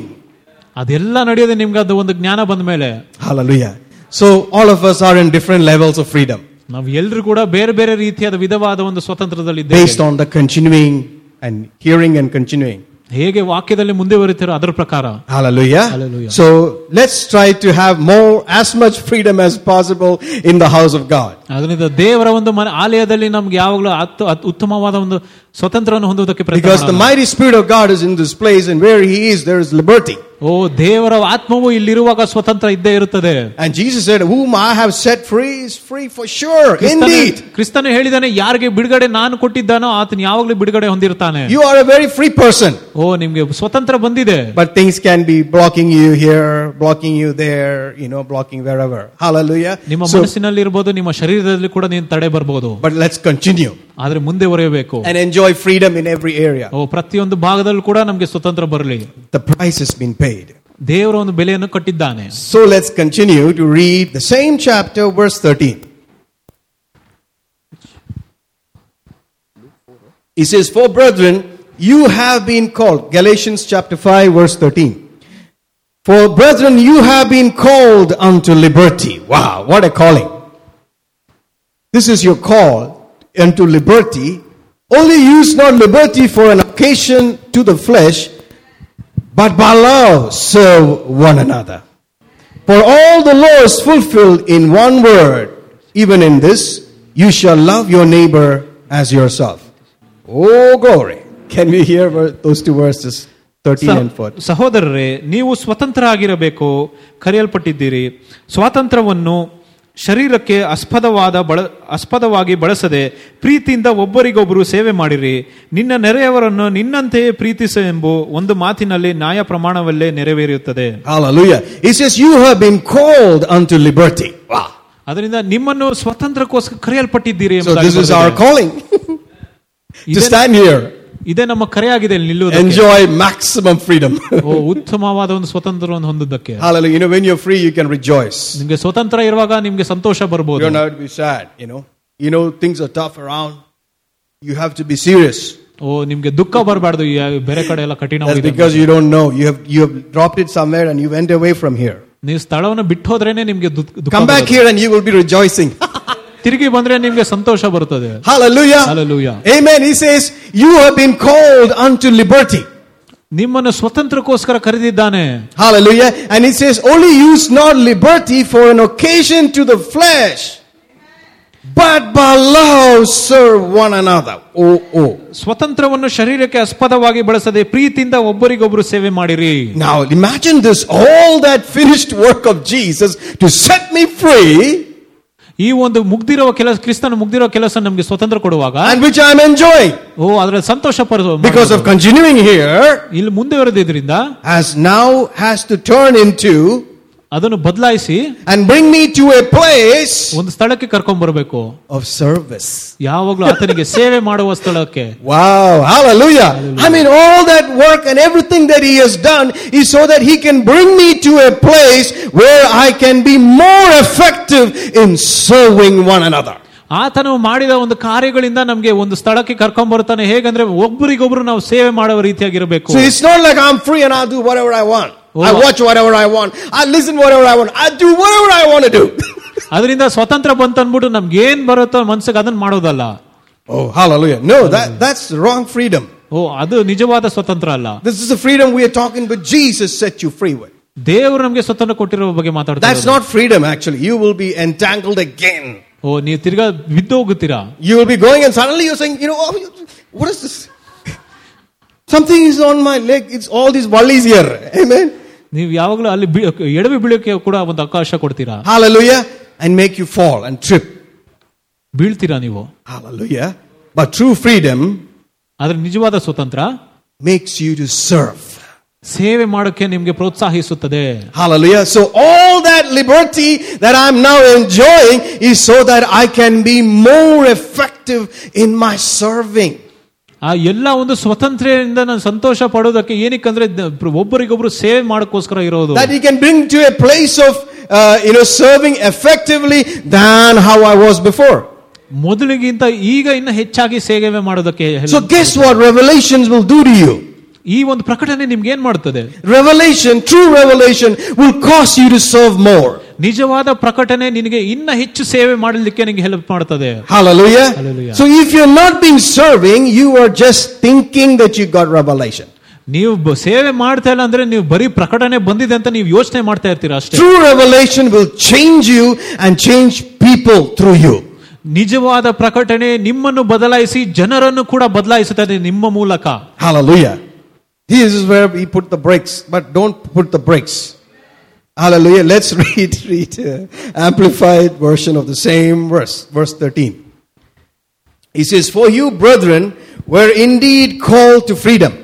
ಅದೆಲ್ಲ ನಡೆಯೋದು ನಿಮ್ಗೆ ಅದು ಒಂದು ಜ್ಞಾನ ಬಂದ ಮೇಲೆ Hallelujah. So all of us are in different levels of freedom ನಾವು ಎಲ್ರು ಕೂಡ ಬೇರೆ ಬೇರೆ ರೀತಿಯಾದ ವಿಧವಾದ ಒಂದು ಸ್ವತಂತ್ರದಲ್ಲಿ based on the continuing and hearing and continuing. ಹೇಗೆ ವಾಕ್ಯದಲ್ಲಿ ಮುಂದೆ ಬರುತ್ತೀರೋ ಅದರ ಪ್ರಕಾರ Hallelujah. Hallelujah. So let's try to have more, as much freedom as possible in the house of God. ಅದರಿಂದ ದೇವರ ಒಂದು ಮನೆ ಆಲಯದಲ್ಲಿ ನಮ್ಗೆ ಯಾವಾಗಲೂ ಅತ್- ಅತ್- ಉತ್ತಮವಾದ ಒಂದು ಸ್ವತಂತ್ರವನ್ನು ಹೊಂದುವುದಕ್ಕೆ ಪ್ರಯತ್ನ Because the ಮಾಡೋಣ. mighty Spirit of God is in this place, and where He is, there is liberty. ಓ ದೇವರ ಆತ್ಮವು ಇಲ್ಲಿರುವಾಗ ಸ್ವತಂತ್ರ ಇದ್ದೇ ಇರುತ್ತದೆ And Jesus said, Whom I have set free is free for sure. ಕ್ರಿಸ್ತನು- Indeed. ಕ್ರಿಸ್ತನು ಹೇಳಿದಾನೆ ಯಾರಿಗೆ ಬಿಡುಗಡೆ ನಾನು ಕೊಟ್ಟಿದ್ದಾನೋ ಆತನ ಯಾವಾಗಲೂ ಬಿಡುಗಡೆ ಹೊಂದಿರ್ತಾನೆ You are a very free person. ಓ ನಿಮ್ಗೆ ಸ್ವತಂತ್ರ ಬಂದಿದೆ But things can be blocking you here, blocking you there, you know, blocking wherever. Hallelujah. ನಿಮ್ಮ So, ಮನಸ್ಸಿನಲ್ಲಿ ಇರ್ಬೋದು ನಿಮ್ಮ ಶರೀರದಲ್ಲಿ ಕೂಡ ನೀನು ತಡೆ ಬರ್ಬೋದು but let's continue ಆದ್ರೆ ಮುಂದೆ ಒರೆಯಬೇಕು and enjoy freedom in every area. ಓ ಪ್ರತಿಯೊಂದು ಭಾಗದಲ್ಲೂ ಕೂಡ ನಮ್ಗೆ ಸ್ವತಂತ್ರ ಬರಲಿ The price has been paid. ದೇವರ ಒಂದು ಬೆಲೆಯನ್ನು ಕಟ್ಟಿದ್ದಾನೆ So let's continue to read the same chapter, verse 13. He says, For brethren, you have been called. Galatians chapter 5, verse 13. For brethren, you have been called unto liberty. Wow, what a calling. This is your call unto liberty. Only use not liberty for an occasion to the flesh, but by love serve one another. For all the law is fulfilled in one word, even in this, you shall love your neighbor as yourself. Oh, glory. Can we hear ver- those two verses, 13 and 14? ಸಹೋದರರೇ ನೀವು ಸ್ವತಂತ್ರ ಆಗಿರಬೇಕು ಕರೆಯಲ್ಪಟ್ಟಿದ್ದೀರಿ ಸ್ವಾತಂತ್ರ್ಯವನ್ನು ಶರೀರಕ್ಕೆ ಅಸ್ಪದವಾದ ಬಳ ಅಸ್ಪದವಾಗಿ ಬಳಸದೆ ಪ್ರೀತಿಯಿಂದ ಒಬ್ಬರಿಗೊಬ್ಬರು ಸೇವೆ ಮಾಡಿರಿ. ನಿನ್ನ ನೆರೆಯವರನ್ನು ನಿನ್ನಂತೆಯೇ ಪ್ರೀತಿಸ ಎಂಬ ಒಂದು ಮಾತಿನಲ್ಲಿ ನ್ಯಾಯ ಪ್ರಮಾಣವಲ್ಲೇ ನೆರವೇರುತ್ತದೆ. ಅದರಿಂದ ನಿಮ್ಮನ್ನು ಸ್ವತಂತ್ರಕ್ಕೋಸ್ಕರ ಕರೆಯಲ್ಪಟ್ಟಿದ್ದೀರಿ (laughs) So, this is our ಎಂಬುದಾಗಿ calling to ಇದೇ- stand here, ಇದೇ ನಮ್ಮ ಕರೆಯಾಗಿದೆ ಇಲ್ಲಿ ನಿಲ್ಲುವುದಕ್ಕೆ enjoy maximum freedom. ಓ ಉತ್ತಮವಾದ ಒಂದು ಸ್ವತಂತ್ರವನ್ನು ಹೊಂದುವುದಕ್ಕೆ Hallelujah. You know, when you're free, you can rejoice. ನಿಮ್ಗೆ ಸ್ವತಂತ್ರ ಇರುವಾಗ ನಿಮ್ಗೆ ಸಂತೋಷ ಬರ್ಬೋದು You're not to be sad, you know. You know, things are tough around. You have to be serious. ಓ ನಿಮ್ಗೆ ದುಃಖ ಬರಬಾರ್ದು ಬೇರೆ ಕಡೆ ಎಲ್ಲ That's ಕಠಿಣವಾಗಿದೆ because you don't know. You have, you have dropped it somewhere and you went away from here. ನೀವು ಸ್ಥಳವನ್ನು ಬಿಟ್ಟು ಹೋದ್ರೇನೆ ನಿಮ್ಗೆ ದುಃಖ ದುಃಖ Come back ಬರೋದು. here and you will be rejoicing. ತಿರುಗಿ ಬಂದ್ರೆ ನಿಮ್ಗೆ ಸಂತೋಷ ಬರುತ್ತದೆ Hallelujah. Hallelujah. Amen. He says, You have been called unto liberty. ನಿಮ್ಮನ್ನು ಸ್ವತಂತ್ರಕ್ಕೋಸ್ಕರ ಕರೆದಿದ್ದಾನೆ Hallelujah. And he says, Only use not liberty for an occasion to the flesh, but by love serve one another. Oh, oh. ಸ್ವತಂತ್ರವನ್ನು ಶರೀರಕ್ಕೆ ಅಸ್ಪದವಾಗಿ ಬಳಸದೆ ಪ್ರೀತಿಯಿಂದ ಒಬ್ಬರಿಗೊಬ್ಬರು ಸೇವೆ ಮಾಡಿರಿ Now imagine this all that finished work of Jesus to set me free, ಈ ಒಂದು ಮುಗ್ದಿರುವ ಕೆಲಸ ಕ್ರಿಸ್ತನ ಮುಗ್ದಿರೋ ಕೆಲಸ ನಮ್ಗೆ ಸ್ವತಂತ್ರ ಕೊಡುವಾಗ and which I am enjoying ಓ ಅದ್ರ ಸಂತೋಷ ಪಡ because of continuing here, ಇಲ್ಲಿ ಮುಂದುವರೆದಿದ್ರಿಂದ has now has to turn into ಅದನ್ನು ಬದಲಾಯಿಸಿ and bring me to a place ಒಂದು ಸ್ಥಳಕ್ಕೆ ಕರ್ಕೊಂಡ್ ಬರಬೇಕು of service. ಯಾವಾಗ್ಲೂ ಆತನಿಗೆ ಸೇವೆ ಮಾಡುವ ಸ್ಥಳಕ್ಕೆ Wow, hallelujah. I mean, all that work and everything that he has done is so that he can bring me to a place where I can be more effective in serving one another. ಆತನು ಮಾಡಿದ ಒಂದು ಕಾರ್ಯಗಳಿಂದ ನಮ್ಗೆ ಒಂದು ಸ್ಥಳಕ್ಕೆ ಕರ್ಕೊಂಡ್ ಬರ್ತಾನೆ ಹೇಗಂದ್ರೆ ಒಬ್ಬರಿಗೊಬ್ರು ನಾವು ಸೇವೆ ಮಾಡುವ ರೀತಿಯಾಗಿರಬೇಕು So it's not like I'm free and I'll do whatever I want. Oh. I watch whatever I want. I listen whatever I want. I do whatever I want to do. ಅದರಿಂದ ಸ್ವತಂತ್ರ ಬಂತ ಅನ್ಬಿಟ್ಟು ನಮ್ಗೆ ಏನ್ ಬರುತ್ತೋ ಮನ್ಸಿಗೆ ಅದನ್ನ ಮಾಡೋದಲ್ಲ oh, hallelujah. No, that, that's wrong freedom. ಓ ಅದು ನಿಜವಾದ ಸ್ವತಂತ್ರ ಅಲ್ಲ This is the freedom we are talking, but Jesus set you free with. ದೇವರು ನಮ್ಗೆ ಸ್ವತಂತ್ರ ಕೊಟ್ಟಿರೋ ಬಗ್ಗೆ ಮಾತಾಡ್ತಾರೆ That's not freedom, actually. You will be entangled again. ಓ ನೀವು ತಿರ್ಗಾ ಬಿದ್ದೋಗುತ್ತೀರಾ You will be going and suddenly you're saying, you know, oh, what is this? Something is on my leg. It's all these wallies here. Amen. ನೀವು ಯಾವಾಗಲೂ ಅಲ್ಲಿ ಬೀ- ಎಡವಿ ಬೀಳಕ್ಕೆ ಕೂಡ ಒಂದು ಅವಕಾಶ ಕೊಡ್ತೀರಾ Hallelujah. And make you fall and trip. ಬೀಳ್ತೀರಾ ನೀವು Hallelujah. But true freedom ಆದ್ರೆ ನಿಜವಾದ ಸ್ವತಂತ್ರ makes you to serve. ಸೇವೆ ಮಾಡೋಕೆ ನಿಮ್ಗೆ ಪ್ರೋತ್ಸಾಹಿಸುತ್ತದೆ Hallelujah. So all that liberty that I'm now enjoying is so that I can be more effective in my serving. ಆ ಎಲ್ಲ ಒಂದು ಸ್ವತಂತ್ರದಿಂದ ನಾನು ಸಂತೋಷ ಪಡೋದಕ್ಕೆ ಏನಕ್ಕಂದ್ರೆ ದ- ಒಬ್ಬರಿಗೊಬ್ರು ಸೇವೆ ಮಾಡೋಕ್ಕೋಸ್ಕರ ಇರೋದು That He can bring to a place of, uh, you know, serving effectively than how I was before. ಮೊದಲಿಗಿಂತ ಈಗ ಇನ್ನು ಹೆಚ್ಚಾಗಿ ಸೇವೆ ಮಾಡೋದಕ್ಕೆ So guess what Revelations will do to you? ಈ ಒಂದು ಪ್ರಕಟಣೆ ನಿಮ್ಗೆ ಏನ್ ಮಾಡ್ತದೆ Revelation, true revelation will cause you to serve more. ನಿಜವಾದ ಪ್ರಕಟಣೆ ನಿನಗೆ ಇನ್ನ ಹೆಚ್ಚು ಸೇವೆ ಮಾಡಲಿಕ್ಕೆ ನಿಮಗೆ ಹೆಲ್ಪ್ ಮಾಡ್ತದೆ Hallelujah. Hallelujah. So if you're not being serving, you are just thinking that you got revelation. ನೀವು ಬ- ಸೇವೆ ಮಾಡ್ತಾ ಇಲ್ಲ ಅಂದ್ರೆ ನೀವು ಬರೀ ಪ್ರಕಟಣೆ ಬಂದಿದೆ ಅಂತ ನೀವು ಯೋಚನೆ ಮಾಡ್ತಾ ಇರ್ತೀರಾ ಅಷ್ಟೇ True revelation will change you and change people through you. ನಿಜವಾದ ಪ್ರಕಟಣೆ ನಿಮ್ಮನ್ನು ಬದಲಾಯಿಸಿ ಜನರನ್ನು ಕೂಡ ಬದಲಾಯಿಸುತ್ತದೆ ನಿಮ್ಮ ಮೂಲಕ Hallelujah. this is where we put the brakes, but don't put the brakes. Hallelujah. Let's (laughs) read, read uh, amplified version of the same verse, verse 13. He says, For you, brethren, were indeed called to freedom.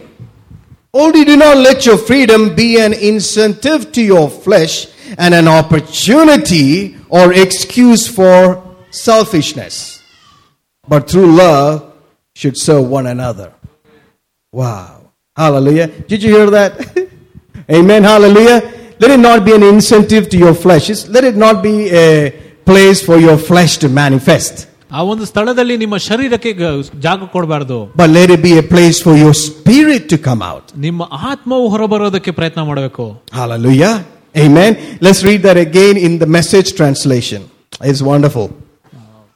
Only do not let your freedom be an incentive to your flesh and an opportunity or excuse for selfishness, but through love should serve one another. Wow. Hallelujah. Did you hear that? (laughs) Amen. Hallelujah. Let it not be an incentive to your flesh. It's- Let it not be a place for your flesh to manifest. ಆ ಒಂದು ಸ್ಥಳದಲ್ಲಿ ನಿಮ್ಮ ಶರೀರಕ್ಕೆ ಗ- ಜಾಗ ಕೊಡಬಾರ್ದು But let it be a place for your spirit to come out. ನಿಮ್ಮ ಆತ್ಮವು ಹೊರಬರೋದಕ್ಕೆ ಪ್ರಯತ್ನ ಮಾಡಬೇಕು Hallelujah. Amen. Let's read that again in the message translation. It's wonderful.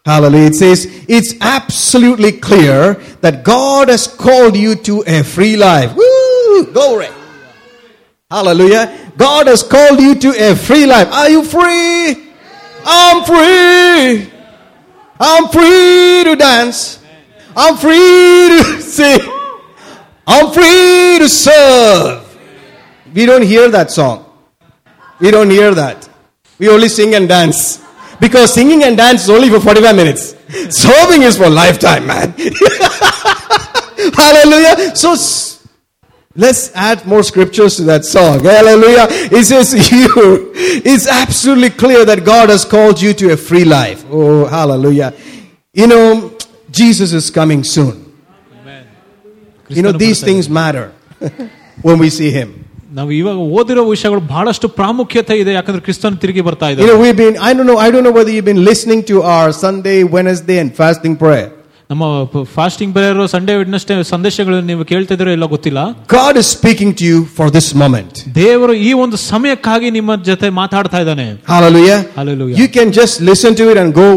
Hallelujah. It says, it's absolutely clear that God has called you to a free life. Woo! Glory. Hallelujah. God has called you to a free life. Are you free? I'm free. I'm free to dance. I'm free to (laughs) sing. I'm free to serve. We don't hear that song. We don't hear that. We only sing and dance. Because singing and dance is only for 45 minutes. (laughs) Serving is for lifetime, man. (laughs) Hallelujah. So Let's add more scriptures to that song. Hallelujah. It says (laughs) you. It's absolutely clear that God has called you to a free life. Oh, hallelujah. You know, Jesus is coming soon. Amen. You know, these things matter when we see him. ನಾವು ಇವಾಗ ಓದಿರೋ ವಿಷಯಗಳು ಬಹಳಷ್ಟು ಪ್ರಾಮುಖ್ಯತೆ ಇದೆ ಯಾಕಂದ್ರೆ ಕ್ರಿಸ್ತನ್ You know, we've been, I don't know, I don't know whether you've been listening to our Sunday, Wednesday, and fasting prayer. ನಮ್ಮ fasting prayer Sunday witness ಸಂದೇಶಗಳು ನೀವು ಕೇಳ್ತಿದ್ದೀರೋ ಇಲ್ಲ ಗೊತ್ತಿಲ್ಲ God is speaking to you for this moment. ದೇವರು ಈ ಒಂದು ಸಮಯಕ್ಕಾಗಿ ನಿಮ್ಮ ಜೊತೆ ಮಾತಾಡ್ತಾ ಇದ್ದಾನೆ Hallelujah. Hallelujah. You can just listen to it and go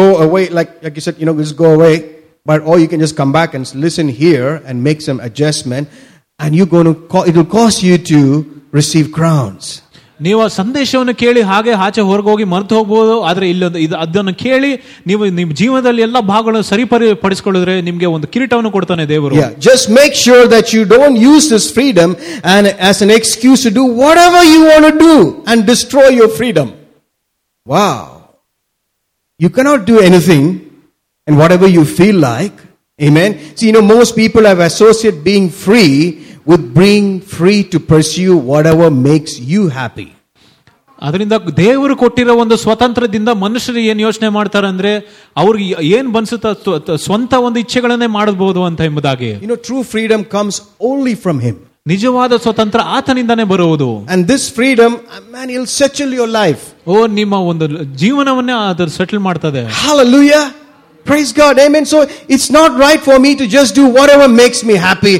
go away, like like you said, you know, just go away. But or you can just come back and listen here and make some adjustment And you're going to, co- it will cause you to receive crowns. ನೀವು ಆ ಸಂದೇಶವನ್ನು ಕೇಳಿ ಹಾಗೆ ಆಚೆ ಹೊರಗೋಗಿ ಮರೆತು ಹೋಗ್ಬೋದು ಆದ್ರೆ ಇಲ್ಲೊಂದು ಇದು ಅದನ್ನು ಕೇಳಿ ನೀವು ನಿಮ್ಮ ಜೀವನದಲ್ಲಿ ಎಲ್ಲ ಭಾಗಗಳನ್ನು ಸರಿಪರಿ ಪಡಿಸ್ಕೊಳ್ಳಿದ್ರೆ ನಿಮ್ಗೆ ಒಂದು ಕಿರೀಟವನ್ನು ಕೊಡ್ತಾನೆ ದೇವರು Yeah, just make sure that you don't use this freedom and as an excuse to do whatever you want to do and destroy your freedom. Wow. You cannot do anything and whatever you feel like. Amen. See, you know, most people have associated being free with being free to pursue whatever makes you happy. ಅದರಿಂದ ದೇವರು ಕೊಟ್ಟಿರೋ ಒಂದು ಸ್ವತಂತ್ರದಿಂದ ಮನುಷ್ಯರು ಏನ್ ಯೋಚನೆ ಮಾಡ್ತಾರೆ ಅಂದ್ರೆ ಅವ್ರಿಗೆ ಏನ್ ಬನ್ಸುತ್ತ ಸ್ವ- ತ- ಸ್ವಂತ ಒಂದು ಇಚ್ಛೆಗಳನ್ನೇ ಮಾಡಬಹುದು ಅಂತ ಎಂಬುದಾಗಿ You know, true freedom comes only from Him. ನಿಜವಾದ ಸ್ವತಂತ್ರ ಆತನಿಂದಾನೇ ಬರುವುದು And this freedom, man, He'll settle your life. ಓ ನಿಮ್ಮ ಒಂದು ಜೀವನವನ್ನೇ ಅದು ಸೆಟಲ್ ಮಾಡ್ತದೆ Hallelujah. Praise God. Amen. So it's not right for me to just do whatever makes me happy.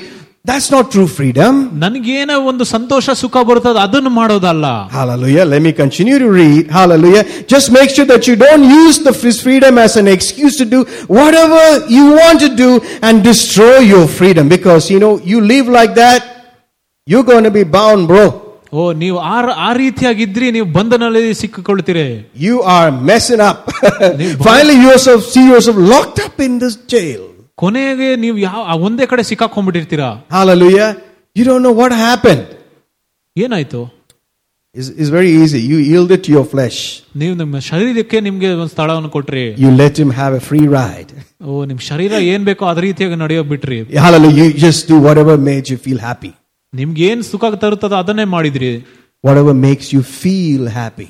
That's not true freedom. ನನಗೇನೋ ಒಂದು ಸಂತೋಷ ಸುಖ ಬರ್ತದೆ ಅದನ್ನು ಮಾಡೋದಲ್ಲ Hallelujah. Let me continue to read. Hallelujah. Just make sure that you don't use the this freedom as an excuse to do whatever you want to do and destroy your freedom. Because, you know, you live like that, you're going to be bound, bro. ಓ ನೀವು ಆ ಆ ರೀತಿಯಾಗಿದ್ರಿ ನೀವು ಬಂಧನಲ್ಲಿ ಸಿಕ್ಕಿಕೊಳ್ತೀರಿ You are messing up. Finally, you yourself see yourself locked up in this jail. ಕೊನೆಗೆ ನೀವು ಯಾವ ಆ ಒಂದೇ ಕಡೆ ಸಿಕ್ಕಾಕೊಂಡ್ಬಿಟ್ಟಿರ್ತೀರಾ Hallelujah. You don't know what happened. ಏನಾಯ್ತು It's, it's very easy. You yielded to your flesh. ನೀವು ನಿಮ್ಮ ಶರೀರಕ್ಕೆ ನಿಮ್ಗೆ ಒಂದು ಸ್ಥಳವನ್ನು ಕೊಟ್ರಿ You let him have a free ride. ಓ ನಿಮ್ ಶರೀರ ಏನ್ ಬೇಕೋ ಅದ ರೀತಿಯಾಗಿ ನಡೆಯೋ ಬಿಟ್ರಿ Hallelujah. You just do whatever made you feel happy. ನಿಮ್ಗೆ ಏನ್ ಸುಖ ತರುತ್ತದೋ ಅದನ್ನೇ ಮಾಡಿದ್ರಿ Whatever makes you feel happy.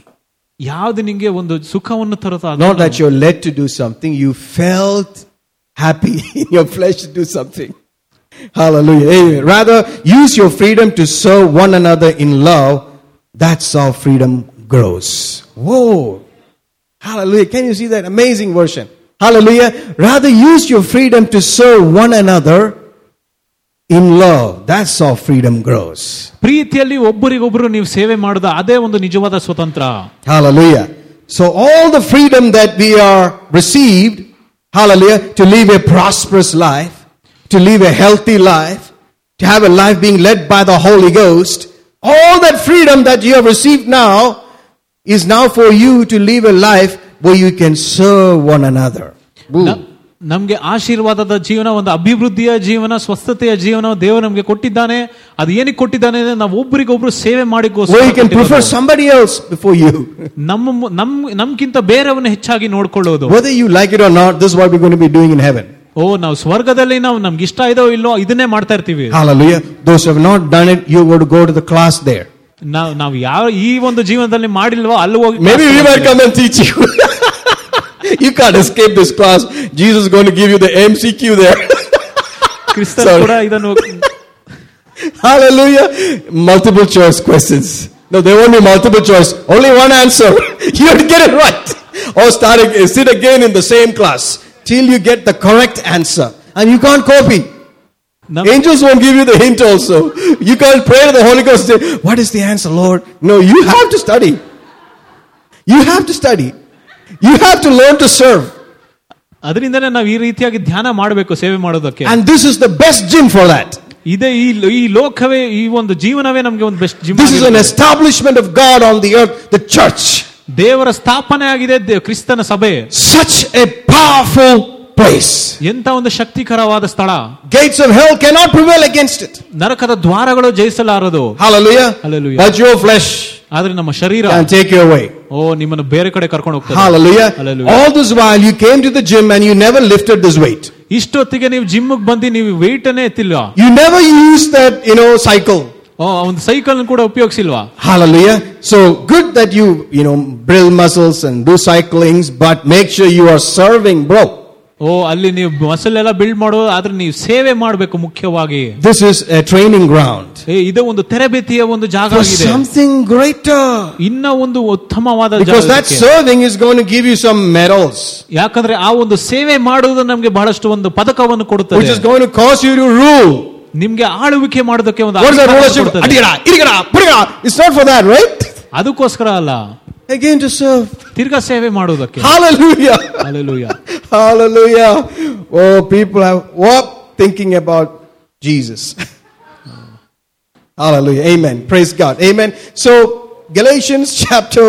ಯಾವ್ದು ನಿಮ್ಗೆ ಒಂದು ಸುಖವನ್ನು ತರುತ್ತೋ Not ಅದನ್ನ- that you're led to do something, you felt happy (laughs) in your flesh to do something. Hallelujah. Amen. Rather, use your freedom to serve one another in love. That's how freedom grows. Whoa. Hallelujah. Can you see that amazing version? Hallelujah. Rather, use your freedom to serve one another in love. That's how freedom grows. ಪ್ರೀತಿಯಲ್ಲಿ ಒಬ್ಬರಿಗೊಬ್ರು ನೀವು ಸೇವೆ ಮಾಡುದ ಅದೇ ಒಂದು ನಿಜವಾದ ಸ್ವತಂತ್ರ Hallelujah. So all the freedom that we are received, hallelujah, to live a prosperous life, to live a healthy life, to have a life being led by the Holy Ghost, all that freedom that you have received now is now for you to live a life where you can serve one another. Boom. ನ- ನಮ್ಗೆ ಆಶೀರ್ವಾದದ ಜೀವನ ಒಂದು ಅಭಿವೃದ್ಧಿಯ ಜೀವನ ಸ್ವಸ್ಥತೆಯ ಜೀವನ ದೇವರು ನಮ್ಗೆ ಕೊಟ್ಟಿದ್ದಾನೆ ಅದು ಏನಕ್ಕೆ ಕೊಟ್ಟಿದ್ದಾನೆ ಅಂದ್ರೆ ನಾವು ಒಬ್ಬರಿಗೊಬ್ರು ಸೇವೆ Where you can prefer ಮಾಡಿ somebody else before you. ನಮ್ಮ ಮು- ನಮ್ ನಮ್ಗಿಂತ ಬೇರೆಯವನ್ನ ಹೆಚ್ಚಾಗಿ ನೋಡ್ಕೊಳ್ಳೋದು Whether you like it or not, this is what we're going to be doing in heaven. ಓ ನಾವು ಸ್ವರ್ಗದಲ್ಲಿ ನಾವು ನಮ್ಗೆ ಇಷ್ಟ ಇದೋ ಇಲ್ಲೋ ಇದನ್ನೇ ಮಾಡ್ತಾ ಇರ್ತೀವಿ Hallelujah. Those who have not done it, you're going to go to the class there. ನಾವು ನಾವು ಯಾವ ಈ ಒಂದು ಜೀವನದಲ್ಲಿ ಮಾಡಿಲ್ವೋ ಅಲ್ಲಿ ಹೋಗಿ Maybe class we might ಮಾಡ್ತೀವಿ. come and teach you. you can't escape this class. Jesus is going to give you the MCQ there. ಕ್ರಿಸ್ತರು Sorry. ಕೂಡ ಇದನ್ನು Hallelujah. Multiple choice questions. No, there won't be multiple choice. Only one answer. (laughs) you have to get it right. Or start again, sit again in the same class till you get the correct answer. And you can't copy. ನಮ್- Angels won't give you the hint also. You can't pray to the Holy Ghost and say, What is the answer, Lord? No, you have to study. You have to study. You have to learn to serve. ಅದರಿಂದನೇ ನಾವು ಈ ರೀತಿಯಾಗಿ ಧ್ಯಾನ ಮಾಡಬೇಕು ಸೇವೆ ಮಾಡೋದಕ್ಕೆ And this is the best gym for that. ಇದೇ ಈ ಈ ಲೋಕವೇ ಈ ಒಂದು ಜೀವನವೇ ನಮ್ಗೆ ಒಂದು best gym This is an establishment of God on the earth, the church. ದೇವರ ಸ್ಥಾಪನೆ ಆಗಿದೆ ದೇ- ಕ್ರಿಸ್ತನ ಸಭೆ Such a powerful place. ಎಂತ ಒಂದು ಶಕ್ತಿಕರವಾದ ಸ್ಥಳ Gates of hell cannot prevail against it. ನರಕದ ದ್ವಾರಗಳು ಜಯಿಸಲಾರದು Hallelujah. Hallelujah. But your flesh ಆದ್ರೆ ನಮ್ಮ ಶರೀರ can take you away. ಓ ನಿಮ್ಮನ್ನು ಬೇರೆ ಕಡೆ ಕರ್ಕೊಂಡು ಹೋಗ್ತದೆ Hallelujah. Hallelujah. All this while you came to the gym and you never lifted this weight. ಇಷ್ಟೊತ್ತಿಗೆ ನೀವು ಜಿಮ್ ಬಂದು ನೀವು weight ಅನ್ನೇ ಎತ್ತಿಲ್ಲ You never used that, you know, cycle. ಓ ಒಂದು ಸೈಕಲ್ ಕೂಡ ಉಪಯೋಗಿಸಿಲ್ವಾ Hallelujah. So good that you, you know, build muscles and do cyclings, but make sure you are serving, bro. ಓ ಅಲ್ಲಿ ನೀವು ಮಸಲ್ ಎಲ್ಲ ಬಿಲ್ಡ್ ಮಾಡೋ ಆದ್ರೆ ನೀವು ಸೇವೆ ಮಾಡಬೇಕು ಮುಖ್ಯವಾಗಿ. ದಿಸ್ ಇಸ್ ಟ್ರೈನಿಂಗ್ ಗ್ರೌಂಡ್ ಇದು ಒಂದು ತರಬೇತಿಯ ಒಂದು ಜಾಗ ಆಗಿದೆ. ಸಮಥಿಂಗ್ ಗ್ರೇಟರ್ ಇನ್ನ ಒಂದು ಉತ್ತಮವಾದ because that serving is going to give you some medals ಯಾಕಂದ್ರೆ ಆ ಒಂದು ಸೇವೆ ಮಾಡುವುದು ನಮಗೆ ಬಹಳಷ್ಟು ಒಂದು ಪದಕವನ್ನು ಕೊಡುತ್ತದೆ. Which is going to cause you to rule ನಿಮಗೆ ಆಳುವಿಕೆ ಮಾಡೋದಕ್ಕೆ ಒಂದು it's not for that right ಅದಕ್ಕೋಸ್ಕರ ಅಲ್ಲ. Again to serve. ತಿರ್ಗಾ ಸೇವೆ ಮಾಡುವುದಕ್ಕೆ Hallelujah. Hallelujah. Hallelujah. Oh, people have what thinking about Jesus. Hallelujah. Amen. Praise God. Amen. So, Galatians (laughs) chapter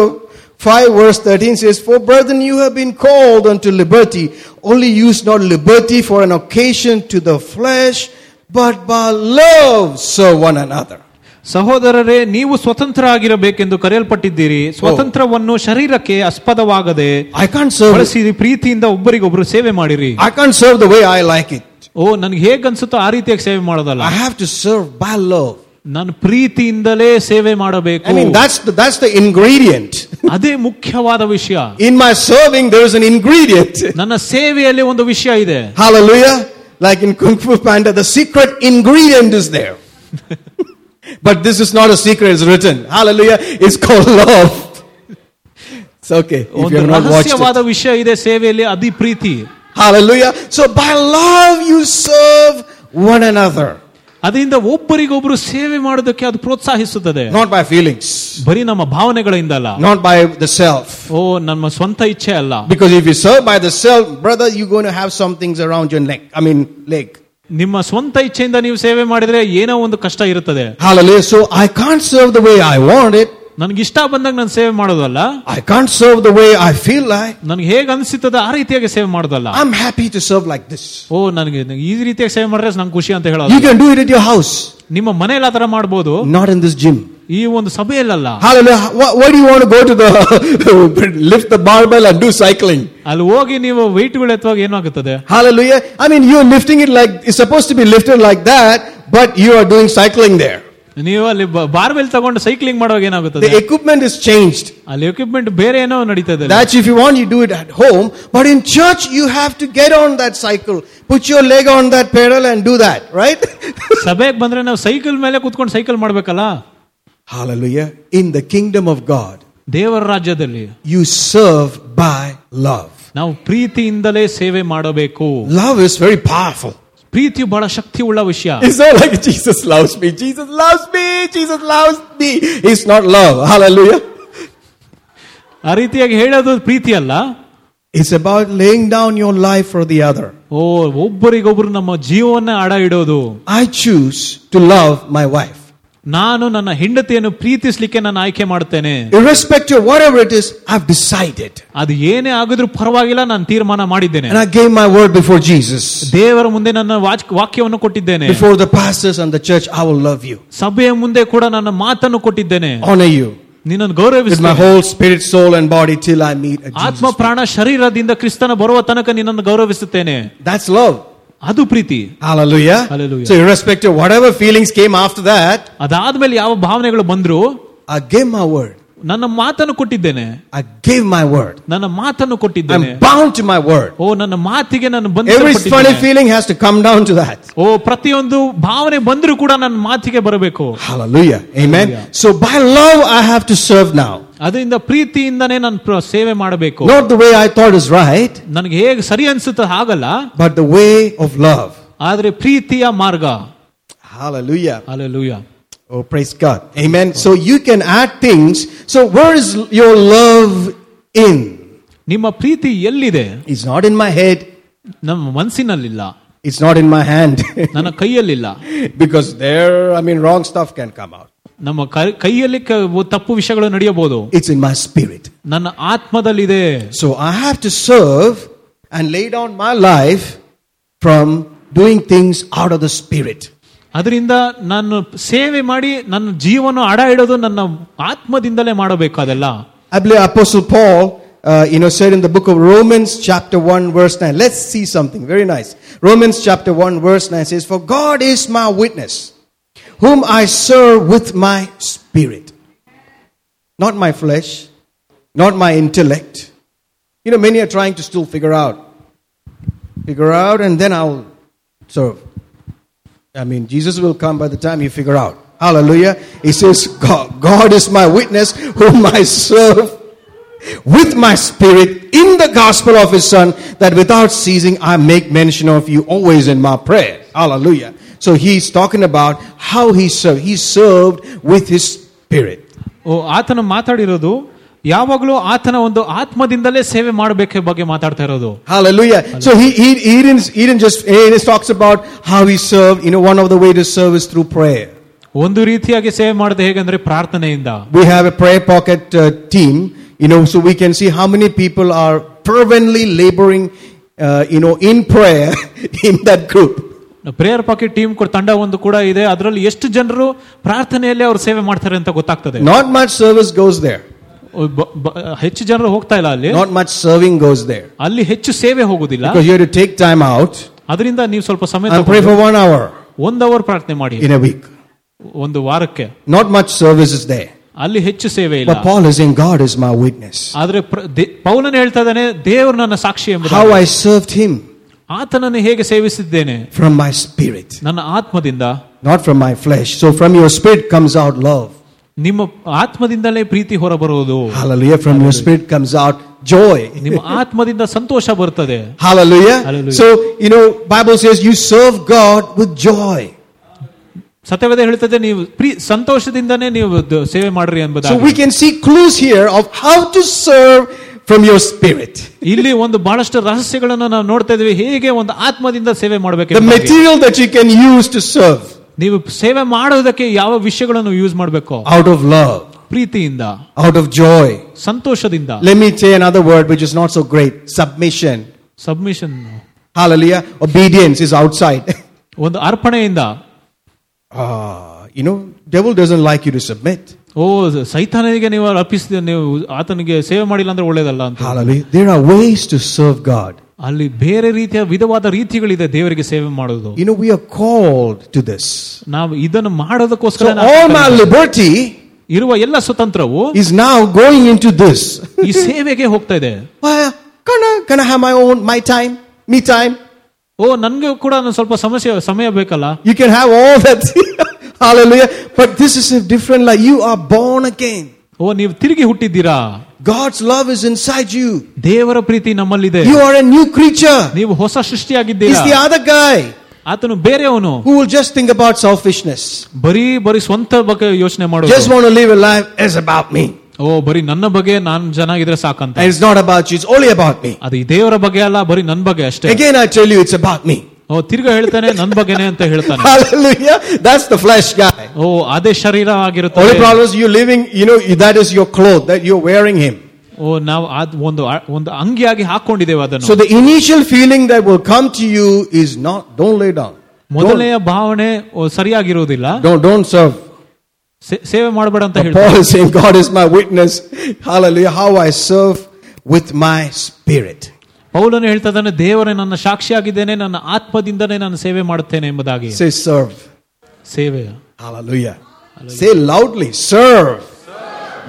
5 verse 13 says, For brethren, you have been called unto liberty. Only use not liberty for an occasion to the flesh, but by love serve one another. ಸಹೋದರರೇ ನೀವು ಸ್ವತಂತ್ರ ಆಗಿರಬೇಕೆಂದು ಕರೆಯಲ್ಪಟ್ಟಿದ್ದೀರಿ ಸ್ವತಂತ್ರವನ್ನು ಶರೀರಕ್ಕೆ ಆಸ್ಪದವಾಗದೆ I can't serve ಪ್ರೀತಿಯಿಂದ ಒಬ್ಬರಿಗೊಬ್ಬರು ಸೇವೆ ಮಾಡಿರಿ. I can't serve the way I like it ಓ ನನಗೆ ಹೇಗೆ ಅನ್ಸುತ್ತೋ ಆ ರೀತಿಯಾಗಿ ಸೇವೆ ಮಾಡೋದಲ್ಲ. I have to serve by love ನನ್ನ ಪ್ರೀತಿಯಿಂದಲೇ ಸೇವೆ ಮಾಡಬೇಕು. ಐ ಮೀನ್ ದಟ್ಸ್ ದಟ್ಸ್ ಅದೇ ಮುಖ್ಯವಾದ ವಿಷಯ. In my serving there is an ingredient ನನ್ನ ಸೇವೆಯಲ್ಲಿ ಒಂದು ವಿಷಯ ಇದೆ. Hallelujah like in Kung Fu Panda the secret ingredient is there but this is not a secret, it's written. Hallelujah. It's called (laughs) love. It's okay if you ಒಂದು have not watched ರಹಸ್ಯವಾದ it. ವಿಷಯ ಇದೆ ಸೇವೆಯಲ್ಲಿ ಅದಿ ಪ್ರೀತಿ Hallelujah. So by love, you serve one another, ಅದರಿಂದ ಒಬ್ಬರಿಗೊಬ್ರು ಸೇವೆ ಮಾಡೋದಕ್ಕೆ ಅದು ಪ್ರೋತ್ಸಾಹಿಸುತ್ತದೆ not by feelings, ಬರೀ ನಮ್ಮ ಭಾವನೆಗಳಿಂದ ಅಲ್ಲ not by the self. ಓ ನಮ್ಮ ಸ್ವಂತ ಇಚ್ಛೆ ಅಲ್ಲ Because if you serve by the self, brother, you're going to have some things around your neck. I mean, leg. ನಿಮ್ಮ ಸ್ವಂತ ಇಚ್ಛೆಯಿಂದ ನೀವು ಸೇವೆ ಮಾಡಿದ್ರೆ ಏನೋ ಒಂದು ಕಷ್ಟ ಇರುತ್ತದೆ Hallelujah. So I can't serve the way I want it. ನನ್ಗೆ ಇಷ್ಟ ಬಂದಾಗ ನಾನು ಸೇವೆ ಮಾಡೋದಲ್ಲ I can't serve the way I feel like. ನನ್ಗೆ ಹೇಗೆ ಅನ್ಸುತ್ತದೆ ಆ ರೀತಿಯಾಗಿ ಸೇವೆ ಮಾಡೋದಲ್ಲ I'm happy to serve like this. ಓ ನನಗೆ ಈ ರೀತಿಯಾಗಿ ಸೇವೆ ಮಾಡಿದ್ರೆ ನಂಗೆ ಖುಷಿ ಅಂತ You ಹೇಳೋದು can do it at your house, ನಿಮ್ಮ ಮನೆಯಲ್ಲಿ ಆತರ ಮಾಡ್ಬೋದು not in this gym. ಈ ಒಂದು ಸಭೆಯಲ್ಲ Hallelujah. Why, why do you want to go to the lift the barbell and do cycling? ಅಲ್ಲಿ ಹೋಗಿ ನೀವು ವೆಯ್ಟ್ಗಳು ಎತ್ತುವಾಗ ಏನಾಗುತ್ತದೆ Hallelujah. I mean, you're lifting it like it's supposed to be lifted like that, but you are doing cycling there. ನೀವು ಅಲ್ಲಿ barbell ತಗೊಂಡು cycling ಮಾಡುವಾಗ ಏನಾಗುತ್ತದೆ The equipment is changed. ಅಲ್ಲಿ ಎಕ್ವಿಪ್ಮೆಂಟ್ ಬೇರೆ ಏನೋ ನಡೀತದೆ That if you want, you do it at home. But in church, you have to get on that cycle, put your leg on that pedal and do that, right? ಸಭೆಗೆ ಬಂದ್ರೆ ನಾವು cycle ಮೇಲೆ ಕುತ್ಕೊಂಡು cycle ಮಾಡ್ಬೇಕಲ್ಲ Hallelujah. In the kingdom of God, ದೇವರ ರಾಜ್ಯದಲ್ಲಿ you serve by love. ನಾವು ಪ್ರೀತಿಯಿಂದಲೇ ಸೇವೆ ಮಾಡಬೇಕು Love is very powerful. ಪ್ರೀತಿಯು ಬಹಳ ಶಕ್ತಿ ಉಳ್ಳ ವಿಷಯ It's not like Jesus loves me. Jesus loves me. Jesus loves me. It's not love. Hallelujah. ಆ ರೀತಿಯಾಗಿ ಹೇಳೋದು ಪ್ರೀತಿ ಅಲ್ಲ It's about laying down your life for the other. ಓ ಒಬ್ಬರಿಗೊಬ್ರು ನಮ್ಮ ಜೀವವನ್ನ ಅಡ ಇಡೋದು I choose to love my wife. ನಾನು ನನ್ನ ಹೆಂಡತಿಯನ್ನು ಪ್ರೀತಿಸ್ಲಿಕ್ಕೆ ನಾನು ಆಯ್ಕೆ ಮಾಡ್ತೇನೆ Irrespective of whatever it is, I've decided. ಅದು ಏನೇ ಆಗಿದ್ರು ಪರವಾಗಿಲ್ಲ ನಾನು ತೀರ್ಮಾನ ಮಾಡಿದ್ದೇನೆ And I gave my word before Jesus. ದೇವರ ಮುಂದೆ ನನ್ನ ವಾಚ್- ವಾಕ್ಯವನ್ನು ಕೊಟ್ಟಿದ್ದೇನೆ Before the pastors and the church, I will love you. ಸಭೆಯ ಮುಂದೆ ಕೂಡ ನನ್ನ ಮಾತನ್ನು ಕೊಟ್ಟಿದ್ದೇನೆ Honor you. ನಿನ್ನನ್ನು With my ಗೌರವಿಸ್ತೇನೆ whole spirit, soul, and body till I meet a ಆತ್ಮ Jesus. ಪ್ರಾಣ ಶರೀರದಿಂದ ಕ್ರಿಸ್ತನ ಬರುವ ತನಕ ನಿನ್ನನ್ನು ಗೌರವಿಸುತ್ತೇನೆ That's love. ಅದು ಪ್ರೀತಿ Hallelujah. Hallelujah. So irrespective of whatever feelings came after that, ಅದಾದ್ಮೇಲೆ ಯಾವ ಭಾವನೆಗಳು ಬಂದ್ರು I gave my word. ನನ್ನ ಮಾತನ್ನು ಕೊಟ್ಟಿದ್ದೇನೆ I gave my word. ನನ್ನ ಮಾತನ್ನು ಕೊಟ್ಟಿದ್ದೇನೆ I'm bound to my word. ಓ ನನ್ನ ಮಾತಿಗೆ ನಾನು Every funny ಬಂದ feeling has to come down to that. ಓ ಪ್ರತಿಯೊಂದು ಭಾವನೆ ಬಂದ್ರೂ ಕೂಡ ನನ್ನ ಮಾತಿಗೆ ಬರಬೇಕು Hallelujah. Amen. Hallelujah. So by love, I have to serve now. ಅದರಿಂದ ಪ್ರೀತಿಯಿಂದನೇ ನಾನು ಪ್ರ- ಸೇವೆ ಮಾಡಬೇಕು Not the way I thought is right, ನನಗೆ ಹೇಗೆ ಸರಿ ಅನ್ಸುತ್ತೆ ಹಾಗಲ್ಲ but the way of love. ಆದ್ರೆ ಪ್ರೀತಿಯ ಮಾರ್ಗ Hallelujah. Alleluia Oh, praise God. Amen. So you can add things. So where is your love in? ನಿಮ್ಮ ಪ್ರೀತಿ ಎಲ್ಲಿದೆ It's not in my head. ನಮ್ಮ ಮನಸ್ಸಿನಲ್ಲಿಲ್ಲ It's not in my hand. ನನ್ನ ಕೈಯಲ್ಲಿಲ್ಲ because there, I mean, wrong stuff can come out. ನಮ್ಮ ಕೈ- ಕೈಯಲ್ಲಿ ಕ- ತಪ್ಪು ವಿಷಯಗಳು ನಡೆಯಬಹುದು It's in my spirit. ನನ್ನ ಆತ್ಮದಲ್ಲಿದೆ So I have to serve and lay down my life from doing things out of the spirit. ಅದರಿಂದ ನಾನು ಸೇವೆ ಮಾಡಿ ನನ್ನ ಜೀವನ ಅಡ ಇಡೋದು ನನ್ನ ಆತ್ಮದಿಂದಲೇ ಮಾಡಬೇಕು ಅದೆಲ್ಲ I believe Apostle Paul, uh, you know, said in the book of Romans, chapter 1, verse 9. Let's see something very nice. Romans, chapter 1, verse 9 says, For God is my witness, whom I serve with my spirit. Not my flesh, not my intellect. You know, many are trying to still figure out. Figure out, and then I'll serve. I mean, Jesus will come by the time you figure out. Hallelujah. He says, God, God is my witness, whom (laughs) I serve with my spirit in the gospel of his son, that without ceasing I make mention of you always in my prayer. Hallelujah. So he's talking about how he served. He served with his spirit. ಓ ಆತನ ಮಾತಾಡಿರೋದು ಯಾವಾಗಲೂ ಆತನ ಒಂದು ಆತ್ಮದಿಂದಲೇ ಸೇವೆ ಮಾಡಬೇಕೆ ಬಗ್ಗೆ ಮಾತಾಡ್ತಾ ಇರೋದು Hallelujah. So he, he, he, didn't, he didn't just, he just talks about how he served. You know, one of the way to serve is through prayer. ಒಂದು ರೀತಿಯಾಗಿ ಸೇವೆ ಮಾಡೋದು ಹೇಗಂದ್ರೆ ಪ್ರಾರ್ಥನೆಯಿಂದ We have a prayer pocket uh, team, you know, so we can see how many people are fervently laboring, uh, you know, in prayer (laughs) in that group. Prayer pocket team ತಂಡ ಒಂದು ಕೂಡ ಇದೆ ಅದರಲ್ಲಿ ಎಷ್ಟು ಜನರು ಪ್ರಾರ್ಥನೆಯಲ್ಲಿ ಅವ್ರು ಸೇವೆ ಮಾಡ್ತಾರೆ ಅಂತ ಗೊತ್ತಾಗ್ತದೆ Not much service goes there. ಬ- ಬ- ಹೆಚ್ಚು ಜನರು ಹೋಗ್ತಾ ಇಲ್ಲ ಅಲ್ಲಿ Not much serving goes there. ಅಲ್ಲಿ ಹೆಚ್ಚು ಸೇವೆ ಹೋಗುದಿಲ್ಲ Because you have to take time out ಅದರಿಂದ ನೀವು ಸ್ವಲ್ಪ ಸಮಯ and pray for ತಗೊಂಡು one hour ಒಂದ್ ಅವರ್ ಪ್ರಾರ್ಥನೆ ಮಾಡಿ in a week. ಒಂದು ವಾರಕ್ಕೆ Not much service is there. ಅಲ್ಲಿ ಹೆಚ್ಚು ಸೇವೆ ಇಲ್ಲ But Paul is saying, God is my witness. ಆದ್ರೆ ಪ್ರ- ದೇ- ಪೌಲನೇ ಹೇಳ್ತಾ ಇದ್ದಾನೆ ದೇವರು ನನ್ನ ಸಾಕ್ಷಿ ಎಂಬುದು How I served him ಆತನನ್ನು ಹೇಗೆ ಸೇವಿಸಿದ್ದೇನೆ from my spirit, ನನ್ನ ಆತ್ಮದಿಂದ not from my flesh. So from your spirit comes out love. ನಿಮ್ಮ ಆತ್ಮದಿಂದಲೇ ಪ್ರೀತಿ ಹೊರಬರುವುದು Hallelujah. From your spirit comes out joy. ನಿಮ್ಮ ಆತ್ಮದಿಂದ ಸಂತೋಷ ಬರ್ತದೆ Hallelujah. Hallelujah. So, you know, Bible says you serve God with joy. ಸತ್ಯವೇದ ಹೇಳ್ತದೆ ನೀವು pre ಸಂತೋಷದಿಂದನೇ ನೀವು the- ಸೇವೆ ಮಾಡ್ರಿ So ಎಂಬುದಾಗಿ we can see clues here of how to serve from your spirit. ಇಲ್ಲಿ ಒಂದು ಬಹಳಷ್ಟು ರಹಸ್ಯಗಳನ್ನು ನಾವು ನೋಡ್ತಾ ಇದೀವಿ ಹೇಗೆ ಒಂದು ಆತ್ಮದಿಂದ ಸೇವೆ The ಮಾಡಬೇಕು material that you can use to serve ನೀವು ಸೇವೆ ಮಾಡೋದಕ್ಕೆ ಯಾವ ವಿಷಯಗಳನ್ನು ಯೂಸ್ ಮಾಡಬೇಕು out of love. ಪ್ರೀತಿಯಿಂದ out of joy. ಸಂತೋಷದಿಂದ Let me say another word which is not so great submission. Submission Hallelujah. Obedience is outside. (laughs) ಒಂದು ಅರ್ಪಣೆಯಿಂದ Ah, you know, devil doesn't like you to submit. ಓ ಸೈತಾನಿಗೆ ನೀವು ಅರ್ಪಿಸಿದ ನೀವು ಆತನಿಗೆ ಸೇವೆ ಮಾಡಿಲ್ಲ ಅಂದ್ರೆ ಒಳ್ಳೇದಲ್ಲ ಅಂತ Hallelujah. There are ways to serve God. ಅಲ್ಲಿ ಬೇರೆ ರೀತಿಯ ವಿಧವಾದ ರೀತಿಗಳಿದೆ ದೇವರಿಗೆ ಸೇವೆ ಮಾಡೋದು You know, we are called to this. ನಾವು ಇದನ್ನು ಮಾಡೋದಕ್ಕೋಸ್ಕರ So ನಾವು all my liberty ಇರುವ ಎಲ್ಲ ಸ್ವತಂತ್ರವು is now going into this. ಈ ಸೇವೆಗೆ ಹೋಗ್ತಾ ಇದೆ Why, can I, can I have my own, my time, me time? ಓ ನನ್ಗೆ ಕೂಡ ಒಂದು ಸ್ವಲ್ಪ ಸಮಸ್ಯೆ ಸಮಯ ಬೇಕಲ್ಲ You can have all that. Hallelujah. But this is a different life. You are born again. ಓ ನೀವು ತಿರುಗಿ ಹುಟ್ಟಿದ್ದೀರಾ God's love is inside you. ದೇವರ ಪ್ರೀತಿ ನಮ್ಮಲ್ಲಿದೆ You are a new creature. ನೀವು ಹೊಸ He's ಸೃಷ್ಟಿಯಾಗಿದ್ದೀರಾ the other guy ಆತನು ಬೇರೆಯವನು who will just think about selfishness. ಬರೀ ಬರೀ ಸ್ವಂತ ಬಗ್ಗೆ ಯೋಚನೆ Just ಮಾಡೋದು want to live a life as about me. ಓ ಬರೀ ನನ್ನ ಬಗ್ಗೆ ನಾನ್ ಚೆನ್ನಾಗಿದ್ರೆ ಸಾಕಂತ And it's not about you, it's only about me. ಅದು ಈ ದೇವರ ಬಗ್ಗೆ ಅಲ್ಲ ಬರೀ ನನ್ ಬಗ್ಗೆ ಅಷ್ಟೇ Again, I tell you, it's about me. ಓ ತಿರ್ಗಾ ಹೇಳ್ತಾನೆ ನನ್ ಬಗ್ಗೆನೆ ಅಂತ ಹೇಳ್ತಾನೆ (laughs) Hallelujah. That's the flesh guy. ಓ ಅದೇ ಶರೀರ Only ಆಗಿರುತ್ತೆ problem is you're living, you know, that is your clothes, that you're wearing him. ಓ ನಾವು ಅದ್ ಒಂದು ಒಂದು ಅಂಗಿಯಾಗಿ ಹಾಕೊಂಡಿದ್ದೇವೆ ಅದನ್ನು So the initial feeling that will come to you is not, don't lay down. Don't, ಮೊದಲನೆಯ ಭಾವನೆ ಓ, ಸರಿಯಾಗಿರುವುದಿಲ್ಲ don't, don't serve. ಸೇ- ಸೇವೆ ಮಾಡಬೇಡ ಅಂತ ಹೇಳ್ತಾರೆ Paul is saying, God is my witness. Hallelujah. How I serve with my spirit. ಪೌಲನು ಹೇಳ್ತಾ ಇದ್ದಾನೆ ದೇವರೇ ನನ್ನ ಸಾಕ್ಷಿಯಾಗಿದ್ದೇನೆ ನನ್ನ ಆತ್ಮದಿಂದನೇ ನಾನು ಸೇವೆ ಮಾಡುತ್ತೇನೆ ಎಂಬುದಾಗಿ Say serve. ಸೇವೆ Hallelujah. Say loudly, serve.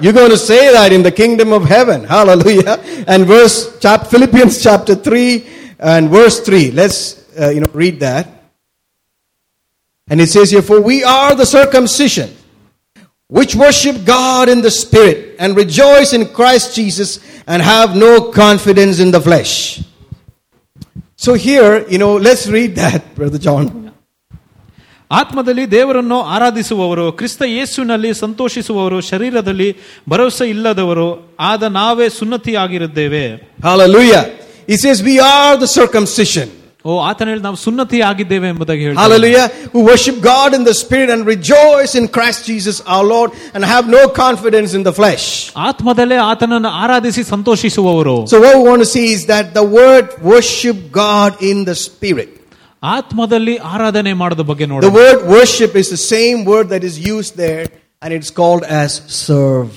You're going to say that in the kingdom of heaven. Hallelujah. And verse, chap, Philippians chapter 3 and verse 3. Let's, uh, you know, read that. And it says here, For we are the circumcision, which worship God in the Spirit, and rejoice in Christ Jesus, and have no confidence in the flesh. So here, you know, let's read that, Brother (laughs) John. ಆತ್ಮದಲ್ಲಿ ದೇವರನ್ನು ಆರಾಧಿಸುವವರು ಕ್ರಿಸ್ತ ಯೇಸುವಿನಲ್ಲಿ ಸಂತೋಷಿಸುವವರು ಶರೀರದಲ್ಲಿ ಭರವಸೆ ಇಲ್ಲದವರು ಆದ ನಾವೇ ಸುನ್ನತಿಯಾಗಿರುತ್ತೇವೆ Hallelujah. He says, We are the circumcision. ಓ ಆತನ ಹೇಳಿ ನಾವು ಸುನ್ನತಿ ಆಗಿದ್ದೇವೆ ಎಂಬುದಾಗಿ ಹೇಳ್ತಾರೆ Hallelujah. Who worship God in the Spirit and rejoice in Christ Jesus our Lord and have no confidence in the flesh. ಆತ್ಮದಲ್ಲೇ ಆತನನ್ನು ಆರಾಧಿಸಿ ಸಂತೋಷಿಸುವವರು So, what we want to see is that the word worship God in the Spirit. ಆತ್ಮದಲ್ಲಿ ಆರಾಧನೆ ಮಾಡೋದ ಬಗ್ಗೆ The ನೋಡಿ word worship is the same word that is used there and it's called as serve.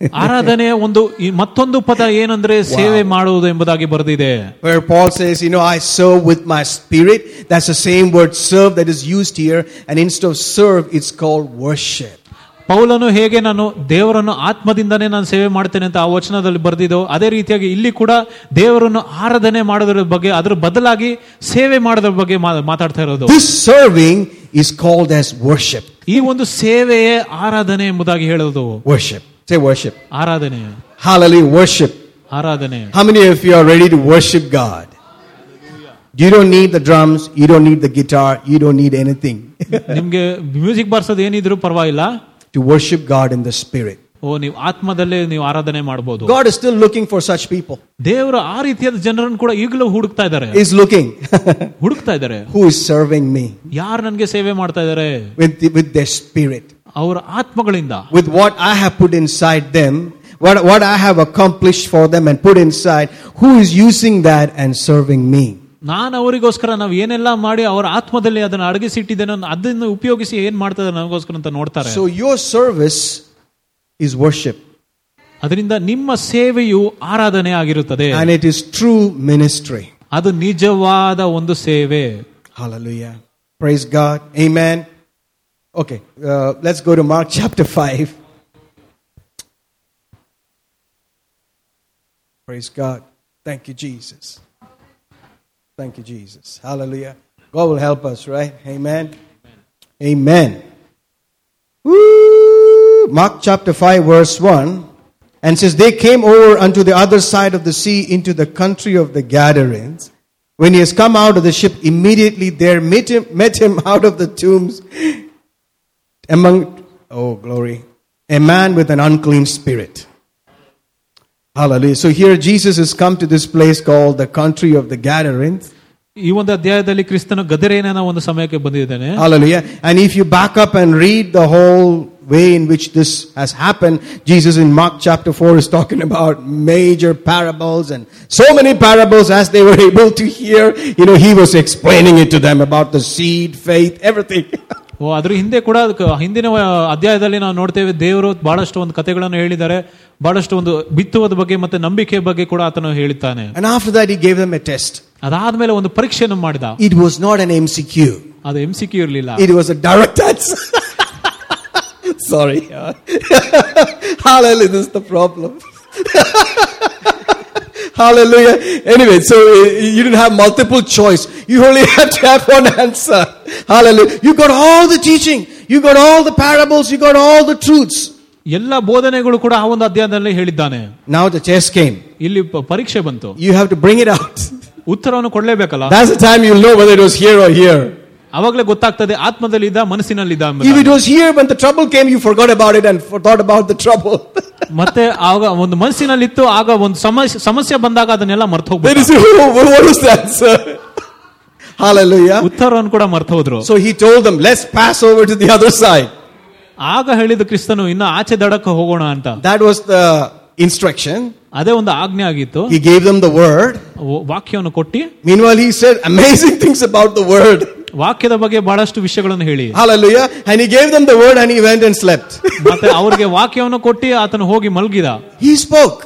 (laughs) ಆರಾಧನೆ ಒಂದು ಮತ್ತೊಂದು ಪದ ಏನಂದ್ರೆ ಸೇವೆ ಮಾಡುವುದು ಎಂಬುದಾಗಿ ಬರೆದಿದೆ. Where says you know I serve with my spirit that's the same word serve that is used here and instead of serve it's called worship ಪೌಲನು ಹೇಗೆ ನಾನು ದೇವರನ್ನು ಆತ್ಮದಿಂದನೇ ನಾನು ಸೇವೆ ಮಾಡ್ತೇನೆ ಅಂತ ಆ ವಚನದಲ್ಲಿ ಬರೆದಿದ್ದು ಅದೇ ರೀತಿಯಾಗಿ ಇಲ್ಲಿ ಕೂಡ ದೇವರನ್ನು ಆರಾಧನೆ ಮಾಡೋದ್ರ ಬಗ್ಗೆ ಅದರ ಬದಲಾಗಿ ಸೇವೆ ಮಾಡೋದ್ರ ಬಗ್ಗೆ ಮಾತಾಡ್ತಾ ಇರೋದು. Serving is called as worship ಈ ಒಂದು ಸೇವೆಯೇ ಆರಾಧನೆ ಎಂಬುದಾಗಿ ಹೇಳೋದು. Worship Say worship. ಆರಾಧನೆ Hallelujah. Worship. ಆರಾಧನೆ How many of you are ready to worship God? You don't need the drums. You don't need the guitar. You don't need anything (laughs) ನಿಮ್ಗೆ music ಬರ್ಸೋದು ಏನಿದ್ರು ಪರವಾಗಿಲ್ಲ to worship God in the spirit. ಓ ನೀವು ಆತ್ಮದಲ್ಲೇ ನೀವು ಆರಾಧನೆ ಮಾಡಬಹುದು God is still looking for such people. ದೇವರು ಆ ರೀತಿಯಾದ ಜನರನ್ನು ಕೂಡ ಈಗಲೂ ಹುಡುಕ್ತಾ ಇದ್ದಾರೆ He's looking. (laughs) ಹುಡುಕ್ತಾ ಇದ್ದಾರೆ Who is serving me ಯಾರು ನನಗೆ ಸೇವೆ ಮಾಡ್ತಾ ಇದ್ದಾರೆ with, the, with their spirit? ಅವರ ಆತ್ಮಗಳಿಂದ With what I have put inside them, what, what I have accomplished for them and put inside, who is using that and serving me? ನಾನು ಅವರಿಗೋಸ್ಕರ ನಾವು ಏನೆಲ್ಲ ಮಾಡಿ ಅವರ ಆತ್ಮದಲ್ಲಿ ಅದನ್ನು ಅಡಗಿಸಿಟ್ಟಿದ್ದೇನೆ ಅದನ್ನು ಉಪಯೋಗಿಸಿ ಏನ್ ಮಾಡ್ತಾರೆ ನನಗೋಸ್ಕರ ಅಂತ ನೋಡ್ತಾರೆ So your service is worship. ಅದರಿಂದ ನಿಮ್ಮ ಸೇವೆಯು ಆರಾಧನೆ ಆಗಿರುತ್ತದೆ And it is true ministry. ಅದು ನಿಜವಾದ ಒಂದು ಸೇವೆ Hallelujah. Praise God. Amen. Okay, uh, let's go to Mark chapter 5. Praise God. Thank you, Jesus. Thank you, Jesus. Hallelujah. God will help us, right? Amen. Amen. Woo! Mark chapter 5, verse 1. And says, They came over unto the other side of the sea into the country of the Gadarenes. When he has come out of the ship, immediately there met him, met him (laughs) out of the tombs among, oh glory, a man with an unclean spirit. Hallelujah. So here Jesus has come to this place called the country of the Gadarenes. ಈ ಒಂದು ಅಧ್ಯಾಯದಲ್ಲಿ ಕ್ರಿಸ್ತನ ಗದರೇನ ಒಂದು ಸಮಯಕ್ಕೆ ಬಂದಿದ್ದಾನೆ Hallelujah. And if you back up and read the whole way in which this has happened, Jesus in Mark chapter 4 is talking about major parables and so many parables as they were able to hear. You know, he was explaining it to them about the seed, faith, everything. (laughs) ಅದ್ರ ಹಿಂದೆ ಕೂಡ ಹಿಂದಿನ ಅಧ್ಯಾಯದಲ್ಲಿ ನಾವು ನೋಡ್ತೇವೆ ದೇವರು ಬಹಳಷ್ಟು ಒಂದು ಕಥೆಗಳನ್ನು ಹೇಳಿದ್ದಾರೆ ಬಹಳಷ್ಟು ಒಂದು ಬಿತ್ತುವುದ ಬಗ್ಗೆ ಮತ್ತೆ ನಂಬಿಕೆ ಬಗ್ಗೆ ಕೂಡ ಆತನು ಹೇಳುತ್ತಾನೆ and after that, he gave them a test. ಅದಾದ್ಮೇಲೆ ಒಂದು ಪರೀಕ್ಷೆಯನ್ನು ಮಾಡಿದ It was not an MCQ. ಅದು ಕ್ಯೂ ಇರಲಿಲ್ಲ It was a direct answer. (laughs) Sorry. (laughs) Hallelujah. This is the problem. (laughs) (laughs) Hallelujah. Anyway, so uh, you didn't have multiple choice. You only (laughs) had to have one answer. Hallelujah. You got all the teaching. You got all the parables. You got all the truths. ಎಲ್ಲ ಬೋಧನೆಗಳು ಕೂಡ ಆ ಒಂದು ಅಧ್ಯಾಯದಲ್ಲಿ ಹೇಳಿದ್ದಾನೆ Now the test came. ಇಲ್ಲಿ ಪ- ಪರೀಕ್ಷೆ ಬಂತು You have to bring it out. ಉತ್ತರವನ್ನು ಕೊಡ್ಲೇಬೇಕಲ್ಲ That's the time you'll know whether it was here or here. ಅವಾಗಲೇ ಗೊತ್ತಾಗ್ತದೆ ಆತ್ಮದಲ್ಲಿದ್ದ ಮನಸ್ಸಿನಲ್ಲಿದ್ದ If ಎಂಬುದಾಗಿ. it was here when the trouble came, you forgot about it and thought about the trouble. (laughs) ಮತ್ತೆ ಆಗ ಒಂದು ಮನಸ್ಸಿನಲ್ಲಿತ್ತು ಆಗ ಒಂದು ಸಮಸ್ಯೆ ಸಮಸ್ಯೆ ಬಂದಾಗ ಅದನ್ನೆಲ್ಲ ಮರ್ತು Then ಹೋಗ್ಬಿಟ್ಟು you say, oh, what was (laughs) the answer? Hallelujah. ಉತ್ತರವನ್ನು ಕೂಡ ಮರ್ತು ಹೋದ್ರು So he told them, let's pass over to the other side. ಆಗ ಹೇಳಿದ ಕ್ರಿಸ್ತನು ಇನ್ನು ಆಚೆ ದಡಕ್ಕೆ ಹೋಗೋಣ ಅಂತ That was the instruction. ಅದೇ ಒಂದು ಆಜ್ಞೆ ಆಗಿತ್ತು He gave them the word. ವ- ವಾಕ್ಯವನ್ನು ಕೊಟ್ಟಿ Meanwhile, he said amazing (laughs) things about the word. ವಾಕ್ಯದ ಬಗ್ಗೆ ಬಹಳಷ್ಟು ವಿಷಯಗಳನ್ನು ಹೇಳಿ Hallelujah. And he gave them the word and he went and slept. ಮತ್ತೆ ಅವರಿಗೆ ವಾಕ್ಯವನ್ನು ಕೊಟ್ಟಿ ಆತನು ಹೋಗಿ ಮಲಗಿದ he spoke.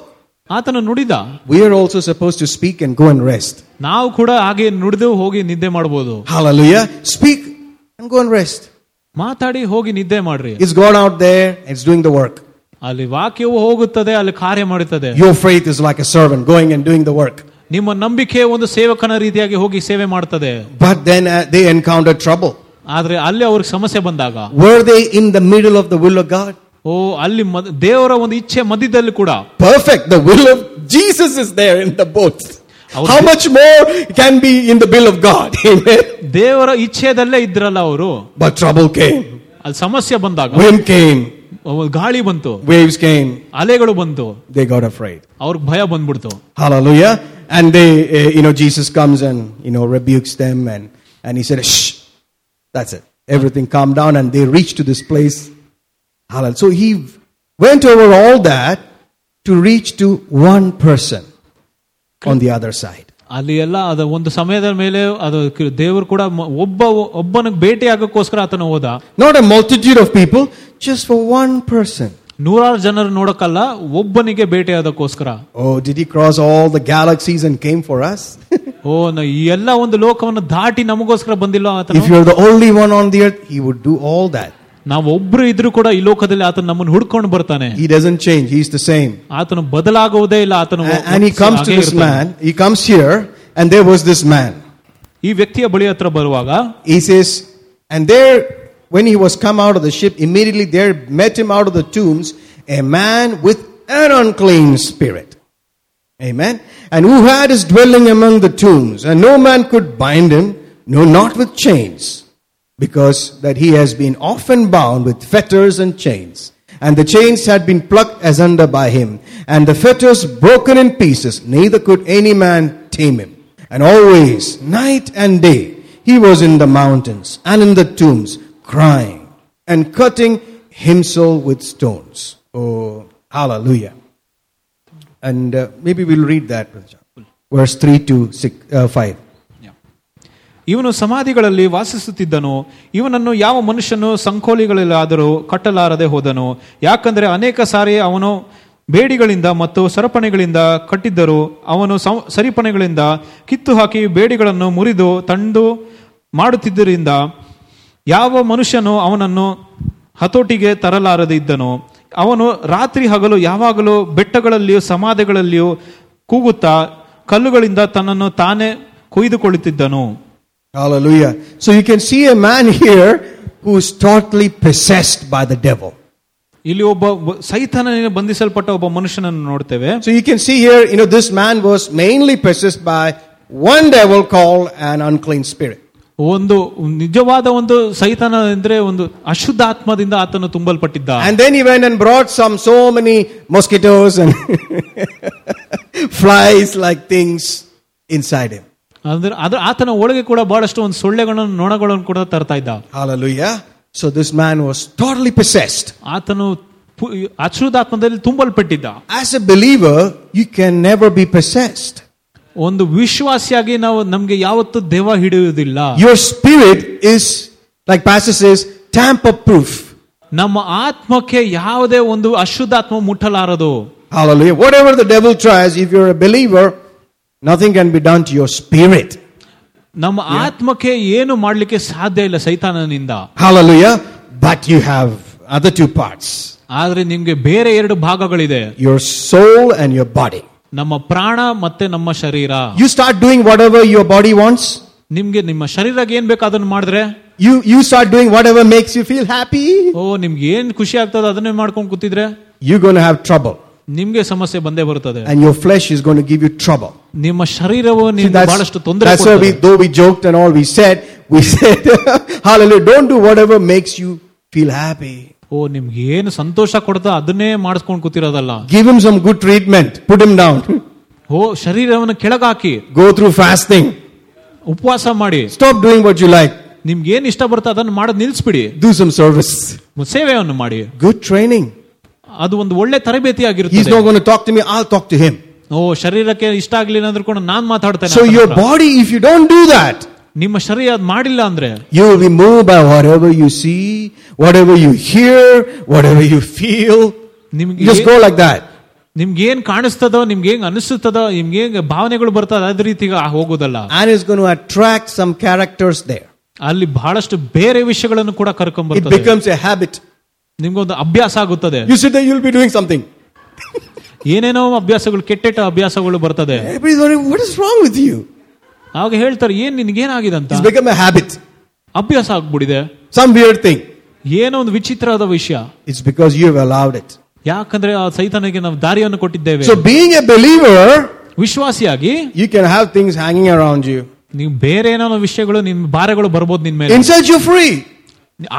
ಆತನು ನುಡಿದ We are also supposed to speak and go and rest. ನಾವು ಕೂಡ ಹಾಗೆ ನುಡಿದು ಹೋಗಿ ನಿದ್ದೆ ಮಾಡಬಹುದು Hallelujah. Speak and go and rest. ಮಾತಾಡಿ ಹೋಗಿ ನಿದ್ದೆ ಮಾಡ್ರಿ It's gone out there, it's doing the work. ಅಲ್ಲಿ ವಾಕ್ಯವು ಹೋಗುತ್ತದೆ ಅಲ್ಲಿ ಕಾರ್ಯ ಮಾಡುತ್ತದೆ Your faith is like a servant going and doing the work. ನಿಮ್ಮ ನಂಬಿಕೆ ಒಂದು ಸೇವಕನ ರೀತಿಯಾಗಿ ಹೋಗಿ ಸೇವೆ ಮಾಡ್ತದೆ But then uh, they encountered trouble. ಆದ್ರೆ ಅಲ್ಲಿ ಅವ್ರಿಗೆ ಸಮಸ್ಯೆ ಬಂದಾಗ Were they in the middle of the will of God? ಓ ಅಲ್ಲಿ ಮದ್- ದೇವರ ಒಂದು ಇಚ್ಛೆ ಮಧ್ಯದಲ್ಲಿ ಕೂಡ Perfect. The will of Jesus is there in the boat. Our- How much more can be in the will of God? Amen. ದೇವರ ಇಚ್ಛೆದಲ್ಲೇ ಇದ್ರಲ್ಲ ಅವರು But trouble came. ಅಲ್ಲಿ ಸಮಸ್ಯೆ ಬಂದಾಗ Wind came. ಒಂದು ಗಾಳಿ ಬಂತು Waves came. ಅಲೆಗಳು ಬಂತು They got afraid. ಅವ್ರಿಗೆ ಭಯ ಬಂದ್ಬಿಡ್ತು Hallelujah. And they, uh, you know, Jesus comes and, you know, rebukes them and, and he said, shh. That's it. Everything calmed down and they reached to this place. Hallelujah. So he went over all that to reach to one person on the other side. ಅಲ್ಲಿ ಎಲ್ಲ ಅದು ಒಂದು ಸಮಯದ ಮೇಲೆ ಅದು ಕ- ದೇವರು ಕೂಡ ಮ- ಒಬ್ಬ ಒಬ್ಬನಿಗೆ ಭೇಟಿ ಆಗಕ್ಕೋಸ್ಕರ ಆತನು ಹೋದ Not a multitude of people, just for one person. ನೂರಾರು ಜನರು ನೋಡಕ್ಕಲ್ಲ ಒಬ್ಬನಿಗೆ ಭೇಟಿ ಆದಕ್ಕೋಸ್ಕರ Oh, did he cross all the galaxies and came for us? ಓ ನ- ಈ ಎಲ್ಲ ಒಂದು ಲೋಕವನ್ನು ದಾಟಿ ನಮಗೋಸ್ಕರ ಬಂದಿಲ್ಲ ಆತನು if you're the only one on the earth, he would do all that. ನಾವು ಒಬ್ರು ಇದ್ರು ಕೂಡ ಈ ಲೋಕದಲ್ಲಿ ಆತನು ನಮ್ಮನ್ನು ಹುಡ್ಕೊಂಡು ಬರ್ತಾನೆ He doesn't change. He's the same. ಆತನು ಬದಲಾಗುವುದೇ ಇಲ್ಲ ಆತನು And, and he comes to ಹಾಗೇ this ಇರ್ತಾನೆ. man. He comes here, and there was this man. ಈ ವ್ಯಕ್ತಿಯ ಬಳಿ ಹತ್ರ ಬರುವಾಗ He says, and there, when he was come out of the ship, immediately there met him out of the tombs a man with an unclean spirit. Amen. And who had his dwelling among the tombs, and no man could bind him, no, not with chains, because that he has been often bound with fetters and chains. And the chains had been plucked asunder by him, and the fetters broken in pieces, neither could any man tame him. And always, night and day, he was in the mountains and in the tombs, crying and cutting himself with stones. Oh, hallelujah. And uh, maybe we'll read that, verse 3 to six, uh, 5. ಇವನು ಸಮಾಧಿಗಳಲ್ಲಿ ವಾಸಿಸುತ್ತಿದ್ದನು ಇವನನ್ನು ಯಾವ ಮನುಷ್ಯನು ಸಂಕೋಲಿಗಳಲ್ಲಾದರೂ ಕಟ್ಟಲಾರದೆ ಹೋದನು ಯಾಕಂದರೆ ಅನೇಕ ಸಾರಿ ಅವನು ಬೇಡಿಗಳಿಂದ ಮತ್ತು ಸರಪಣಿಗಳಿಂದ ಕಟ್ಟಿದ್ದರು ಅವನು ಸರಿಪಣಿಗಳಿಂದ ಕಿತ್ತು ಹಾಕಿ ಬೇಡಿಗಳನ್ನು ಮುರಿದು ತಂದು ಮಾಡುತ್ತಿದ್ದರಿಂದ ಯಾವ ಮನುಷ್ಯನು ಅವನನ್ನು ಹತೋಟಿಗೆ ತರಲಾರದೆ ಇದ್ದನು ಅವನು ರಾತ್ರಿ ಹಗಲು ಯಾವಾಗಲೂ ಬೆಟ್ಟಗಳಲ್ಲಿಯೂ ಸಮಾಧಿಗಳಲ್ಲಿಯೂ ಕೂಗುತ್ತಾ ಕಲ್ಲುಗಳಿಂದ ತನ್ನನ್ನು ತಾನೇ ಕೊಯ್ದುಕೊಳ್ಳುತ್ತಿದ್ದನು Hallelujah. So you can see a man here who is totally possessed by the devil. ಇಲ್ಲಿ ಒಬ್ಬ ಸೈತಾನನಿಂದ ಬಂಧಿಸಲ್ಪಟ್ಟ ಒಬ್ಬ ಮನುಷ್ಯನನ್ನು ನೋಡ್ತೇವೆ so you can see here you know this man was mainly possessed by one devil called an unclean spirit. ಒಂದು ನಿಜವಾದ ಒಂದು ಸೈತಾನ ಅಂದ್ರೆ ಒಂದು ಅಶುದ್ಧ ಆತ್ಮದಿಂದ ಆತನು ತುಂಬಲ್ಪಟ್ಟಿದ್ದ And then he went and brought some so many mosquitoes and flies like things inside him. ಅಂದ್ರೆ ಅದ್ರ ಆತನ ಒಳಗೆ ಕೂಡ ಬಹಳಷ್ಟು ಒಂದು ಸೊಳ್ಳೆಗಳನ್ನು ನೊಣಗಳನ್ನು ಕೂಡ ತರ್ತಾ ಇದ್ದ Hallelujah. So this man was totally possessed. ಆತನು ಪು- ಅಶುದ್ಧಾತ್ಮದಲ್ಲಿ ತುಂಬಲ್ಪಟ್ಟಿದ್ದ As a believer, you can never be possessed. ಒಂದು ವಿಶ್ವಾಸಿಯಾಗಿ ನಾವು ನಮಗೆ ಯಾವತ್ತೂ ದೆವ್ವ ಹಿಡಿಯುವುದಿಲ್ಲ Your spirit is, like is says, tamper proof ನಮ್ಮ ಆತ್ಮಕ್ಕೆ ಯಾವುದೇ ಒಂದು ಅಶುದ್ಧಾತ್ಮ ಮುಟ್ಟಲಾರದು Hallelujah. Whatever the devil tries, if you're a believer, nothing can be done to your spirit. ನಮ್ಮ ಆತ್ಮಕ್ಕೆ ಏನು ಮಾಡಲಿಕ್ಕೆ ಸಾಧ್ಯ ಇಲ್ಲ ಸೈತಾನನಿಂದ Hallelujah. But you have other two parts ಆದ್ರೆ ನಿಮ್ಗೆ ಬೇರೆ ಎರಡು ಭಾಗಗಳಿದೆ your soul and your body. ನಮ್ಮ ಪ್ರಾಣ ಮತ್ತೆ ನಮ್ಮ ಶರೀರ You start doing whatever your body wants. ನಿಮ್ಗೆ ನಿಮ್ಮ ಶರೀರಕ್ಕೆ ಏನ್ ಬೇಕು ಅದನ್ನ ಮಾಡಿದ್ರೆ You, you start doing whatever makes you feel happy. ಓ ನಿಮ್ಗೆ ಏನ್ ಖುಷಿ ಆಗ್ತದೆ ಅದನ್ನೇ ಮಾಡ್ಕೊಂಡು ಕೂತಿದ್ರೆ You're going to have trouble. ನಿಮ್ಗೆ ಸಮಸ್ಯೆ ಬಂದೇ ಬರುತ್ತದೆ And your flesh is going to give you trouble. ನಿಮ್ಮ ಶರೀರವು See, ನಿಮ್ಗೆ that's, ಬಹಳಷ್ಟು ತೊಂದರೆ that's why we, though we joked and all, we said, we said, hallelujah, don't do whatever makes you feel happy. ಓ ನಿಮ್ಗೆ ಏನು ಸಂತೋಷ ಕೊಡ್ತಾ ಅದನ್ನೇ ಮಾಡಿಸ್ಕೊಂಡು ಕೂತಿರೋದಲ್ಲ Give him some good treatment. Put him down. ಓ ಶರೀರವನ್ನು ಕೆಳಗಾಕಿ Go through fasting. ಉಪವಾಸ ಮಾಡಿ Stop doing what you like. ನಿಮ್ಗೆ ಏನ್ ಇಷ್ಟ ಬರುತ್ತೆ ಅದನ್ನ ಮಾಡೋದ್ ನಿಲ್ಸ್ಬಿಡಿ Do some service. ಸೇವೆಯನ್ನು ಮಾಡಿ Good training. ಅದು ಒಂದು ಒಳ್ಳೆ ತರಬೇತಿ He's ಆಗಿರುತ್ತೆ not going to talk to me. I'll talk to him. ಓ ಶರೀರಕ್ಕೆ ಇಷ್ಟ ಆಗ್ಲಿಲ್ಲ ಅಂದ್ರೂ ಕೂಡ ನಾನ್ ಮಾತಾಡ್ತೇನೆ So ಆತನ your ಹತ್ರ. body, if you don't do that, ನಿಮ್ಮ ಶರೀರ ಅದ್ ಮಾಡಿಲ್ಲ ಅಂದ್ರೆ you will be moved by whatever you see, whatever you hear, whatever you feel. ನಿಮ್ಗೆ You just ಏನ್- go like that. ನಿಮ್ಗೆ ಏನ್ ಕಾಣಿಸ್ತದೋ ನಿಮ್ಗೆ ಹೆಂಗ್ ಅನಿಸ್ತದೋ ನಿಮ್ಗೆ ಹೆಂಗ್ ಭಾವನೆಗಳು ಬರ್ತದ ಅದ ರೀತಿಗೆ ಆ- ಹೋಗೋದಲ್ಲ And it's going to attract some characters there. ಅಲ್ಲಿ ಬಹಳಷ್ಟು ಬೇರೆ ವಿಷಯಗಳನ್ನು ಕೂಡ ಕರ್ಕೊಂಡ್ It ಬರ್ತದೆ becomes a habit. ನಿಮ್ಗೊಂದು ಅಭ್ಯಾಸ ಆಗುತ್ತದೆ You sit there, you'll be doing something. ಏನೇನೋ ಅಭ್ಯಾಸಗಳು ಕೆಟ್ಟೆಟ್ಟ ಅಭ್ಯಾಸಗಳು ಬರ್ತದೆ Everybody's wondering, what is wrong with you? ಆಗ ಹೇಳ್ತಾರೆ ಏನ್ ನಿನ್ಗೇನಾಗಿದೆ ಅಂತ It's become a habit. ಅಭ್ಯಾಸ ಆಗ್ಬಿಡಿದೆ Some weird thing. ಏನೋ ಒಂದು ವಿಚಿತ್ರವಾದ ವಿಷಯ It's because you have allowed it. ಯಾಕಂದ್ರೆ ಆ ಸೈತಾನಿಗೆ ನಾವು ದಾರಿಯನ್ನು ಕೊಟ್ಟಿದ್ದೇವೆ So being a believer, ವಿಶ್ವಾಸಿಯಾಗಿ you can have things hanging around you. ನೀವು ಬೇರೆ ಏನೋ ವಿಷಯಗಳು ನಿಮ್ ಭಾರಗಳು ಬರ್ಬೋದು ನಿನ್ ಮೇಲೆ Inside you're free.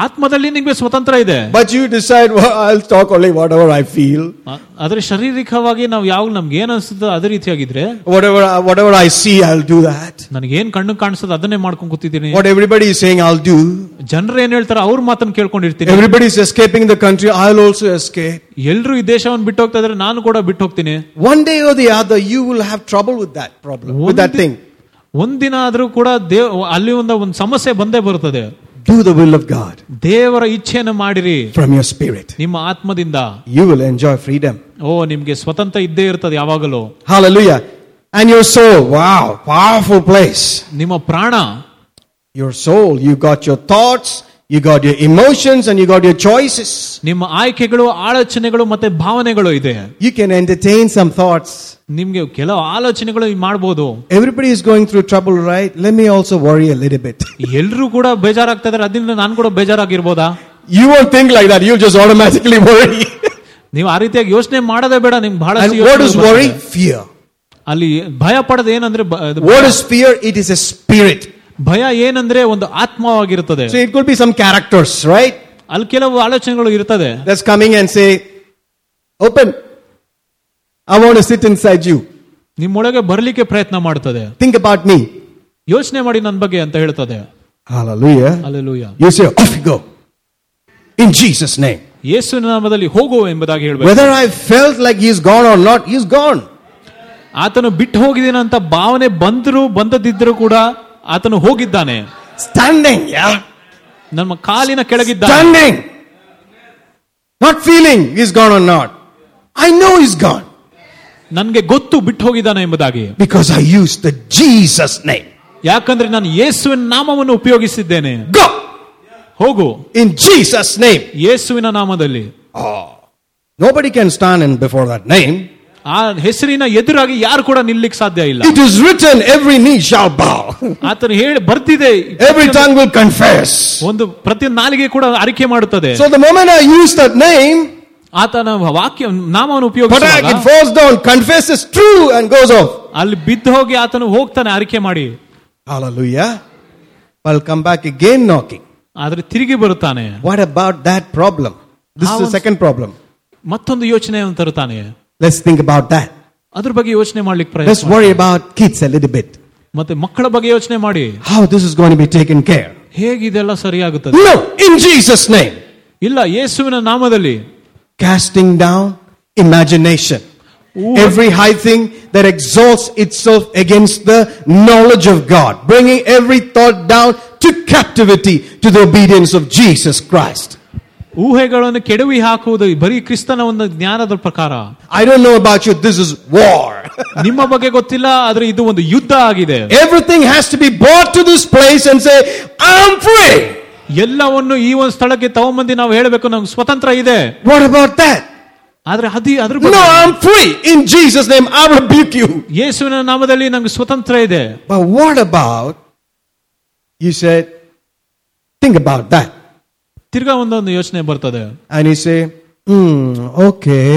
ಆತ್ಮದಲ್ಲಿ ನಿಮಗೆ ಸ್ವತಂತ್ರ ಇದೆ. But you decide I talk only whatever I feel ಆದರೆ ಶಾರೀರಿಕವಾಗಿ ನಾವು ಯಾವಾಗ ನಮ್ಗೆ ಏನ್ ಅನ್ಸುತ್ತೆ ಅದೇ ರೀತಿಯಾಗಿದ್ರೆ whatever I see I do that ನನಗೆ ಏನ್ ಕಣ್ಣು ಕಾಣಿಸೋದು ಅದನ್ನೇ ಮಾಡ್ಕೊಂಡು ಕೂತಿದ್ದೀನಿ. What everybody is saying I'll do ಜನರು ಏನ್ ಹೇಳ್ತಾರೆ ಅವ್ರ ಮಾತನ್ನು ಕೇಳ್ಕೊಂಡಿರ್ತೀನಿ. Everybody is escaping the country I will also escape ಎಲ್ಲರೂ ಈ ದೇಶವನ್ನು ಬಿಟ್ಟು ಹೋಗ್ತಾ ಇದ್ರೆ ನಾನು ಕೂಡ ಬಿಟ್ಟು ಹೋಗ್ತೀನಿ. One day or the you will have trouble with that problem with that thing ಒಂದಿನ ಆದರೂ ಕೂಡ ದೇವ್ ಅಲ್ಲಿ ಒಂದು ಒಂದು ಸಮಸ್ಯೆ ಬಂದೇ ಬರುತ್ತದೆ. Do the will of God ದೇವರ ಇಚ್ಛೆಯನ್ನು ಮಾಡಿರಿ from your spirit. ನಿಮ್ಮ ಆತ್ಮದಿಂದ You will enjoy freedom. ಓ ನಿಮ್ಗೆ ಸ್ವತಂತ್ರ ಇದ್ದೇ ಇರ್ತದೆ ಯಾವಾಗಲೂ Hallelujah. And your soul, wow, powerful place. ನಿಮ್ಮ ಪ್ರಾಣ Your soul, you got your thoughts, you got your emotions, and you got your choices. ನಿಮ್ಮ ಆಯ್ಕೆಗಳು ಆಲೋಚನೆಗಳು ಮತ್ತೆ ಭಾವನೆಗಳು ಇದೆ You can entertain some thoughts. ನಿಮ್ಗೆ ಕೆಲವು ಆಲೋಚನೆಗಳು ಮಾಡ್ಬೋದು Everybody is going through trouble, right? Let me also worry a little bit. ಎಲ್ರು ಕೂಡ ಬೇಜಾರಾಗ್ತಾ ಇದಾರೆ ಅದರಿಂದ ನಾನು ಕೂಡ ಬೇಜಾರಾಗಿರ್ಬೋದಾ You won't think like that. You'll just automatically worry. ನೀವು ಆ ರೀತಿಯಾಗಿ ಯೋಚನೆ ಮಾಡೋದೇ ಬೇಡ ನಿಮ್ಗೆ ಬಹಳ and what is worry? Fear. ಅಲ್ಲಿ ಭಯ ಪಡೋದು ಏನಂದ್ರೆ ಬ- ಅದು What is fear? It is a spirit. ಭಯ ಏನಂದ್ರೆ ಒಂದು ಆತ್ಮವಾಗಿರುತ್ತದೆ So it could be some characters, right? ಅಲ್ಲಿ ಕೆಲವು ಆಲೋಚನೆಗಳು ಇರ್ತದೆ That's coming and say, Open. I want to sit inside you. ನಿಮ್ಮೊಳಗೆ ಬರ್ಲಿಕ್ಕೆ ಪ್ರಯತ್ನ ಮಾಡ್ತದೆ Think about me. ಯೋಚನೆ ಮಾಡಿ ನನ್ನ ಬಗ್ಗೆ ಅಂತ ಹೇಳ್ತದೆ Hallelujah. Alleluia You say, Off you go. In Jesus' name. ಯೇಸು ನಾಮದಲ್ಲಿ ಹೋಗು ಎಂಬುದಾಗಿ ಹೇಳ್ಬೇಕು Whether I felt like he's gone or not, he's gone. ಆತನು ಬಿಟ್ಟು ಹೋಗಿದ್ದೇನೆ ಅಂತ ಭಾವನೆ ಬಂದ್ರು ಬಂದದಿದ್ರು ಕೂಡ ಆತನು ಹೋಗಿದ್ದಾನೆ. ಸ್ಟ್ಯಾಂಡಿಂಗ್ ನಮ್ಮ ಕಾಲಿನ ಕೆಳಗಿದ್ದಾನೆ. Not feeling is gone or not I know is gone ನನಗೆ ಗೊತ್ತು ಬಿಟ್ಟು ಹೋಗಿದ್ದಾನೆ ಎಂಬುದಾಗಿ. Because I use the Jesus name ಯಾಕಂದ್ರೆ ನಾನು ಯೇಸುವಿನ ನಾಮವನ್ನು ಉಪಯೋಗಿಸಿದ್ದೇನೆ. ಹೋಗು. ಇನ್ ಜೀಸಸ್ ನೇಮ್ ಯೇಸುವಿನ ನಾಮದಲ್ಲಿ. Nobody can stand in before that name ಆ ಹೆಸರಿನ ಎದುರಾಗಿ ಯಾರು ಕೂಡ ನಿಲ್ಲಿಕ್ ಸಾಧ್ಯ ಇಲ್ಲ It is written, every knee shall bow, ಆತನು ಹೇಳಿ ಬರ್ತಿದೆ every tongue will confess. ಒಂದು ಪ್ರತಿ ನಾಲಿಗೆ ಕೂಡ ಅರಿಕೆ ಮಾಡುತ್ತದೆ So the moment I use that name, ಆತನ ವಾಕ್ಯ ನಾಮವನ್ನು but ಉಪಯೋಗಿಸುವಾಗ it falls down, confesses true and goes off. ಅಲ್ಲಿ ಬಿದ್ದು ಹೋಗಿ ಆತನು ಹೋಗ್ತಾನೆ ಅರಿಕೆ ಮಾಡಿ Hallelujah. I'll come back again knocking. ಆದ್ರೆ ತಿರುಗಿ ಬರುತ್ತಾನೆ What about that problem? This is the How- second problem. ಮತ್ತೊಂದು ಯೋಚನೆಯನ್ನು ತರುತ್ತಾನೆ Let's think about that. ಅದ್ರ ಬಗ್ಗೆ ಯೋಚನೆ ಮಾಡ್ಲಿಕ್ಕೆ Let's ಪ್ರಯತ್ನ worry about kids a little bit. ಮತ್ತೆ ಮಕ್ಕಳ ಬಗ್ಗೆ ಯೋಚನೆ ಮಾಡಿ how this is going to be taken care. ಹೇಗೆ ಇದೆಲ್ಲ ಸರಿಯಾಗುತ್ತದೆ No, in Jesus' name. ಇಲ್ಲ ಯೇಸುವಿನ ನಾಮದಲ್ಲಿ Casting down imagination. Ooh. Every high thing that exalts itself against the knowledge of God. Bringing every thought down to captivity to the obedience of Jesus Christ. ಊಹೆಗಳನ್ನು ಕೆಡವಿ ಹಾಕುವುದು ಬರೀ ಕ್ರಿಸ್ತನ ಒಂದು ಜ್ಞಾನದ ಪ್ರಕಾರ I don't know about you, this is war. ನಿಮ್ಮ ಬಗ್ಗೆ ಗೊತ್ತಿಲ್ಲ ಆದ್ರೆ ಇದು ಒಂದು ಯುದ್ಧ ಆಗಿದೆ Everything has to be brought to this place and say, I'm free. ಎಲ್ಲವನ್ನು ಈ ಒಂದು ಸ್ಥಳಕ್ಕೆ ತಗೊಂಬಂದು ನಾವು ಹೇಳಬೇಕು ನಮ್ಗೆ ಸ್ವತಂತ್ರ ಇದೆ What about that? ಆದ್ರೆ ಅದಿ ಅದ್ರ No, ಬಗ್ಗೆ I'm free. In Jesus' name, I rebuke you. ಯೇಸುವಿನ ನಾಮದಲ್ಲಿ ನಮ್ಗೆ ಸ್ವತಂತ್ರ ಇದೆ But what about, you said, think about that. ತಿರ್ಗಾ ಒಂದೊಂದು ಯೋಚನೆ ಬರ್ತದೆ And you say, hmm, okay.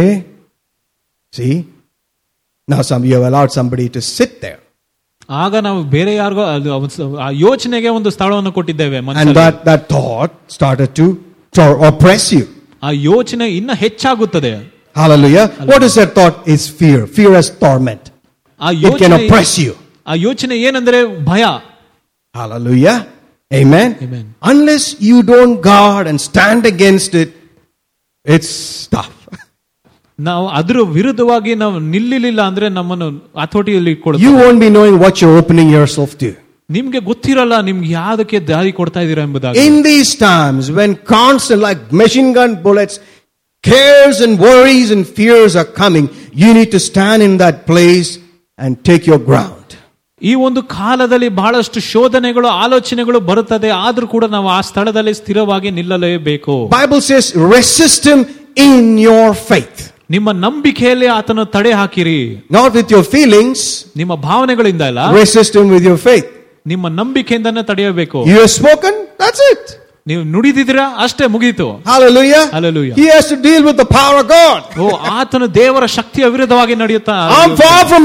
See? Now some you have allowed somebody to sit there. ಆಗ ನಾವು ಬೇರೆ ಯಾರಿಗೋ ಅದು ಅವನ್ ಸ- ಆ ಯೋಚನೆಗೆ ಒಂದು ಸ್ಥಳವನ್ನು ಕೊಟ್ಟಿದ್ದೇವೆ And ಮನಸ್ಸಲ್ಲಿ. that, that thought started to tor- oppress you. ಆ ಯೋಚನೆ ಇನ್ನ ಹೆಚ್ಚಾಗುತ್ತದೆ Hallelujah. What is that thought? Is fear. Fear as torment. ಆ It can ಯೋಚನೆ oppress you. ಆ ಯೋಚನೆ ಏನಂದ್ರೆ ಭಯ Hallelujah. Amen. Amen. Unless you don't guard and stand against it, it's tough. (laughs) ನಾವು ಅದ್ರ ವಿರುದ್ಧವಾಗಿ ನಾವು ನಿಲ್ಲಿಲ್ಲ ಅಂದ್ರೆ ನಮ್ಮನ್ನು ಹತೋಟಿಯಲ್ಲಿ You ಇಟ್ಕೊಳ್ತೀವಿ won't be knowing what you're opening yourself to. ನಿಮ್ಗೆ ಗೊತ್ತಿರಲ್ಲ ನಿಮ್ಗೆ ಯಾವ್ದಕ್ಕೆ ದಾರಿ ಕೊಡ್ತಾ ಇದೀರಾ ಎಂಬುದಾಗಿ In these times when constant like machine gun bullets, cares and worries and fears are coming, you need to stand in that place and take your ground. ಈ ಒಂದು ಕಾಲದಲ್ಲಿ ಬಹಳಷ್ಟು ಶೋಧನೆಗಳು ಆಲೋಚನೆಗಳು ಬರುತ್ತದೆ. ಆದರೂ ಕೂಡ ನಾವು ಆ ಸ್ಥಳದಲ್ಲಿ ಸ್ಥಿರವಾಗಿ ನಿಲ್ಲಲೇಬೇಕು. Bible says resist him in your faith ನಿಮ್ಮ ನಂಬಿಕೆಯಲ್ಲಿ ಆತನು ತಡೆ ಹಾಕಿರಿ. ನಾಟ್ ವಿತ್ ಯೋರ್ ಫೀಲಿಂಗ್ಸ್ ನಿಮ್ಮ ಭಾವನೆಗಳಿಂದ ಅಲ್ಲ. ರೆಸಿಸ್ಟಮ್ ವಿತ್ ಯೋರ್ ಫೈತ್ ನಿಮ್ಮ ನಂಬಿಕೆಯಿಂದ ತಡೆಯಬೇಕು. You have spoken that's it ನೀವು ನುಡಿದಿದ್ರಾ ಅಷ್ಟೇ ಮುಗಿಯಿತು Hallelujah. Hallelujah. He has to deal with the power of God. ಓ ಆತನು ದೇವರ ಶಕ್ತಿಯ ವಿರುದ್ಧವಾಗಿ ನಡೆಯುತ್ತಾ? I'm far from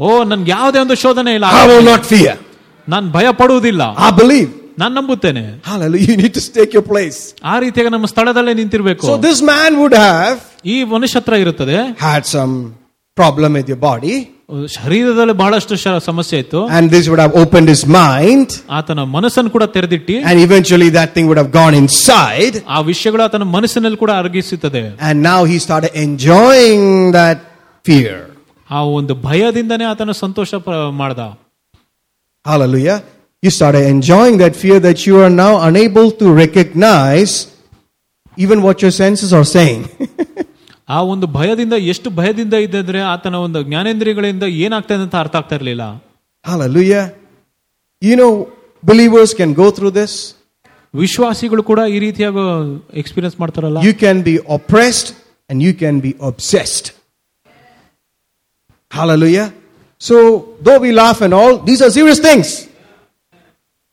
ಓ ನನ್ಗೆ ಯಾವುದೇ ಒಂದು ಶೋಧನೆ ಇಲ್ಲ I will not fear. ನಾನು ಭಯ ಪಡುವುದಿಲ್ಲ I believe. ನಾನು ನಂಬುತ್ತೇನೆ Hallelujah. You need to take your place. ಆ ರೀತಿಯಾಗಿ ನಮ್ಮ ಸ್ಥಳದಲ್ಲೇ ನಿಂತಿರ್ಬೇಕು So this man would have ಈ ಮನುಷ್ಯ ಹತ್ರ ಇರುತ್ತದೆ had some problem with your body ಶರೀರದಲ್ಲಿ ಬಹಳಷ್ಟು ಶ- ಸಮಸ್ಯೆ ಇತ್ತು and this would have opened his mind ಆತನ ಮನಸ್ಸನ್ನು ಕೂಡ ತೆರೆದಿಟ್ಟಿ and eventually that thing would have gone inside ಆ ವಿಷಯಗಳು ಆತನ ಮನಸ್ಸಿನಲ್ಲಿ ಕೂಡ ಅರಗಿಸುತ್ತದೆ and now he started enjoying that fear. ಆ ಒಂದು ಭಯದಿಂದನೇ ಆತನ ಸಂತೋಷ ಪ- ಮಾಡ್ದ Hallelujah. You started enjoying that fear that you are now unable to recognize even what your senses are saying. (laughs) ಆ ಒಂದು ಭಯದಿಂದ ಎಷ್ಟು ಭಯದಿಂದ ಇದ್ದಂದ್ರೆ ಆತನ ಒಂದು ಜ್ಞಾನೇಂದ್ರಿಯಗಳಿಂದ ಏನಾಗ್ತದೆ ಅಂತ ಅರ್ಥ ಆಗ್ತಾ ಇರ್ಲಿಲ್ಲ Hallelujah. You know, believers can go through this. ವಿಶ್ವಾಸಿಗಳು ಕೂಡ ಈ ರೀತಿಯಾಗ ಎಕ್ಸ್ಪೀರಿಯನ್ಸ್ ಮಾಡ್ತಾರಲ್ಲ You can be oppressed and you can be obsessed. Hallelujah. So, though we laugh and all, these are serious things.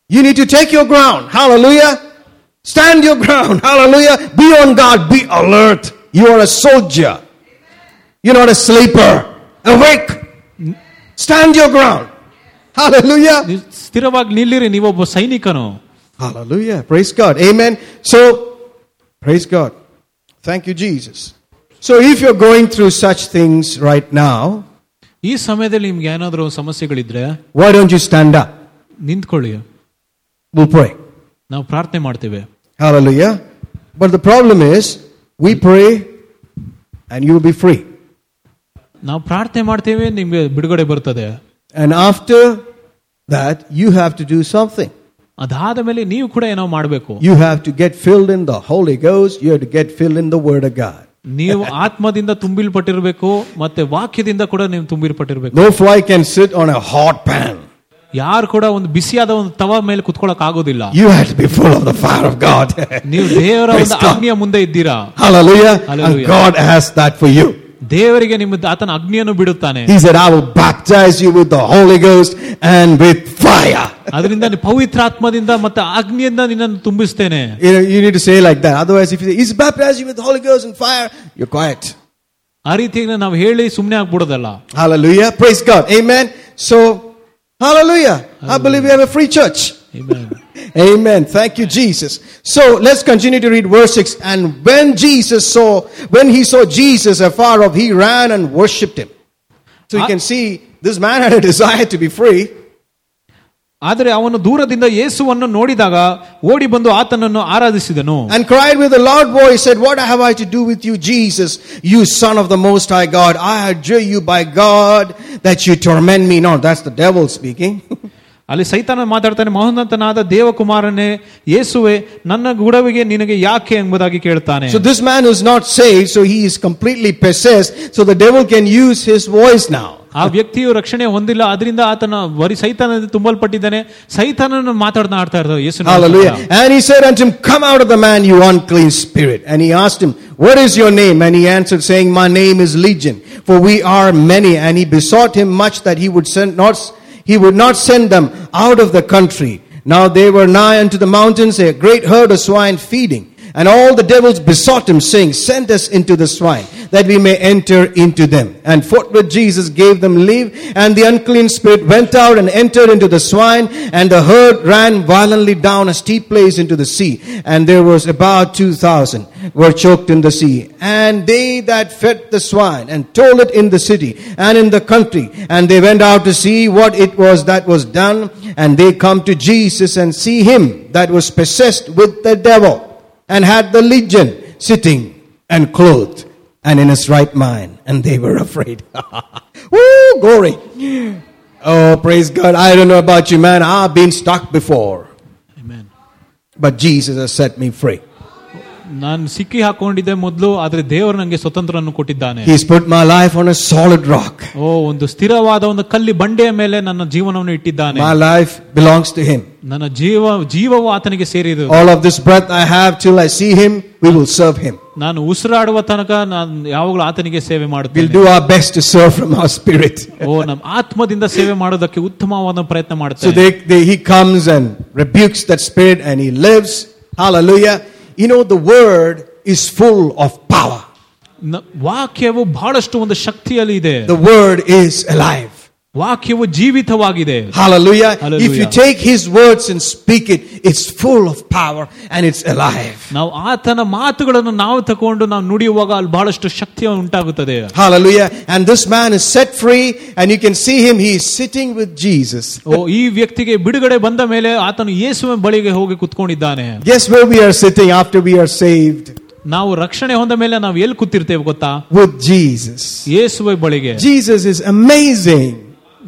You need to take your ground. Hallelujah. Stand your ground. (laughs) Hallelujah. Be on guard. Be alert. You are a soldier. You're not a sleeper. Awake. Stand your ground. Hallelujah. ನೀವು ಸ್ಥಿರವಾಗಿ ನಿಲ್ಲಿರಿ ನೀವೊಬ್ಬ ಸೈನಿಕನು Hallelujah. Praise God. Amen. So, praise God. Thank you, Jesus. So, if you're going through such things right now, ಈ ಸಮಯದಲ್ಲಿ ನಿಮ್ಗೆ ಏನಾದರೂ ಸಮಸ್ಯೆಗಳಿದ್ರೆ why don't you stand up? ನಿಂತ್ಕೊಳ್ಳಿ We'll pray. ನಾವು ಪ್ರಾರ್ಥನೆ ಮಾಡ್ತೇವೆ Hallelujah. But the problem is, we pray and you'll be free. ನಾವು ಪ್ರಾರ್ಥನೆ ಮಾಡ್ತೇವೆ ನಿಮ್ಗೆ ಬಿಡುಗಡೆ ಬರ್ತದೆ And after that, you have to do something. ಅದಾದ ಮೇಲೆ ನೀವು ಕೂಡ ಏನೋ ಮಾಡಬೇಕು You have to get filled in the Holy Ghost. You have to get filled in the Word of God. ನೀವು ಆತ್ಮದಿಂದ ತುಂಬಿಲ್ಪಟ್ಟಿರ್ಬೇಕು ಮತ್ತೆ ವಾಕ್ಯದಿಂದ ಕೂಡ ನೀವು ತುಂಬಿಲ್ಪಟ್ಟಿರ್ಬೇಕು No fly can sit on a hot pan. ಯಾರು ಕೂಡ ಒಂದು ಬಿಸಿಯಾದ ಒಂದು ತವ ಮೇಲೆ ಕುತ್ಕೊಳಕ್ ಆಗೋದಿಲ್ಲ You have to be full of the fire of God. ನೀವು ದೇವರ Praise ಒಂದು God. ಅಗ್ನಿಯ ಮುಂದೆ ಇದ್ದೀರಾ Hallelujah. And Hallelujah. God has that for you. ದೇವರಿಗೆ ನಿಮ್ಮ ಆತನ ಅಗ್ನಿಯನ್ನು ಬಿಡುತ್ತಾನೆ He said, I will baptize you with the Holy Ghost and with fire. ಅದರಿಂದ ನೀವು ಪವಿತ್ರಾತ್ಮದಿಂದ ಮತ್ತೆ ಅಗ್ನಿಯಿಂದ ನಿನ್ನನ್ನು ತುಂಬಿಸ್ತೇನೆ You, know, you need to say like that. Otherwise, if you say, He's baptized you with the Holy Ghost and fire, you're quiet. ಆ ರೀತಿ ನಾವು ಹೇಳಿ ಸುಮ್ಮನೆ ಆಗ್ಬಿಡೋದಲ್ಲ Hallelujah. Praise God. Amen. So, hallelujah. I believe we have a free church. Amen. Amen. Thank you, Jesus. So let's continue to read verse 6. And when Jesus saw, when he saw Jesus afar off, he ran and worshipped him. So you Ah. can see this man had a (laughs) desire to be free. ಆದರೆ ಅವನು ದೂರದಿಂದ ಯೇಸುವನ್ನು ನೋಡಿದಾಗ ಓಡಿ ಬಂದು ಆತನನ್ನು ಆರಾಧಿಸಿದನು and cried with a loud voice, said, What have I to do with you, Jesus, you son of the Most High God? I adjure you by God that you torment me not. That's the devil speaking. ಅಲ್ಲಿ ಸೈತಾನ ಮಾತಾಡ್ತಾನೆ ಮಹೋನ್ನತನಾದ ದೇವಕುಮಾರನೇ ಯೇಸುವೆ ನನ್ನ ಗುಡವಿಗೆ ನಿನಗೆ ಯಾಕೆ ಎಂಬುದಾಗಿ ಕೇಳ್ತಾನೆ so this man is not saved, so he is completely possessed, so the devil can use his voice now. ಆ ವ್ಯಕ್ತಿಯು ರಕ್ಷಣೆ ಹೊಂದಿಲ್ಲ ಅದರಿಂದ ಆತನ ಬರೀ ಸೈತಾನದಿಂದ ತುಂಬಲ್ಪಟ್ಟಿದ್ದಾನೆ ಸೈತಾನನ್ನು ಮಾತಾಡ್ತಾ ಇರ್ತಾರೆ ಯೇಸು Hallelujah. And he said unto him, Come out of the man, you unclean spirit. And he asked him, What is your name? And he answered, saying, My name is Legion, for we are many. And he besought him much that he would send not, he would not send them out of the country. Now they were nigh unto the mountains, a great herd of swine feeding. And all the devils besought him, saying, Send us into the swine, that we may enter into them. And forthwith Jesus gave them leave, and the unclean spirit went out and entered into the swine, and the herd ran violently down a steep place into the sea. And there was about two thousand were choked in the sea. And they that fed the swine, and told it in the city and in the country, and they went out to see what it was that was done, and they come to Jesus and see him that was possessed with the devil and had the legion sitting and clothed and in his right mind. And they were (laughs) afraid. (laughs) Woo, glory. Oh, praise God. I don't know about you, man. I've been stuck before. Amen. But Jesus has set me free. ನಾನು ಸಿಕ್ಕಿ ಹಾಕೊಂಡಿದ್ದೆ ಮೊದಲು ಆದ್ರೆ ದೇವರು ನನಗೆ ಸ್ವತಂತ್ರವನ್ನು ಕೊಟ್ಟಿದ್ದಾನೆ He's put my life on a solid rock. ಓ ಒಂದು ಸ್ಥಿರವಾದ ಒಂದು ಕಲ್ಲಿ ಬಂಡೆಯ ಮೇಲೆ ನನ್ನ ಜೀವನವನ್ನು ಇಟ್ಟಿದ್ದಾನೆ My life belongs to him. ನನ್ನ ಜೀವ ಜೀವವು ಆತನಿಗೆ ಸೇರಿದು All of this breath I have till I see him, we will serve him. ನಾನು ಉಸಿರಾಡುವ ತನಕ ನಾನು ಯಾವಾಗಲೂ ಆತನಿಗೆ ಸೇವೆ We'll ಮಾಡುತ್ತೇನೆ do our best to serve from our spirit. ಓ ನಮ್ಮ ಆತ್ಮದಿಂದ ಸೇವೆ ಮಾಡೋದಕ್ಕೆ ಉತ್ತಮವಾದ ಪ್ರಯತ್ನ So ಮಾಡುತ್ತೇನೆ they, they, he comes and rebukes that spirit and he lives. Hallelujah. You know, the word is full of power. ನ- ವಾಕ್ಯವು ಬಹಳಷ್ಟು ಒಂದು ಶಕ್ತಿಯಲ್ಲಿ ಇದೆ The word is alive. ವಾಕ್ಯವು ಜೀವಿತವಾಗಿದೆ Hallelujah. If you Hallelujah. take his words and speak it, it's full of power and it's alive. ನಾವು ಆತನ ಮಾತುಗಳನ್ನು ನಾವು ತಕೊಂಡು ನಾವು ನುಡಿಯುವಾಗ ಅಲ್ಲಿ ಬಹಳಷ್ಟು ಶಕ್ತಿ ಉಂಟಾಗುತ್ತದೆ Hallelujah. And this man is set free and you can see him. He is sitting with Jesus. ಓ ಈ ವ್ಯಕ್ತಿಗೆ ಬಿಡುಗಡೆ ಬಂದ ಮೇಲೆ ಆತನು ಯೇಸುವಿನ ಬಳಿಗೆ ಹೋಗಿ ಕುತ್ಕೊಂಡಿದ್ದಾನೆ Guess where we are sitting after we are saved? ನಾವು ರಕ್ಷಣೆ ಹೊಂದ ಮೇಲೆ ನಾವು ಎಲ್ಲಿ ಕೂತಿರ್ತೇವೆ ಗೊತ್ತಾ With Jesus. ಯೇಸುವೆ ಬಳಿಗೆ Jesus is amazing.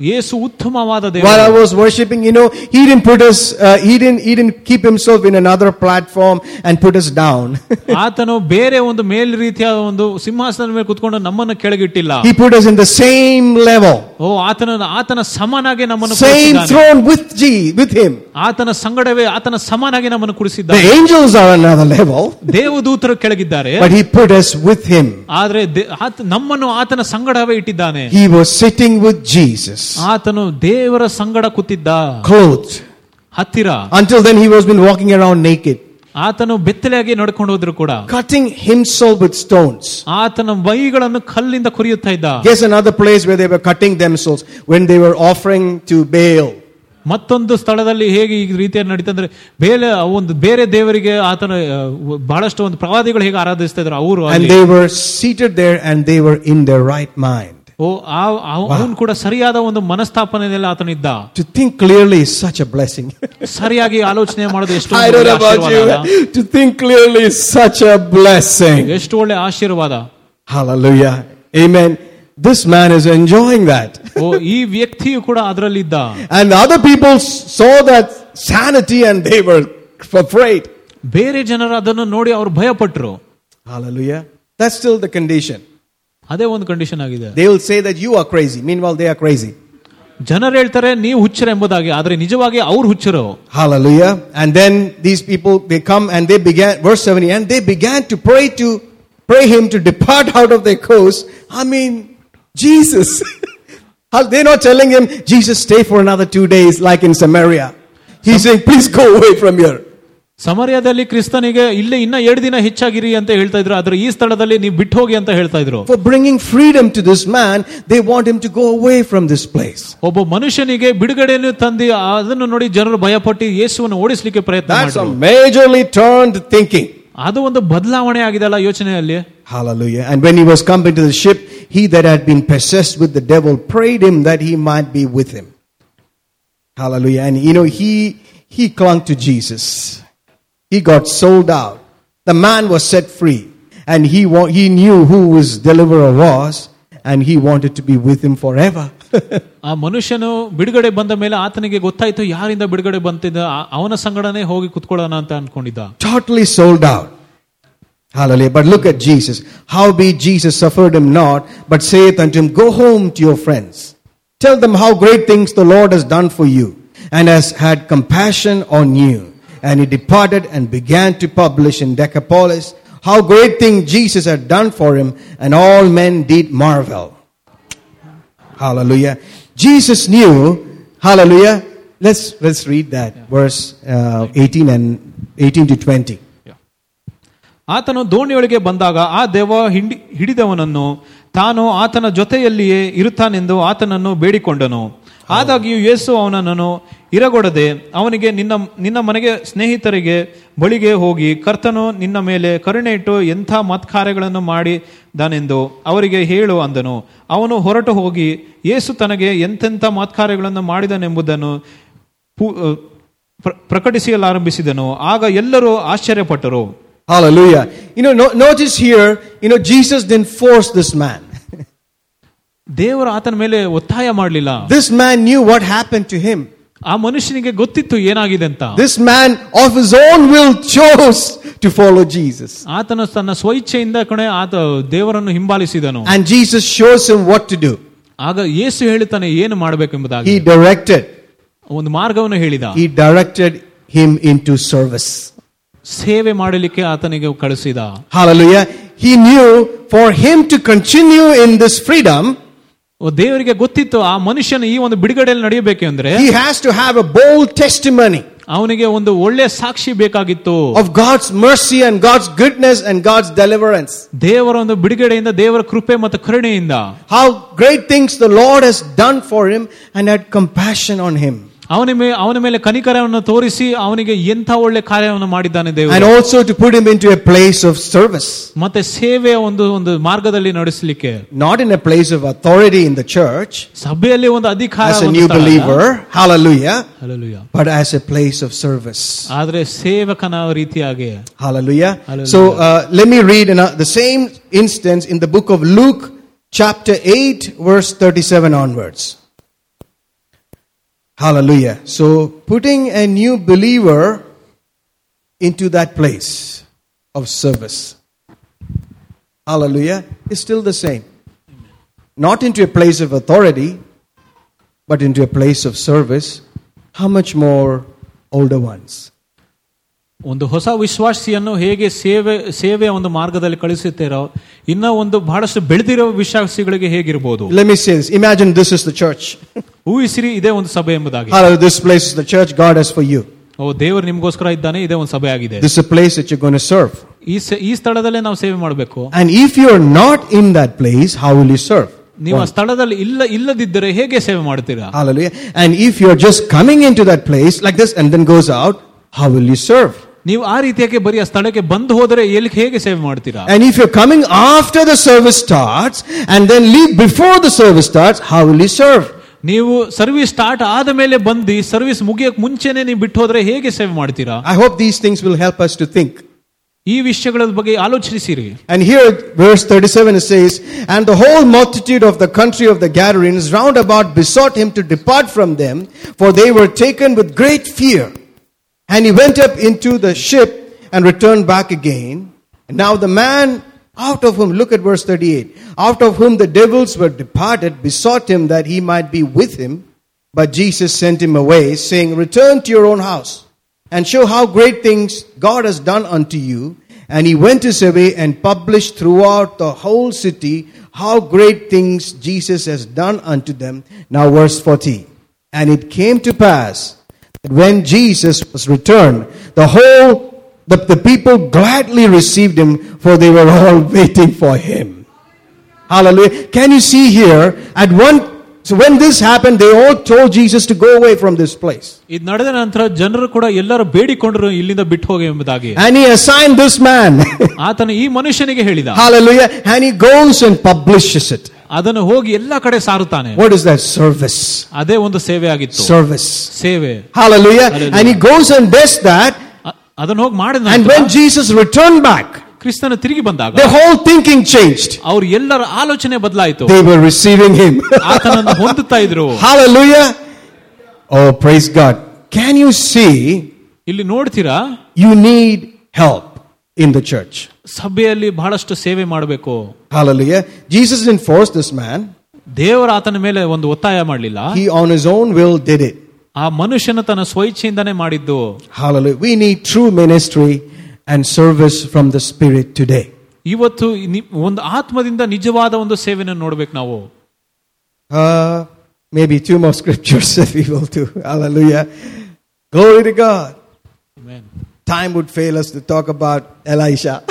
ಯೇಸು ಉತ್ತಮವಾದ While I ದೇವರು was worshiping, you know, he didn't put us, uh, he didn't, he didn't keep himself in another platform and put us down. (laughs) ಆತನು ಬೇರೆ ಒಂದು ಮೇಲ್ ರೀತಿಯ ಒಂದು ಸಿಂಹಾಸನದ ಮೇಲೆ ಕುತ್ಕೊಂಡು ನಮ್ಮನ್ನು ಕೆಳಗಿಟ್ಟಿಲ್ಲ he put us in the same level, ಓ ಆತನ ಆತನ ಸಮನಾಗಿ ನಮ್ಮನ್ನು same ಕೂರಿಸಿದ್ದಾನೆ. throne with G, with him. ಆತನ ಸಂಗಡವೇ ಆತನ ಸಮನಾಗಿ ನಮ್ಮನ್ನು The ಕುಡಿಸಿದ್ದಾನೆ angels are another level, ದೇವದೂತರು ಕೆಳಗಿದ್ದಾರೆ but he put us with him. ಆದ್ರೆ ದೇ- ಆತ- ನಮ್ಮನ್ನು ಆತನ ಸಂಗಡವೇ ಇಟ್ಟಿದ್ದಾನೆ He was sitting with Jesus, ಆತನು ದೇವರ ಸಂಗಡ ಕೂತಿದ್ದ clothed. ಹತ್ತಿರ Until then, he was been walking around naked, ಆತನು ಬೆತ್ತಲೆಯಾಗಿ ನಡ್ಕೊಂಡು ಹೋದ್ರು ಕೂಡ cutting himself with stones. ಆತನ ಮೈಗಳನ್ನು ಕಲ್ಲಿಂದ ಕೊರಿಯುತ್ತಾ ಇದ್ದ Here's another place where they were cutting themselves when they were offering to Baal. ಮತ್ತೊಂದು ಸ್ಥಳದಲ್ಲಿ ಹೇಗೆ ಈ ರೀತಿಯಲ್ಲಿ ನಡೀತಂದ್ರೆ ಬೇರೆ ಒಂದು ಬೇರೆ ದೇವರಿಗೆ ಆತನ ಆ, ಬಹಳಷ್ಟು ಒಂದು ಪ್ರವಾದಿಗಳು ಹೇಗೆ ಆರಾಧಿಸ್ತಾ ಇದ್ರು ಅವರು And ಅಲ್ಲಿ. they were seated there and they were in their right mind. ಓ ಅವನು ಕೂಡ ಸರಿಯಾದ ಒಂದು ಮನಸ್ಥಾಪನೆಯಲ್ಲಿ ಆತನಿದ್ದ To think clearly is such a blessing. ಸರಿಯಾಗಿ ಆಲೋಚನೆ ಮಾಡೋದು ಎಷ್ಟು I don't know ಒಳ್ಳೆ about ಆಶೀರ್ವಾದ ಅಲ್ಲ? you. To think clearly is such a blessing. ಎಷ್ಟು ಒಳ್ಳೆ ಆಶೀರ್ವಾದ Hallelujah. Amen. This man is enjoying that. ಓ ಈ ವ್ಯಕ್ತಿಯು ಕೂಡ ಅದರಲ್ಲಿದ್ದ And the other people saw that sanity and they were afraid. ಬೇರೆ ಜನರು ಅದನ್ನು ನೋಡಿ ಅವರು ಭಯಪಟ್ಟರು Hallelujah. That's still the condition. ಅದೇ ಒಂದು ಕಂಡೀಷನ್ ಆಗಿದೆ They will say that you are crazy. Meanwhile, they are crazy. ಜನರು ಹೇಳ್ತಾರೆ ನೀವು ಹುಚ್ಚರ ಎಂಬುದಾಗಿ ಆದ್ರೆ ನಿಜವಾಗಿ ಅವ್ರು ಹುಚ್ಚರು Hallelujah. And then these people, they come and they began, verse 70, and they began to pray to, pray him to depart out of their coast. I mean, Jesus. They're not telling him, Jesus, stay for another two days like in Samaria. He's saying, please go away from here. ಸಮರ್ಯದಲ್ಲಿ ಕ್ರಿಸ್ತನಿಗೆ ಇಲ್ಲೇ ಇನ್ನ ಎರಡು ದಿನ ಹೆಚ್ಚಾಗಿರಿ ಅಂತ ಹೇಳ್ತಾ ಇದ್ರು ಆದ್ರೆ ಈ ಸ್ಥಳದಲ್ಲಿ ನೀವು ಬಿಟ್ಟು ಹೋಗಿ ಅಂತ ಹೇಳ್ತಾ ಇದ್ರು For bringing freedom to this man, they want him to go away from this place. ಒಬ್ಬ ಮನುಷ್ಯನಿಗೆ ಬಿಡುಗಡೆಯನ್ನು ತಂದು ಅದನ್ನು ನೋಡಿ ಜನರು ಭಯಪಟ್ಟು ಯೇಸುವನ್ನು ಓಡಿಸ್ಲಿಕ್ಕೆ ಪ್ರಯತ್ನ That's a ಮಾಡಿದ್ರು majorly turned thinking. ಅದು ಒಂದು ಬದಲಾವಣೆ ಆಗಿದೆ ಅಲ್ಲ ಯೋಚನೆಯಲ್ಲಿ Hallelujah. And when he was come into the ship, he that had been possessed with the devil prayed him that he might be with him. Hallelujah. And you know, he, he clung to Jesus. He got sold out. The man was set free. And he, wa- he knew who his deliverer was. And he wanted to be with him forever. (laughs) ಆ ಮನುಷ್ಯನು ಬಿಡುಗಡೆ ಬಂದ ಮೇಲೆ ಆತನಿಗೆ ಗೊತ್ತಾಯ್ತು ಯಾರಿಂದ ಬಿಡುಗಡೆ ಬಂತಿದ್ದ ಆ- ಅವನ ಸಂಗಡನೆ ಹೋಗಿ ಕುತ್ಕೊಳ್ಳೋಣ ಅಂತ ಅನ್ಕೊಂಡಿದ್ದ totally sold out. Hallelujah. But look at Jesus. How be Jesus suffered him not, but saith unto him, Go home to your friends. Tell them how great things the Lord has done for you, and has had compassion on you. And he departed and began to publish in Decapolis how great things Jesus had done for him, and all men did marvel. Hallelujah. Jesus knew, hallelujah. Let's, let's read that, verse uh, 18 and 18 to 20. ಆತನು ದೋಣಿಯೊಳಗೆ ಬಂದಾಗ ಆ ದೆವ್ವ ಹಿಂಡಿ ಹಿಡಿದವನನ್ನು ತಾನು ಆತನ ಜೊತೆಯಲ್ಲಿಯೇ ಇರುತ್ತಾನೆಂದು ಆತನನ್ನು ಬೇಡಿಕೊಂಡನು ಆದಾಗ್ಯೂ ಯೇಸು ಅವನನ್ನು ಇರಗೊಡದೆ ಅವನಿಗೆ ನಿನ್ನ ನಿನ್ನ ಮನೆಗೆ ಸ್ನೇಹಿತರಿಗೆ ಬಳಿಗೆ ಹೋಗಿ ಕರ್ತನು ನಿನ್ನ ಮೇಲೆ ಕರುಣೆ ಇಟ್ಟು ಎಂಥ ಮತ್ಕಾರ್ಯಗಳನ್ನು ಮಾಡಿದಾನೆಂದು ಅವರಿಗೆ ಹೇಳು ಅಂದನು ಅವನು ಹೊರಟು ಹೋಗಿ ಯೇಸು ತನಗೆ ಎಂತೆಂಥ ಮತ್ಕಾರ್ಯಗಳನ್ನು ಮಾಡಿದನೆಂಬುದನ್ನು ಪ್ರಕಟಿಸಲಾರಂಭಿಸಿದನು ಆಗ ಎಲ್ಲರೂ ಆಶ್ಚರ್ಯಪಟ್ಟರು Hallelujah. You know, no, notice here, you know, Jesus didn't force this man. ದೇವರು ಆತನ ಮೇಲೆ ಒತ್ತಾಯ ಮಾಡಲಿಲ್ಲ This man knew what happened to him. ಆ ಮನುಷ್ಯನಿಗೆ ಗೊತ್ತಿತ್ತು ಏನಾಗಿದೆ ಅಂತ This man of his own will chose to follow Jesus. ಆತನು ತನ್ನ ಸ್ವಇಚ್ಛೆಯಿಂದ ಕಣೆ ಆತ ದೇವರನ್ನು ಹಿಂಬಾಲಿಸಿದನು And Jesus shows him what to do. ಆಗ ಯೇಸು ಹೇಳುತ್ತಾನೆ ಏನು ಮಾಡಬೇಕೆಂಬುದಾಗಿ He directed. ಒಂದು ಮಾರ್ಗವನ್ನು ಹೇಳಿದ He directed him into service. ಸೇವೆ ಮಾಡಲಿಕ್ಕೆ ಆತನಿಗೆ ಕಳಿಸಿದ Hallelujah. He knew for him to continue in this freedom, ಓ, ದೇವರಿಗೆ ಗೊತ್ತಿತ್ತು ಆ ಮನುಷ್ಯನ ಈ ಒಂದು ಬಿಡುಗಡೆಯಲ್ಲಿ ನಡೆಯಬೇಕು ಅಂದ್ರೆ he has to have a bold testimony ಅವನಿಗೆ ಒಂದು ಒಳ್ಳೆ ಸಾಕ್ಷಿ ಬೇಕಾಗಿತ್ತು of God's mercy and God's goodness and God's deliverance. ದೇವರ ಒಂದು ಬಿಡುಗಡೆಯಿಂದ ದೇವರ ಕೃಪೆ ಮತ್ತು ಕರುಣೆಯಿಂದ How great things the Lord has done for him and had compassion on him. ಅವನ ಮೇಲೆ ಅವನ ಮೇಲೆ ಕನಿಕರವನ್ನು ತೋರಿಸಿ ಅವನಿಗೆ ಎಂಥ ಒಳ್ಳೆ ಕಾರ್ಯವನ್ನು ಮಾಡಿದ್ದಾನೆ And ದೇವರು also to put him into a place of service. ಮತ್ತೆ ಸೇವೆಯ ಒಂದು ಒಂದು ಮಾರ್ಗದಲ್ಲಿ ನಡೆಸಲಿಕ್ಕೆ Not in a place of authority in the church ಸಭೆಯಲ್ಲಿ ಒಂದು ಅಧಿಕಾರ as a ಒಂದು new ಸ್ಥಳ ಅಲ್ಲ. believer. Hallelujah. Hallelujah. But as a place of service. ಆದ್ರೆ ಸೇವಕನ ರೀತಿಯಾಗಿ Hallelujah. Hallelujah. So uh, let me read in, uh, the same instance in the book of Luke, chapter 8, verse 37 onwards. Hallelujah. So putting a new believer into that place of service. Hallelujah. Is still the same. Not into a place of authority, but into a place of service. How much more older ones? ಒಂದು ಹೊಸ ವಿಶ್ವಾಸಿಯನ್ನು ಹೇಗೆ ಸೇವೆ ಸೇವೆಯ ಒಂದು ಮಾರ್ಗದಲ್ಲಿ ಕಳಿಸುತ್ತೀರೋ ಇನ್ನ ಒಂದು ಬಹಳಷ್ಟು ಬೆಳೆದಿರೋ ವಿಶ್ವಾಸಿಗಳಿಗೆ ಹೇಗಿರ್ಬೋದು Let me say this. Imagine this is the church. ಊಹಿಸಿರಿ ಇದೇ ಒಂದು ಸಭೆ ಎಂಬುದಾಗಿ Hallelujah. This place is the church God has for you. ಓ ದೇವರು ನಿಮ್ಗೋಸ್ಕರ ಇದ್ದಾನೆ ಇದೇ ಒಂದು ಸಭೆ ಆಗಿದೆ This is a place that you're going to serve. ಈ ಸ- ಈ ಸ್ಥಳದಲ್ಲೇ ನಾವು ಸೇವೆ ಮಾಡಬೇಕು And if you're not in that place, how will you serve? ನೀವು ಆ ಸ್ಥಳದಲ್ಲಿ ಇಲ್ಲ ಇಲ್ಲದಿದ್ದರೆ ಹೇಗೆ ಸೇವೆ ಮಾಡ್ತೀರಾ Hallelujah. And if you're just coming into that place like this and then goes out, how will you serve? ನೀವು ಆ ರೀತಿಯಾಗಿ ಬರೀ ಆ ಸ್ಥಳಕ್ಕೆ ಬಂದು ಹೋದರೆ ಎಲ್ಲಿ ಹೇಗೆ ಸೇವೆ ಮಾಡ್ತೀರಾ And if you're coming after the service starts and then leave before the service starts, how will you serve? ನೀವು ಸರ್ವಿಸ್ ಸ್ಟಾರ್ಟ್ ಆದ ಮೇಲೆ ಬಂದು ಸರ್ವಿಸ್ ಮುಗಿಯಕ್ ಮುಂಚೆನೆ ನೀವು ಬಿಟ್ಟು ಹೋದ್ರೆ ಹೇಗೆ ಸೇವೆ ಮಾಡ್ತೀರಾ I hope these things will help us to think. ಈ ವಿಷಯಗಳ ಬಗ್ಗೆ ಆಲೋಚಿಸಿರಿ And here, verse 37, it says, And the whole multitude of the country of the Gadarenes round about besought him to depart from them, for they were taken with great fear. and he went up into the ship and returned back again. And now the man out of whom, look at verse 38, out of whom the devils were departed, besought him that he might be with him. But Jesus sent him away, saying, Return to your own house and show how great things God has done unto you. And he went his way and published throughout the whole city how great things Jesus has done unto them. Now, verse 40. And it came to pass that when Jesus was returned, the whole the, the people gladly received him, for they were all (laughs) waiting for him. Hallelujah. Can you see here at one so when this happened, they all told Jesus to go away from this place. ಇದು ನಡೆದ ನಂತರ ಜನರು ಕೂಡ ಎಲ್ಲರೂ ಬೇಡಿಕೊಂಡರು ಇಲ್ಲಿಂದ ಬಿಟ್ಟು ಹೋಗಿ ಎಂಬುದಾಗಿ And he assigned this man. (laughs) ಆತನು ಈ ಮನುಷ್ಯನಿಗೆ ಹೇಳಿದ Hallelujah. And he goes and publishes it. ಅದನ್ನು ಹೋಗಿ ಎಲ್ಲಾ ಕಡೆ ಸಾರುತ್ತಾನೆ What is that? Service. ಅದೇ ಒಂದು ಸೇವೆ ಆಗಿತ್ತು Service. ಸೇವೆ Hallelujah. Hallelujah. And he goes and does that. ಅ- ಅದನ್ನು ಹೋಗಿ ಮಾಡಿದ And ನಂತರ when Jesus returned back, ಕ್ರಿಸ್ತನ ತಿರುಗಿ ಬಂದಾಗ their whole thinking changed. ಅವ್ರ ಎಲ್ಲರ ಆಲೋಚನೆ ಬದಲಾಯಿತು They were receiving him. ಆತನನ್ನು ಹೊಂದುತ್ತಾ ಇದ್ರು Hallelujah. Oh, praise God. Can you see ಇಲ್ಲಿ ನೋಡ್ತೀರಾ you need help in the church? ಸಭೆಯಲ್ಲಿ ಬಹಳಷ್ಟು ಸೇವೆ ಮಾಡಬೇಕು Hallelujah. Jesus didn't force this man. ದೇವರ ಆತನ ಮೇಲೆ ಒಂದು ಒತ್ತಾಯ ಮಾಡಲಿಲ್ಲ He on his own will did it. ಆ ಮನುಷ್ಯನ ತನ್ನ ಸ್ವಇಚ್ಛೆಯಿಂದಾನೇ ಮಾಡಿದ್ದು Hallelujah. We need true ministry and service from the Spirit today. ಇವತ್ತು ನಿ- ಒಂದು ಆತ್ಮದಿಂದ ನಿಜವಾದ ಒಂದು ಸೇವೆಯನ್ನು ನೋಡ್ಬೇಕು ನಾವು Uh, maybe two more scriptures that we will do. Hallelujah. Glory to God. Time would fail us to talk about Elisha.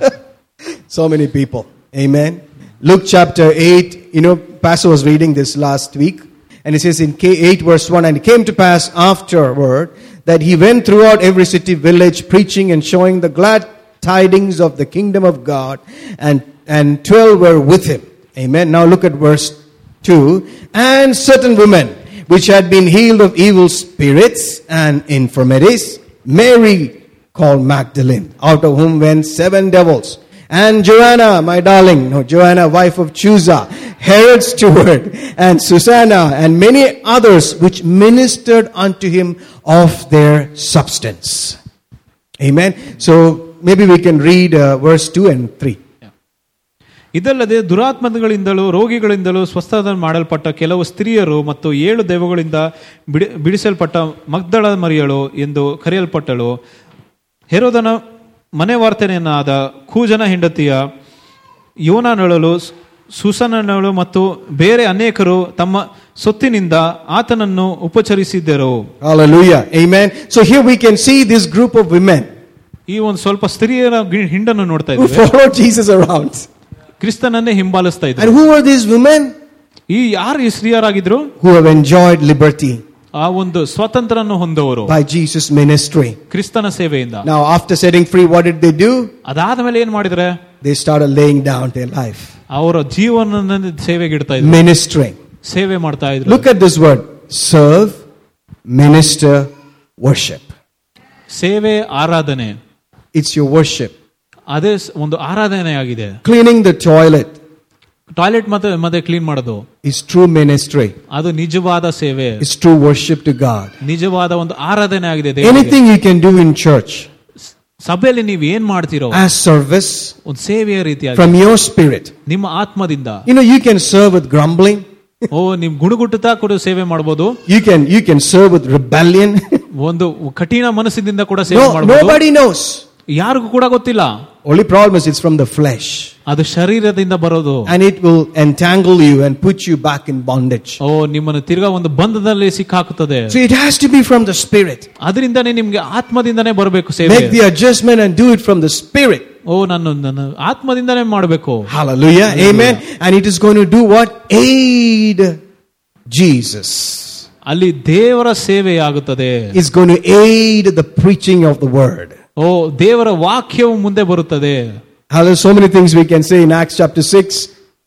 (laughs) so many people. Amen. Luke chapter 8. You know, Pastor was reading this last week. And it says in K 8 verse 1 And it came to pass afterward that he went throughout every city, village, preaching and showing the glad tidings of the kingdom of God. And, and 12 were with him. Amen. Now look at verse 2. And certain women which had been healed of evil spirits and infirmities, Mary called Magdalene, out of whom went seven devils. And Joanna, my darling, no, Joanna, wife of Chuza, Herod's steward, and Susanna, and many others which ministered unto him of their substance. Amen. So maybe we can read uh, verse 2 and 3. ಇದಲ್ಲದೆ ದುರಾತ್ಮಗಳಿಂದಲೂ ರೋಗಿಗಳಿಂದಲೂ ಸ್ವಸ್ಥ ಮಾಡಲ್ಪಟ್ಟ ಕೆಲವು ಸ್ತ್ರೀಯರು ಮತ್ತು ಏಳು ದೆವ್ವಗಳಿಂದ ಬಿಡಿ ಬಿಡಿಸಲ್ಪಟ್ಟ ಮಗ್ದಳ ಮರಿಯಳು ಎಂದು ಕರೆಯಲ್ಪಟ್ಟಳು. ಹೆರೋದನ ಮನೆವಾರ್ತನೆಯನ್ನಾದ ಕೂಜನ ಹೆಂಡತಿಯ ಯೋನನಳಲು ಸುಸನಳು ಮತ್ತು ಬೇರೆ ಅನೇಕರು ತಮ್ಮ ಸೊತ್ತಿನಿಂದ ಆತನನ್ನು ಉಪಚರಿಸಿದ್ದರು. So we can see this group of women ಈ ಒಂದು ಸ್ವಲ್ಪ ಸ್ತ್ರೀಯರ ಹಿಂಡನ್ನು ನೋಡ್ತಾ ಇದ್ದೀವಿ. ಕ್ರಿಸ್ತನನ್ನೇ ಹಿಂಬಾಲಿಸ್ತಾ And ಇದ್ರು who were these women? ಈ ಯಾರು ಈ ಸ್ತ್ರೀಯರಾಗಿದ್ರು Who have enjoyed liberty ಆ ಒಂದು ಸ್ವಾತಂತ್ರ್ಯವನ್ನು ಹೊಂದವರು by Jesus' ministry. ಕ್ರಿಸ್ತನ ಸೇವೆಯಿಂದ Now, after setting free, what did they do? ಅದಾದ ಮೇಲೆ ಏನ್ ಮಾಡಿದ್ರೆ They started laying down their life, ಅವರ ಜೀವನ ಸೇವೆಗಿಡ್ತಾ ಇದ್ರು ministering. ಸೇವೆ ಮಾಡ್ತಾ ಇದ್ರು Look at this word serve, minister, worship. ಸೇವೆ ಆರಾಧನೆ It's your worship. ಅದೇ ಸ್- ಒಂದು ಆರಾಧನೆ ಆಗಿದೆ Cleaning the toilet ಟಾಯ್ಲೆಟ್ ಮತ್ತೆ ಮತ್ತೆ ಕ್ಲೀನ್ ಮಾಡೋದು is true ministry, ಅದು ನಿಜವಾದ ಸೇವೆ it's true worship to God. ನಿಜವಾದ ಒಂದು ಆರಾಧನೆ ಆಗಿದೆ ದೇವರಿಗೆ. Anything you can do in church ಸಭೆಯಲ್ಲಿ ನೀವು ಏನ್ ಮಾಡ್ತಿರೋ as service ಒಂದು ಸೇವೆಯ ರೀತಿಯಾಗಿ from your spirit. ನಿಮ್ಮ ಆತ್ಮದಿಂದ You know, you can serve with grumbling, ಓ ನಿಮ್ ಗುಣಗುಟ್ಟುತ್ತಾ ಕೂಡ ಸೇವೆ ಮಾಡಬಹುದು you can, you can serve with rebellion. ಒಂದು ಕಠಿಣ ಮನಸ್ಸಿನಿಂದ ಕೂಡ ಸೇವೆ no, ಮಾಡಬಹುದು nobody knows. ಯಾರಿಗೂ ಕೂಡ ಗೊತ್ತಿಲ್ಲ Only problem is it's from the flesh. ಅದು ಶರೀರದಿಂದ ಬರೋದು And it will entangle you and put you back in bondage. ಓ ನಿಮ್ಮನ್ನು ತಿರ್ಗಾ ಒಂದು ಬಂಧದಲ್ಲಿ ಸಿಕ್ಕಾಕುತ್ತದೆ So it has to be from the spirit. ಅದರಿಂದಾನೇ ನಿಮ್ಗೆ ಆತ್ಮದಿಂದಾನೇ ಬರಬೇಕು ಸೇವೆ Make the adjustment and do it from the spirit. ಓ ನಾನು ನನ್ನ ಆತ್ಮದಿಂದಾನೇ ಮಾಡಬೇಕು Hallelujah. Amen. And it is going to do what? Aid Jesus. ಅಲ್ಲಿ ದೇವರ ಸೇವೆ ಆಗುತ್ತದೆ It's going to aid the preaching of the word. ಓ ದೇವರ ವಾಕ್ಯವು ಮುಂದೆ ಬರುತ್ತದೆ Hallelujah. So many things we can say in Acts chapter 6,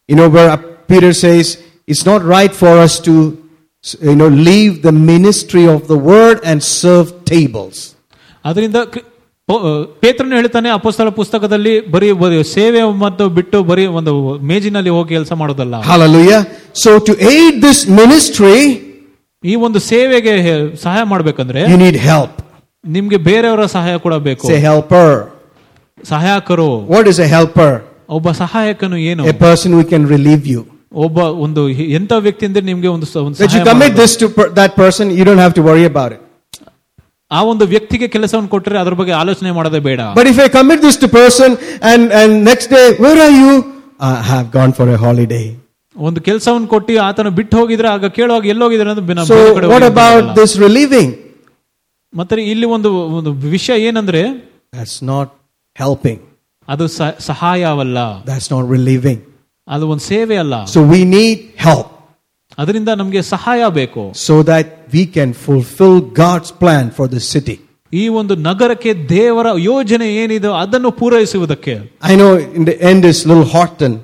you know, where Peter says, it's not right for us to, you know, leave the ministry of the word and serve tables. ಅದರಿಂದ ಕ್ರಿ- ಪೋ- ಪೇತ್ರನು ಹೇಳ್ತಾನೆ ಅಪಸ್ತಲ ಪುಸ್ತಕದಲ್ಲಿ ಬರೀ ಬರೀ ಸೇವೆ ಮತ್ತು ಬಿಟ್ಟು ಬರೀ ಒಂದು ಮೇಜಿನಲ್ಲಿ ಹೋಗಿ ಕೆಲಸ ಮಾಡೋದಲ್ಲ Hallelujah. So to aid this ministry, ಈ ಒಂದು ಸೇವೆಗೆ ಹೆ- ಸಹಾಯ ಮಾಡ್ಬೇಕಂದ್ರೆ you need help. ನಿಮ್ಗೆ ಬೇರೆಯವರ ಸಹಾಯ ಕೂಡ ಬೇಕು Say helper. ಸಹಾಯಕರು What is a helper? ಒಬ್ಬ ಸಹಾಯಕನು ಏನು A person who can relieve you. ಒಬ್ಬ ಒಂದು ಎಂತ ವ್ಯಕ್ತಿ ಅಂದ್ರೆ ನಿಮ್ಗೆ ಒಂದು ಸ- ಒಂದು That you ಸಹಾಯ commit ಮಾಡೋದು. this to per- that person, you don't have to worry about it. ಆ ಒಂದು ವ್ಯಕ್ತಿಗೆ ಕೆಲಸವನ್ನು ಕೊಟ್ಟರೆ ಅದ್ರ ಬಗ್ಗೆ ಆಲೋಚನೆ ಮಾಡೋದೇ ಬೇಡ But if I commit this to person and, and next day, where are you? I have gone for a holiday. ಒಂದು ಕೆಲಸವನ್ನು ಕೊಟ್ಟು ಆತನ ಬಿಟ್ಟು ಹೋಗಿದ್ರೆ ಆಗ ಕೇಳುವಾಗ ಎಲ್ಲೋಗಿದ್ರೆ ಅಂತ ಬೇರೆ So ಕಡೆ what ಹೋಗಿದ್ರೆ about ಅಲ್ಲ. this relieving? ಮತ್ತೆ ಇಲ್ಲಿ ಒಂದು ಒಂದು ವಿಷಯ ಏನಂದ್ರೆ That's not helping. ಅದು ಸ- ಸಹಾಯವಲ್ಲ That's not relieving. ಅದು ಒಂದು ಸೇವೆ ಅಲ್ಲ So we need help ಅದರಿಂದ ನಮ್ಗೆ ಸಹಾಯ ಬೇಕು so that we can fulfill God's plan for the city. ಈ ಒಂದು ನಗರಕ್ಕೆ ದೇವರ ಯೋಜನೆ ಏನಿದೆ ಅದನ್ನು ಪೂರೈಸುವುದಕ್ಕೆ I know in the end it's a little hot and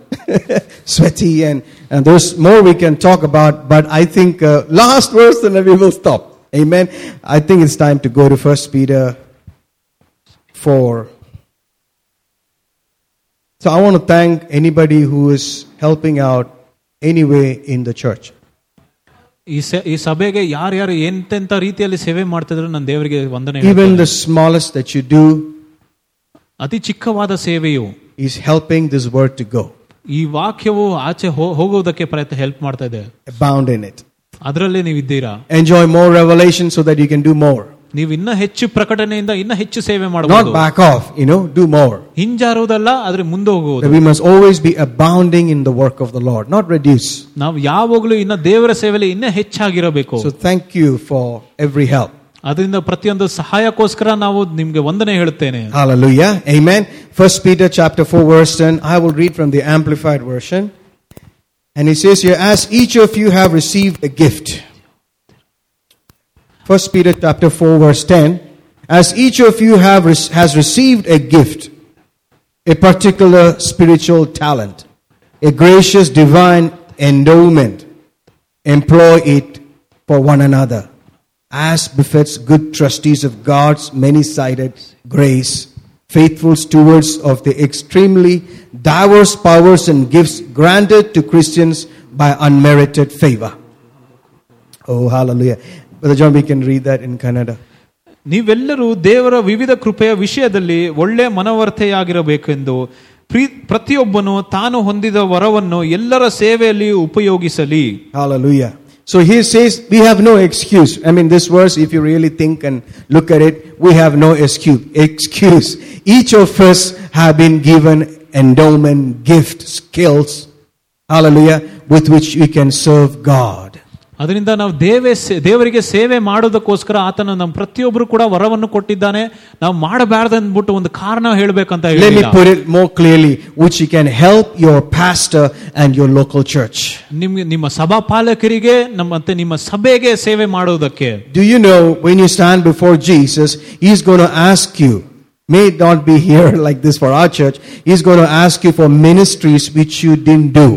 sweaty, and, and there's more we can talk about, but I think uh, last verse, and then we will stop. Amen. I think it's time to go to First Peter 4. So I want to thank anybody who is helping out anyway in the church. ಈ ಸ- ಈ ಸಭೆಗೆ ಯಾರ್ಯಾರು ಎಂತೆಂತ ರೀತಿಯಲ್ಲಿ ಸೇವೆ ಮಾಡ್ತಿದ್ರು ನನ್ನ ದೇವರಿಗೆ ವಂದನೆ Even ಹೇಳ್ತೇನೆ. the smallest that you do ಅತಿ ಚಿಕ್ಕವಾದ ಸೇವೆಯು is helping this word to go. ಈ ವಾಕ್ಯವು ಆಚೆ ಹೋ- ಹೋಗುವುದಕ್ಕೆ ಪ್ರಯತ್ನ ಹೆಲ್ಪ್ ಮಾಡ್ತಾ ಇದೆ Abound in it. ಅದರಲ್ಲಿ ನೀವು ಇದ್ದೀರಾ Enjoy more revelation so that you can do more. ನೀವು ಇನ್ನ ಹೆಚ್ಚು ಪ್ರಕಟಣೆಯಿಂದ ಇನ್ನ ಹೆಚ್ಚು ಸೇವೆ Not ಮಾಡಬಹುದು back off, you know, do more. ಹಿಂಜಾರುವುದಲ್ಲ ಆದ್ರೆ ಮುಂದೆ ಹೋಗುವುದು That we must always be abounding in the work of the Lord, not reduce. ನಾವು ಯಾವಾಗಲೂ ಇನ್ನ ದೇವರ ಸೇವೆಯಲ್ಲಿ ಇನ್ನ ಹೆಚ್ಚಾಗಿರಬೇಕು So thank you for every help. ಅದರಿಂದ ಪ್ರತಿಯೊಂದು ಸಹಾಯಕ್ಕೋಸ್ಕರ ನಾವು ನಿಮ್ಗೆ ವಂದನೆ ಹೇಳುತ್ತೇನೆ Hallelujah. Amen. First Peter chapter 4 verse 10. I will read from the amplified version. and he says here, as each of you have received a gift. First Peter chapter 4 verse 10. As each of you have has received a gift, a particular spiritual talent, a gracious divine endowment, employ it for one another, as befits good trustees of God's many sided grace, faithful stewards of the extremely diverse powers and gifts granted to Christians by unmerited favor. Oh, hallelujah. Brother John, we can read that in Kannada. ನೀವೆಲ್ಲರೂ ದೇವರ ವಿವಿಧ ಕೃಪೆಯ ವಿಷಯದಲ್ಲಿ ಒಳ್ಳೆ ಮನವರ್ತೆಯಾಗಿರಬೇಕೆಂದು pre- ಪ್ರತಿಯೊಬ್ಬನು ತಾನು ಹೊಂದಿದ ವರವನ್ನು ಎಲ್ಲರ ಸೇವೆಯಲ್ಲಿ ಉಪಯೋಗಿಸಲಿ Hallelujah. so he says we have no excuse. I mean, this verse, if you really think and look at it, we have no excuse. Excuse. Each of us have been given endowment, gift, skills, hallelujah, with which we can serve God. ಅದರಿಂದ ನಾವು ದೇವೇ ಸೇ- ದೇವರಿಗೆ ಸೇವೆ ಮಾಡೋದಕ್ಕೋಸ್ಕರ ಆತನ ನಮ್ಮ ಪ್ರತಿಯೊಬ್ಬರು ಕೂಡ ವರವನ್ನು ಕೊಟ್ಟಿದ್ದಾನೆ ನಾವು ಮಾಡಬಾರ್ದು ಅಂದ್ಬಿಟ್ಟು ಒಂದು ಕಾರಣ ಹೇಳ್ಬೇಕಂತ Let me ಹೇಳಿಲ್ಲ put it more clearly, which you can help your pastor and your local church. ನಿಮ್ಗೆ ನಿಮ್ಮ ಸಭಾಪಾಲಕರಿಗೆ ನಮ್ಮ ಮತ್ತೆ ನಿಮ್ಮ ಸಭೆಗೆ ಸೇವೆ ಮಾಡೋದಕ್ಕೆ Do you know when you stand before Jesus, He's going to ask you, may it not be here like this for our church, He's going to ask you for ministries which you didn't do.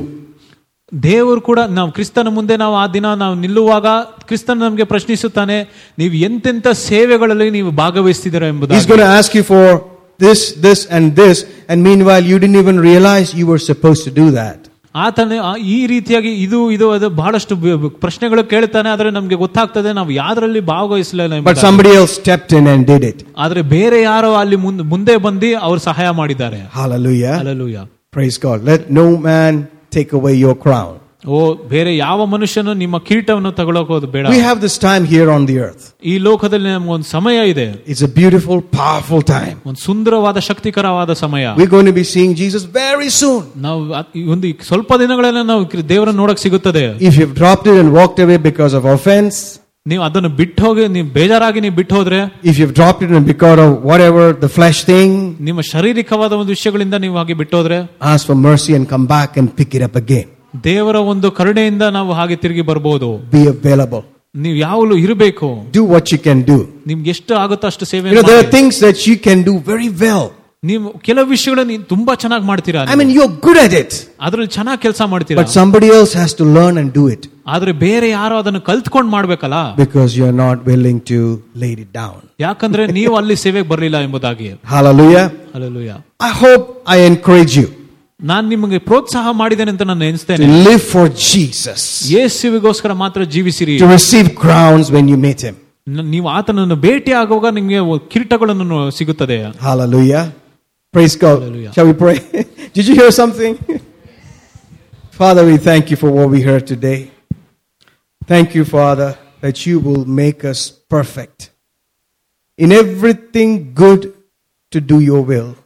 ದೇವರು ಕೂಡ ನಾವು ಕ್ರಿಸ್ತನ ಮುಂದೆ ನಾವು ಆ ದಿನ ನಾವು ನಿಲ್ಲುವಾಗ ಕ್ರಿಸ್ತನ ನಮಗೆ ಪ್ರಶ್ನಿಸುತ್ತಾನೆ ನೀವು ಎಂತೆಂತ ಸೇವೆಗಳಲ್ಲಿ ನೀವು ಭಾಗವಹಿಸ್ತಿದ್ದೀರಾ He's ಎಂಬುದಾಗಿ going to ask you for this, this, and this, and meanwhile you didn't even realize you were supposed to do that. ಆತನ ಆ- ಈ ರೀತಿಯಾಗಿ ಇದು ಇದು ಅದು ಬಹಳಷ್ಟು ಬ- ಬ- ಪ್ರಶ್ನೆಗಳು ಕೇಳ್ತಾನೆ ಆದ್ರೆ ನಮ್ಗೆ ಗೊತ್ತಾಗ್ತದೆ ನಾವು ಯಾವ್ದ್ರಲ್ಲಿ ಭಾಗವಹಿಸಲಿಲ್ಲ But ಎಂಬುದಾಗಿ. somebody else stepped in and did it. ಆದ್ರೆ ಬೇರೆ ಯಾರೋ ಅಲ್ಲಿ ಮುಂದೆ ಮುಂದೆ ಬಂದು ಅವ್ರು ಸಹಾಯ ಮಾಡಿದ್ದಾರೆ Hallelujah. Hallelujah. Praise God. Let no man take away your crown. ಓ ಬೇರೆ ಯಾವ ಮನುಷ್ಯನು ನಿಮ್ಮ ಕಿರೀಟವನ್ನು ತಗೊಳಕೋದು ಬೇಡ We have this time here on the earth. ಈ ಲೋಕದಲ್ಲಿ ನಮ್ಗೆ ಒಂದು ಸಮಯ ಇದೆ It's a beautiful, powerful time. ಒಂದು ಸುಂದರವಾದ ಶಕ್ತಿಕರವಾದ ಸಮಯ We're going to be seeing Jesus very soon. ನಾವು ಅತ್- ಈ ಒಂದು ಈ ಸ್ವಲ್ಪ ದಿನಗಳಲ್ಲಿ ನಾವು ಕ್ರಿ- ದೇವರನ್ನ ನೋಡಕ್ ಸಿಗುತ್ತದೆ If you've dropped it and walked away because of offense, ನೀವು ಅದನ್ನು ಬಿಟ್ಟು ಹೋಗಿ ನೀವು ಬೇಜಾರಾಗಿ ನೀವು ಬಿಟ್ಟು ಹೋದ್ರೆ if you've dropped it and because of whatever the flesh thing, ನಿಮ್ಮ ಶಾರೀರಿಕವಾದ ಒಂದು ವಿಷಯಗಳಿಂದ ನೀವು ಹಾಗೆ ಬಿಟ್ಟು ಹೋದ್ರೆ ask for mercy and come back and pick it up again. ದೇವರ ಒಂದು ಕರುಣೆಯಿಂದ ನಾವು ಹಾಗೆ ತಿರುಗಿ ಬರ್ಬೋದು Be available. ನೀವು ಯಾವಾಗಲೂ ಇರಬೇಕು Do what you can do. ನಿಮ್ಗೆ ಎಷ್ಟು ಆಗುತ್ತೋ ಅಷ್ಟು ಸೇವೆ You know, there are ಮಾಡಿ. things that you can do very well. ನೀವು ಕೆಲವು ವಿಷಯಗಳು ನೀವು ತುಂಬಾ ಚೆನ್ನಾಗಿ ಮಾಡ್ತೀರಾ I mean, you're good at it. ಅದ್ರಲ್ಲಿ ಚೆನ್ನಾಗಿ ಕೆಲಸ ಮಾಡ್ತೀರಾ But somebody else has to learn and do it ಆದ್ರೆ ಬೇರೆ ಯಾರೋ ಅದನ್ನು ಕಲ್ತ್ಕೊಂಡ್ ಮಾಡ್ಬೇಕಲ್ಲ because you're not willing to lay it down. ಯಾಕಂದ್ರೆ ನೀವು ಅಲ್ಲಿ ಸೇವೆಗೆ ಬರ್ಲಿಲ್ಲ ಎಂಬುದಾಗಿ Hallelujah. Alleluia I hope I encourage you ನಾನ್ ನಿಮಗೆ ಪ್ರೋತ್ಸಾಹ ಮಾಡಿದ್ದೇನೆ ಅಂತ ನಾನು to ಎನಿಸ್ತೇನೆ live for Jesus, ಯೇಸುವಿಗೋಸ್ಕರ ಮಾತ್ರ ಜೀವಿಸಿರಿ to receive crowns when you meet Him. ನ- ನೀವು ಆತನನ್ನು ಭೇಟಿ ಆಗುವಾಗ ನಿಮಗೆ ಕಿರೀಟಗಳನ್ನು ಸಿಗುತ್ತದೆ Hallelujah. Praise God. Hallelujah. Shall we pray? Did you hear something? Father, we thank you for what we heard today. Thank you, Father, that you will make us perfect in everything good to do your will,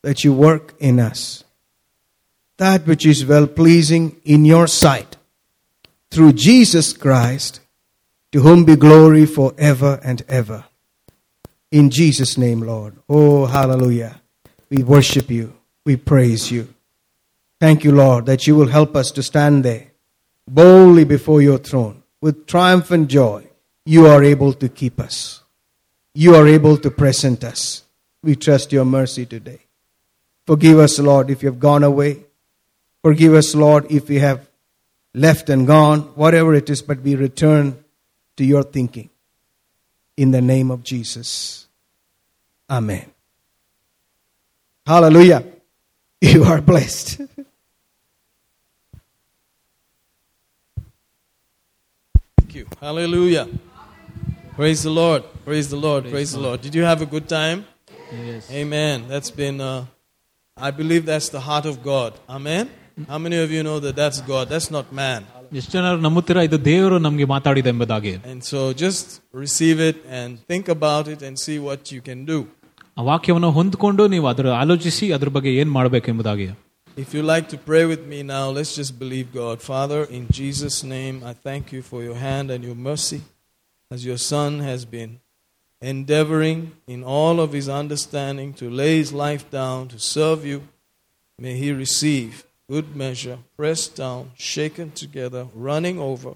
that you work in us. That which is well pleasing in your sight through Jesus Christ, to whom be glory forever and ever. In Jesus' name, Lord. Oh, hallelujah. We worship you. We praise you. Thank you, Lord, that you will help us to stand there boldly before your throne with triumphant joy. You are able to keep us. You are able to present us. We trust your mercy today. Forgive us, Lord, if you have gone away. Forgive us, Lord, if we have left and gone, whatever it is, but we return to your thinking. In the name of Jesus. Amen. Hallelujah. (laughs) You are blessed. Thank you. Hallelujah. Praise the Lord. Praise the Lord. Praise, the Lord. Did you have a good time? Amen. That's been, uh, I believe that's the heart of God. Amen. How many of you know that that's God? That's not man. ಎಷ್ಟು ಜನರು ನಂಬುತ್ತೀರಾ ಇದು ದೇವರು ನಮಗೆ ಮಾತಾಡಿದೆ ಎಂಬುದಾಗಿ And so just receive it and think about it and see what you can do. ಆ ವಾಕ್ಯವನ್ನು ಹೊಂದ್ಕೊಂಡು ನೀವು ಅದರ ಆಲೋಚಿಸಿ ಅದ್ರ ಬಗ್ಗೆ ಏನ್ ಮಾಡಬೇಕೆಂಬುದಾಗಿ if you like to pray with me now, let's just believe God. Father, in Jesus' name, I thank you for your hand and your mercy as your son has been endeavoring in all of his understanding to lay his life down to serve you. May he receive good measure, pressed down, shaken together, running over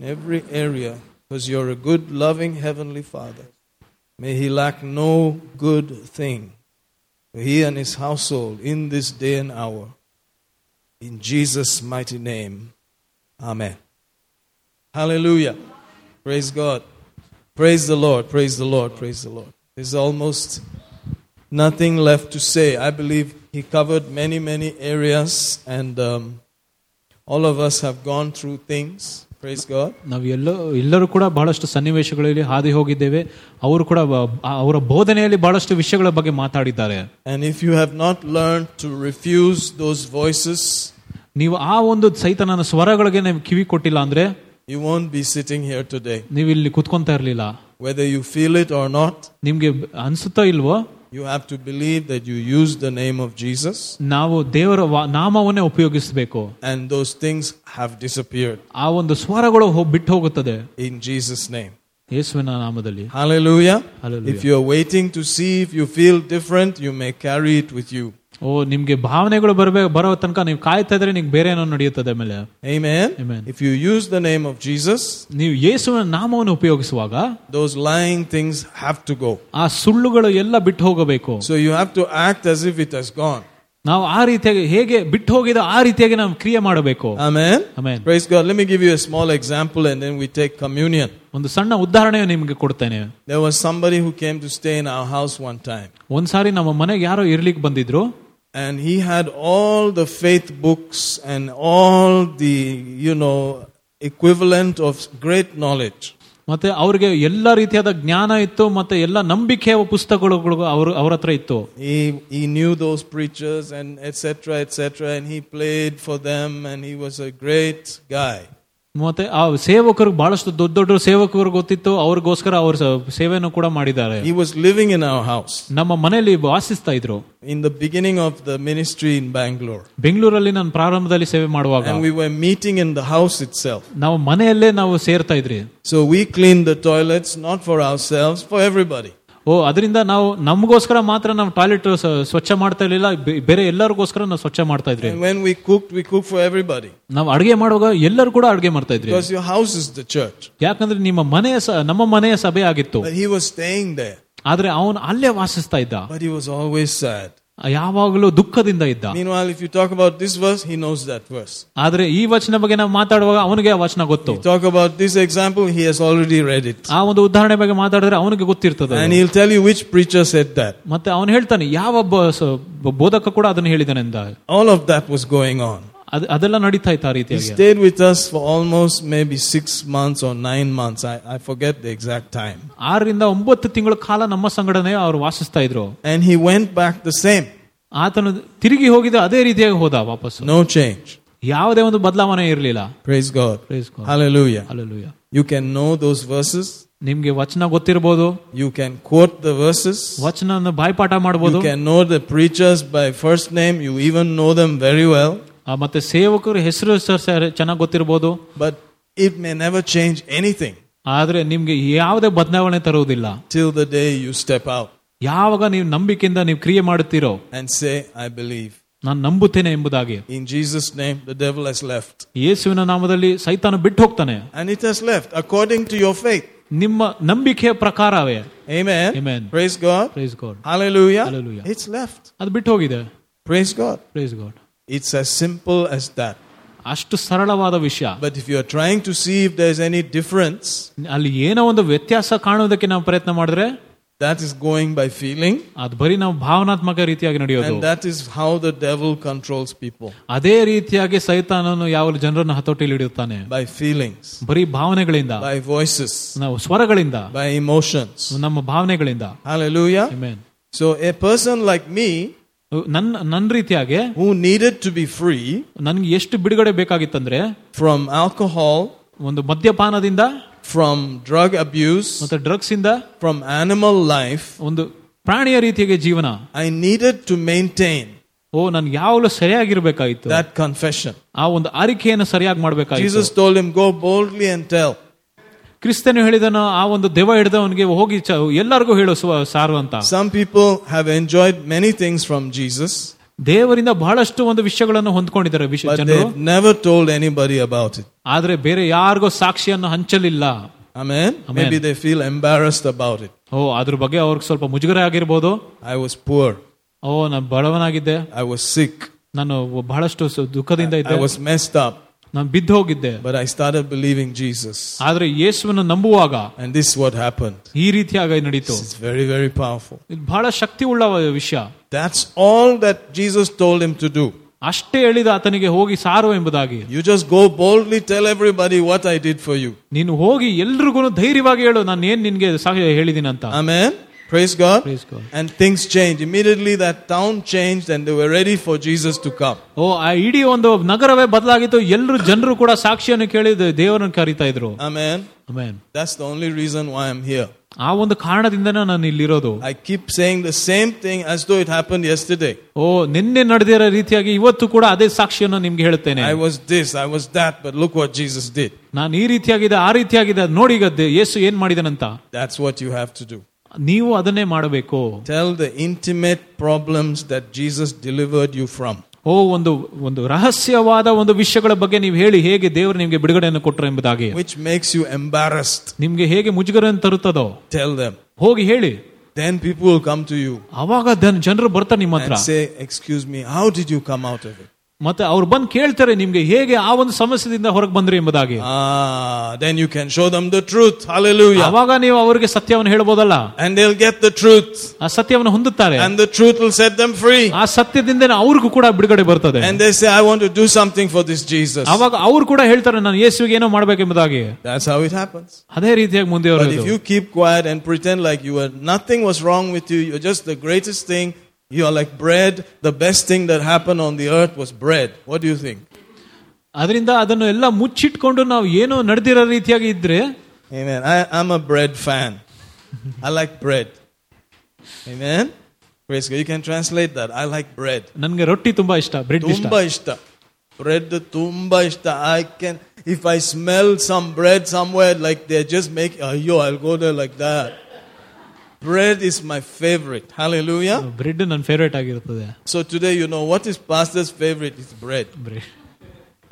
in every area because you're a good, loving Heavenly Father. May he lack no good thing he and his household in this day and hour. In Jesus' mighty name. Amen. Hallelujah. Praise God. Praise the Lord. Praise the Lord. Praise the Lord. There's almost nothing left to say. I believe he covered many, many areas, and um, all of us have gone through things. ನಾವು ಎಲ್ಲೋ ಎಲ್ಲರೂ ಕೂಡ ಬಹಳಷ್ಟು ಸನ್ನಿವೇಶಗಳಲ್ಲಿ ಹಾದಿ ಹೋಗಿದ್ದೇವೆ. ಅವರು ಕೂಡ ಅವರ ಬೋಧನೆಯಲ್ಲಿ ಬಹಳಷ್ಟು ವಿಷಯಗಳ ಬಗ್ಗೆ ಮಾತಾಡಿದ್ದಾರೆ. If you have not learn to refuse those voices ನೀವು ಆ ಒಂದು ಸಹಿತ ನನ್ನ ಸ್ವರಗಳಿಗೆ ನೀವು ಕಿವಿ ಕೊಟ್ಟಿಲ್ಲ ಅಂದ್ರೆ you want be sitting here today ನೀವು ಇಲ್ಲಿ ಕುತ್ಕೊಂತ ಇರಲಿಲ್ಲ. Whether you feel it or not ನಿಮಗೆ ಅನ್ಸುತ್ತೋ ಇಲ್ವೋ You have to believe that you use the name of Jesus ನಾವು ದೇವರ ವಾ- ನಾಮವನ್ನೇ ಉಪಯೋಗಿಸಬೇಕು and those things have disappeared ಆ ಒಂದು ಸ್ವರಗಳು ಹೋಗ್- ಬಿಟ್ಟು ಹೋಗುತ್ತದೆ in Jesus' name. ಯೇಸುವಿನ ನಾಮದಲ್ಲಿ Hallelujah. Hallelujah. If you're waiting to see if you feel different, you may carry it with you. ಓ ನಿಮ್ಗೆ ಭಾವನೆಗಳು ಬರ್ಬೇಕು ಬರೋ ತನಕ ನೀವು ಕಾಯ್ತಾ ಇದ್ರೆ ನಿಮ್ಗೆ ಬೇರೆ ಏನೋ ನಡೆಯುತ್ತದೆ ಆಮೇಲೆ Amen. Amen. If you use the name of Jesus, ನೀವು ಯೇಸುವಿನ ನಾಮವನ್ನು ಉಪಯೋಗಿಸುವಾಗ those lying things have to go. ಆ ಸುಳ್ಳುಗಳು ಎಲ್ಲ ಬಿಟ್ಟು ಹೋಗಬೇಕು So you have to act as if it has gone. ನಾವು ಆ ರೀತಿಯಾಗಿ ಹೇಗೆ ಬಿಟ್ಟು ಹೋಗಿದ ಆ ರೀತಿಯಾಗಿ ನಾವು ಕ್ರಿಯೆ ಮಾಡಬೇಕು Amen. Amen. Praise God. Let me give you a small example and then we take communion. ಒಂದು ಸಣ್ಣ ಉದಾಹರಣೆ ನಿಮ್ಗೆ ಕೊಡ್ತೇನೆ There was somebody who came to stay in our house one time. ಒಂದ್ಸಾರಿ ನಮ್ಮ ಮನೆಗೆ ಯಾರೋ ಇರ್ಲಿಕ್ಕೆ ಬಂದಿದ್ರು and he had all the faith books and all the you know equivalent of great knowledge ಮತ್ತೆ ಅವ್ರಿಗೆ ಎಲ್ಲ ರೀತಿಯಾದ ಜ್ಞಾನ ಇತ್ತು ಮತ್ತೆ ಎಲ್ಲ ನಂಬಿಕೆಯ ಪುಸ್ತಕಗಳು ಅವ್ರ ಅವ್ರ ಹತ್ರ ಇತ್ತು he he knew those preachers and etc etc and he played for them and he was a great guy ಮತ್ತೆ ಆ ಸೇವಕರು ಬಹಳಷ್ಟು ದೊಡ್ಡ ದೊಡ್ಡ ಸೇವಕರು ಗೊತ್ತಿತ್ತು ಅವ್ರಿಗೋಸ್ಕರ ಅವರು ಸೇವೆಯನ್ನು ಕೂಡ ಮಾಡಿದ್ದಾರೆ. He was living in our house ನಮ್ಮ ಮನೆಯಲ್ಲಿ ವಾಸಿಸ್ತಾ ಇದ್ರು. In the beginning of the ministry in Bangalore ಬೆಂಗಳೂರಲ್ಲಿ ನಾನು ಪ್ರಾರಂಭದಲ್ಲಿ ಸೇವೆ ಮಾಡುವಾಗ we were meeting in the house itself ನಾವು ಮನೆಯಲ್ಲೇ ನಾವು ಸೇರ್ತಾ ಇದ್ರಿ. So we clean the toilets not for ourself for everybody ಓ ಅದರಿಂದ ನಾವು ನಮಗೋಸ್ಕರ ಮಾತ್ರ ನಾವು ಟಾಯ್ಲೆಟ್ ಸ್ವಚ್ಛ ಮಾಡ್ತಾ ಇರ್ಲಿಲ್ಲ ಬೆ- ಬೇರೆ ಎಲ್ಲರಿಗೋಸ್ಕರ ನಾವು ಸ್ವಚ್ಛ ಮಾಡ್ತಾ ಇದ್ರಿ and when we cooked we cooked for everybody ನಾವು ಅಡಿಗೆ ಮಾಡುವಾಗ ಎಲ್ಲರೂ ಕೂಡ ಅಡಿಗೆ ಮಾಡ್ತಾ ಇದ್ರಿ because your house is the church ಯಾಕಂದ್ರೆ ನಿಮ್ಮ ಮನೆಯ ಸ- ನಮ್ಮ ಮನೆಯ ಸಭೆ ಆಗಿತ್ತು but he was staying there ಆದ್ರೆ ಅವನು ಅಲ್ಲೇ ವಾಸಿಸ್ತಾ ಇದ್ದ But he was always sad. ಯಾವಾಗಲೂ ದುಃಖದಿಂದ ಇದ್ದ Meanwhile, if you talk about this verse, he knows that verse. ಆದ್ರೆ ಈ ವಚನ ಬಗ್ಗೆ ನಾವು ಮಾತಾಡುವಾಗ ಅವನಿಗೆ ಆ ವಚನ ಗೊತ್ತು You talk about this example, he has already read it. ಆ ಒಂದು ಉದಾಹರಣೆ ಬಗ್ಗೆ ಮಾತಾಡಿದ್ರೆ ಅವನಿಗೆ ಗೊತ್ತಿರ್ತದೆ And he'll tell you which preacher said that. ಮತ್ತೆ ಅವನು ಹೇಳ್ತಾನೆ ಯಾವ ಬ- ಸ- ಬೋಧಕ ಕೂಡ ಅದನ್ನ ಹೇಳಿದಾನೆ ಅಂತ All of that was going on. ಅದ್- ಅದೆಲ್ಲ ನಡೀತಾ ಇತ್ತು ಆ He ರೀತಿಯಾಗಿ stayed with us for almost maybe six months or nine months. I, I forget the exact time. ಆರರಿಂದ ಒಂಬತ್ತು ತಿಂಗಳ ಕಾಲ ನಮ್ಮ ಸಂಘಟನೆ ಅವ್ರು ವಾಸಿಸ್ತಾ ಇದ್ರು And he went back the same. ಆತನು ತಿರುಗಿ ಹೋಗಿದ ಅದೇ ರೀತಿಯಾಗಿ ಹೋದ ವಾಪಸ್ No change. ಯಾವುದೇ ಒಂದು ಬದಲಾವಣೆ ಇರಲಿಲ್ಲ Praise God. Praise God. Hallelujah. Hallelujah. You can know those verses. ನಿಮ್ಗೆ ವಚನ ಗೊತ್ತಿರಬಹುದು You can quote the verses. ವಚನ ಬಾಯ್ಪಾಠ ಮಾಡಬಹುದು You can know the preachers by first name. You even know them very well. ಮತ್ತೆ ಸೇವಕರು ಹೆಸರು ಸರ್ ಚೆನ್ನಾಗಿ ಗೊತ್ತಿರಬಹುದು but it may never change anything ಆದ್ರೆ ನಿಮ್ಗೆ ಯಾವುದೇ ಬದಲಾವಣೆ ತರುವುದಿಲ್ಲ. Till the day you step out ಯಾವಾಗ ನೀವು ನಂಬಿಕೆಯಿಂದ ನೀವು ಕ್ರಿಯೆ ಮಾಡುತ್ತೀರೋ? ಅಂಡ್ ಸೇ ಐ ಬಿಲೀವ್ ನಾನು ನಂಬುತ್ತೇನೆ ಎಂಬುದಾಗಿ. In Jesus name the devil has left ಯೇಸುವಿನ ನಾಮದಲ್ಲಿ ಸೈತಾನ ಬಿಟ್ಟು ಹೋಗ್ತಾನೆ. And it has left according to your faith ನಿಮ್ಮ ನಂಬಿಕೆಯ ಪ್ರಕಾರವೇ. Amen amen praise God praise God hallelujah hallelujah it's left ಅದು ಬಿಟ್ಟು ಹೋಗಿದೆ. Praise God praise God It's as simple as that. ಅಷ್ಟು ಸರಳವಾದ ವಿಷಯ But if you are trying to see if there's any difference, ಅಲ್ಲಿ ಏನೋ ಒಂದು ವ್ಯತ್ಯಾಸ ಕಾಣೋದಕ್ಕೆ ನಾವು ಪ್ರಯತ್ನ ಮಾಡಿದ್ರೆ that is going by feeling, ಅದು ಬರೀ ನಾವು ಭಾವನಾತ್ಮಕ ರೀತಿಯಾಗಿ ನಡೆಯೋದು and that is how the devil controls people ಅದೇ ರೀತಿಯಾಗಿ ಸೈತಾನನು ಯಾವ ಜನರನ್ನು ಹತೋಟಿಯಲ್ಲಿ ಹಿಡಿಯುತ್ತಾನೆ by feelings, ಬರೀ ಭಾವನೆಗಳಿಂದ by voices, ನಾವು ಸ್ವರಗಳಿಂದ by emotions. ನಮ್ಮ ಭಾವನೆಗಳಿಂದ Hallelujah. Amen. So, a person like me ನನ್ನ ನನ್ನ ರೀತಿಯಾಗಿ who needed to be free ನನ್ಗೆ ಎಷ್ಟು ಬಿಡುಗಡೆ ಬೇಕಾಗಿತ್ತಂದ್ರೆ from alcohol, ಒಂದು ಮದ್ಯಪಾನದಿಂದ from drug abuse, ಮತ್ತೆ ಡ್ರಗ್ಸ್ ಇಂದ from animal life, ಒಂದು ಪ್ರಾಣಿಯ ರೀತಿಯಾಗಿ ಜೀವನ I needed to maintain ಓ ನನ್ಗೆ ಯಾವಾಗಲೂ ಸರಿಯಾಗಿರ್ಬೇಕಾಗಿತ್ತು that confession. ಆ ಒಂದು ಆರಿಕೆಯನ್ನು ಸರಿಯಾಗಿ ಮಾಡ್ಬೇಕಾಗಿತ್ತು Jesus told him, Go boldly and tell. ಕ್ರಿಸ್ತನು ಹೇಳಿದನು ಆ ಒಂದು ದೆವ ಹಿಡಿದವನಿಗೆ ಹೋಗಿ ಚ- ಎಲ್ಲರಿಗೂ ಹೇಳು ಸ್ವ- ಸಾರು ಅಂತ Some people have enjoyed many things from Jesus, ದೇವರಿಂದ ಬಹಳಷ್ಟು ಒಂದು ವಿಷಯಗಳನ್ನು ಹೊಂದ್ಕೊಂಡಿದ್ದಾರೆ ವಿಷಯ but ಜನರು they've never told anybody about it. ಆದ್ರೆ ಬೇರೆ ಯಾರಿಗೂ ಸಾಕ್ಷಿಯನ್ನು ಹಂಚಲಿಲ್ಲ Amen? Maybe they feel embarrassed about it. ಓ ಅದ್ರ ಬಗ್ಗೆ ಅವ್ರಿಗೆ ಸ್ವಲ್ಪ ಮುಜುಗರ ಆಗಿರ್ಬೋದು I was poor. ಓ ನಾನು ಬಡವನಾಗಿದ್ದೆ I was sick. ನಾನು ಬಹಳಷ್ಟು ಸ- ದುಃಖದಿಂದ I ಇದ್ದೆ was messed up. ನಾನು ಬಿದ್ದು ಹೋಗಿದ್ದೆ But I started believing Jesus. ಆದ್ರೆ ಯೇಸುವನ್ನು ನಂಬುವಾಗ And this is what happened. ಈ ರೀತಿಯಾಗಿ ನಡೀತು It's very, very powerful. ಇದು ಬಹಳ ಶಕ್ತಿ ಉಳ್ಳ ವಿಷಯ That's all that Jesus told him to do. ಅಷ್ಟೇ ಹೇಳಿದ ಆತನಿಗೆ ಹೋಗಿ ಸಾರು ಎಂಬುದಾಗಿ You just go boldly tell everybody what I did for you. ನೀನು ಹೋಗಿ ಎಲ್ರಿಗೂ ಧೈರ್ಯವಾಗಿ ಹೇಳು ನಾನು ಏನ್ ನಿನ್ಗೆ ಸಾಕ್ಷಿ ಹೇಳಿದೀನಿ ಅಂತ Amen. Praise God. Praise God. And things changed. Immediately that town changed and they were ready for Jesus to come. ಓ ಆ ಇಡೀ ಒಂದು ನಗರವೇ ಬದಲಾಗಿತ್ತು ಎಲ್ಲರೂ ಜನರು ಕೂಡ ಸಾಕ್ಷಿಯನ್ನು ಕೇಳಿ ದೇವರನ್ನು ಕರೀತಾ ಇದ್ರು Amen. Amen. That's the only reason why I'm here. ಆ ಒಂದು ಕಾರಣದಿಂದನೇ ನಾನು ಇಲ್ಲಿರೋದು I keep saying the same thing as though it happened yesterday. ಓ ನಿನ್ನೆ ನಡೆದಿರೋ ರೀತಿಯಾಗಿ ಇವತ್ತು ಕೂಡ ಅದೇ ಸಾಕ್ಷಿಯನ್ನು ನಿಮ್ಗೆ ಹೇಳ್ತೇನೆ I was this, I was that, but look what Jesus did. ನಾನು ಈ ರೀತಿಯಾಗಿದೆ ಆ ರೀತಿಯಾಗಿದೆ ಅದ್ ನೋಡಿ ಈಗ ದೇ- ಯೇಸು ಏನ್ ಮಾಡಿದನಂತ That's what you have to do. ನೀವು ಅದನ್ನೇ ಮಾಡಬೇಕು Tell the intimate problems that Jesus delivered you from. ಓ ಒಂದು ಒಂದು ರಹಸ್ಯವಾದ ಒಂದು ವಿಷಯಗಳ ಬಗ್ಗೆ ನೀವು ಹೇಳಿ ಹೇಗೆ ದೇವರು ನಿಮ್ಗೆ ಬಿಡುಗಡೆಯನ್ನು ಕೊಟ್ಟರು ಎಂಬುದಾಗಿ which makes you embarrassed. ನಿಮ್ಗೆ ಹೇಗೆ ಮುಜುಗರನ್ನು ತರುತ್ತದೋ Tell them. ಹೋಗಿ ಹೇಳಿ Then people will come to you ಅವಾಗ ದನ್- ಜನರು ಬರ್ತಾರೆ ನಿಮ್ಮ ಹತ್ರ and say, Excuse me, how did you come out of it? ಮತ್ತೆ ಅವ್ರು ಬಂದು ಕೇಳ್ತಾರೆ ನಿಮ್ಗೆ ಹೇಗೆ ಆ ಒಂದು ಸಮಸ್ಯೆದಿಂದ ಹೊರಗೆ ಬಂದ್ರಿ ಎಂಬುದಾಗಿ Ah, then you can show them the truth. Hallelujah. ಅವಾಗ ನೀವು ಅವರಿಗೆ ಸತ್ಯವನ್ನು ಹೇಳ್ಬೋದಲ್ಲ And they'll get the truth. ಆ ಸತ್ಯವನ್ನು ಹೊಂದುತ್ತಾರೆ And the truth will set them free. ಆ ಸತ್ಯದಿಂದ ಅವ್ರಿಗೂ ಕೂಡ ಬಿಡುಗಡೆ ಬರ್ತದೆ And they say, I want to do something for this Jesus. ಅವಾಗ ಅವ್ರು ಕೂಡ ಹೇಳ್ತಾರೆ ನಾನು ಯೇಸುವಿಗೆ ಏನೋ ಮಾಡ್ಬೇಕೆಂಬುದಾಗಿ That's how it happens. ಅದೇ ರೀತಿಯಾಗಿ ಮುಂದೆ But ಬರೋದು. if you keep quiet and pretend like you were nothing was wrong with you, you're just the greatest thing. You are like bread. The best thing that happened on the earth was bread. What do you think? ಅದರಿಂದ ಅದನ್ನು ಎಲ್ಲ ಮುಚ್ಚಿಟ್ಕೊಂಡು ನಾವು ಏನೋ ನಡೆದಿರೋ ರೀತಿಯಾಗಿ ಇದ್ರೆ Amen. I, I'm a bread fan. I like bread. Amen. Praise God. You can translate that. I like bread. ನನ್ಗೆ ರೊಟ್ಟಿ ತುಂಬಾ ಇಷ್ಟ ಬ್ರೆಡ್ ಇಷ್ಟ Tumba ishta. Bread tumba ishta. I can, if I smell some bread somewhere, like they're just making, oh, yo, I'll go there like that. Bread is my favorite. Hallelujah. Bread ನನ್ನ favourite ಆಗಿರ್ತದೆ So today, you know what is pastor's favorite? It's bread. Bread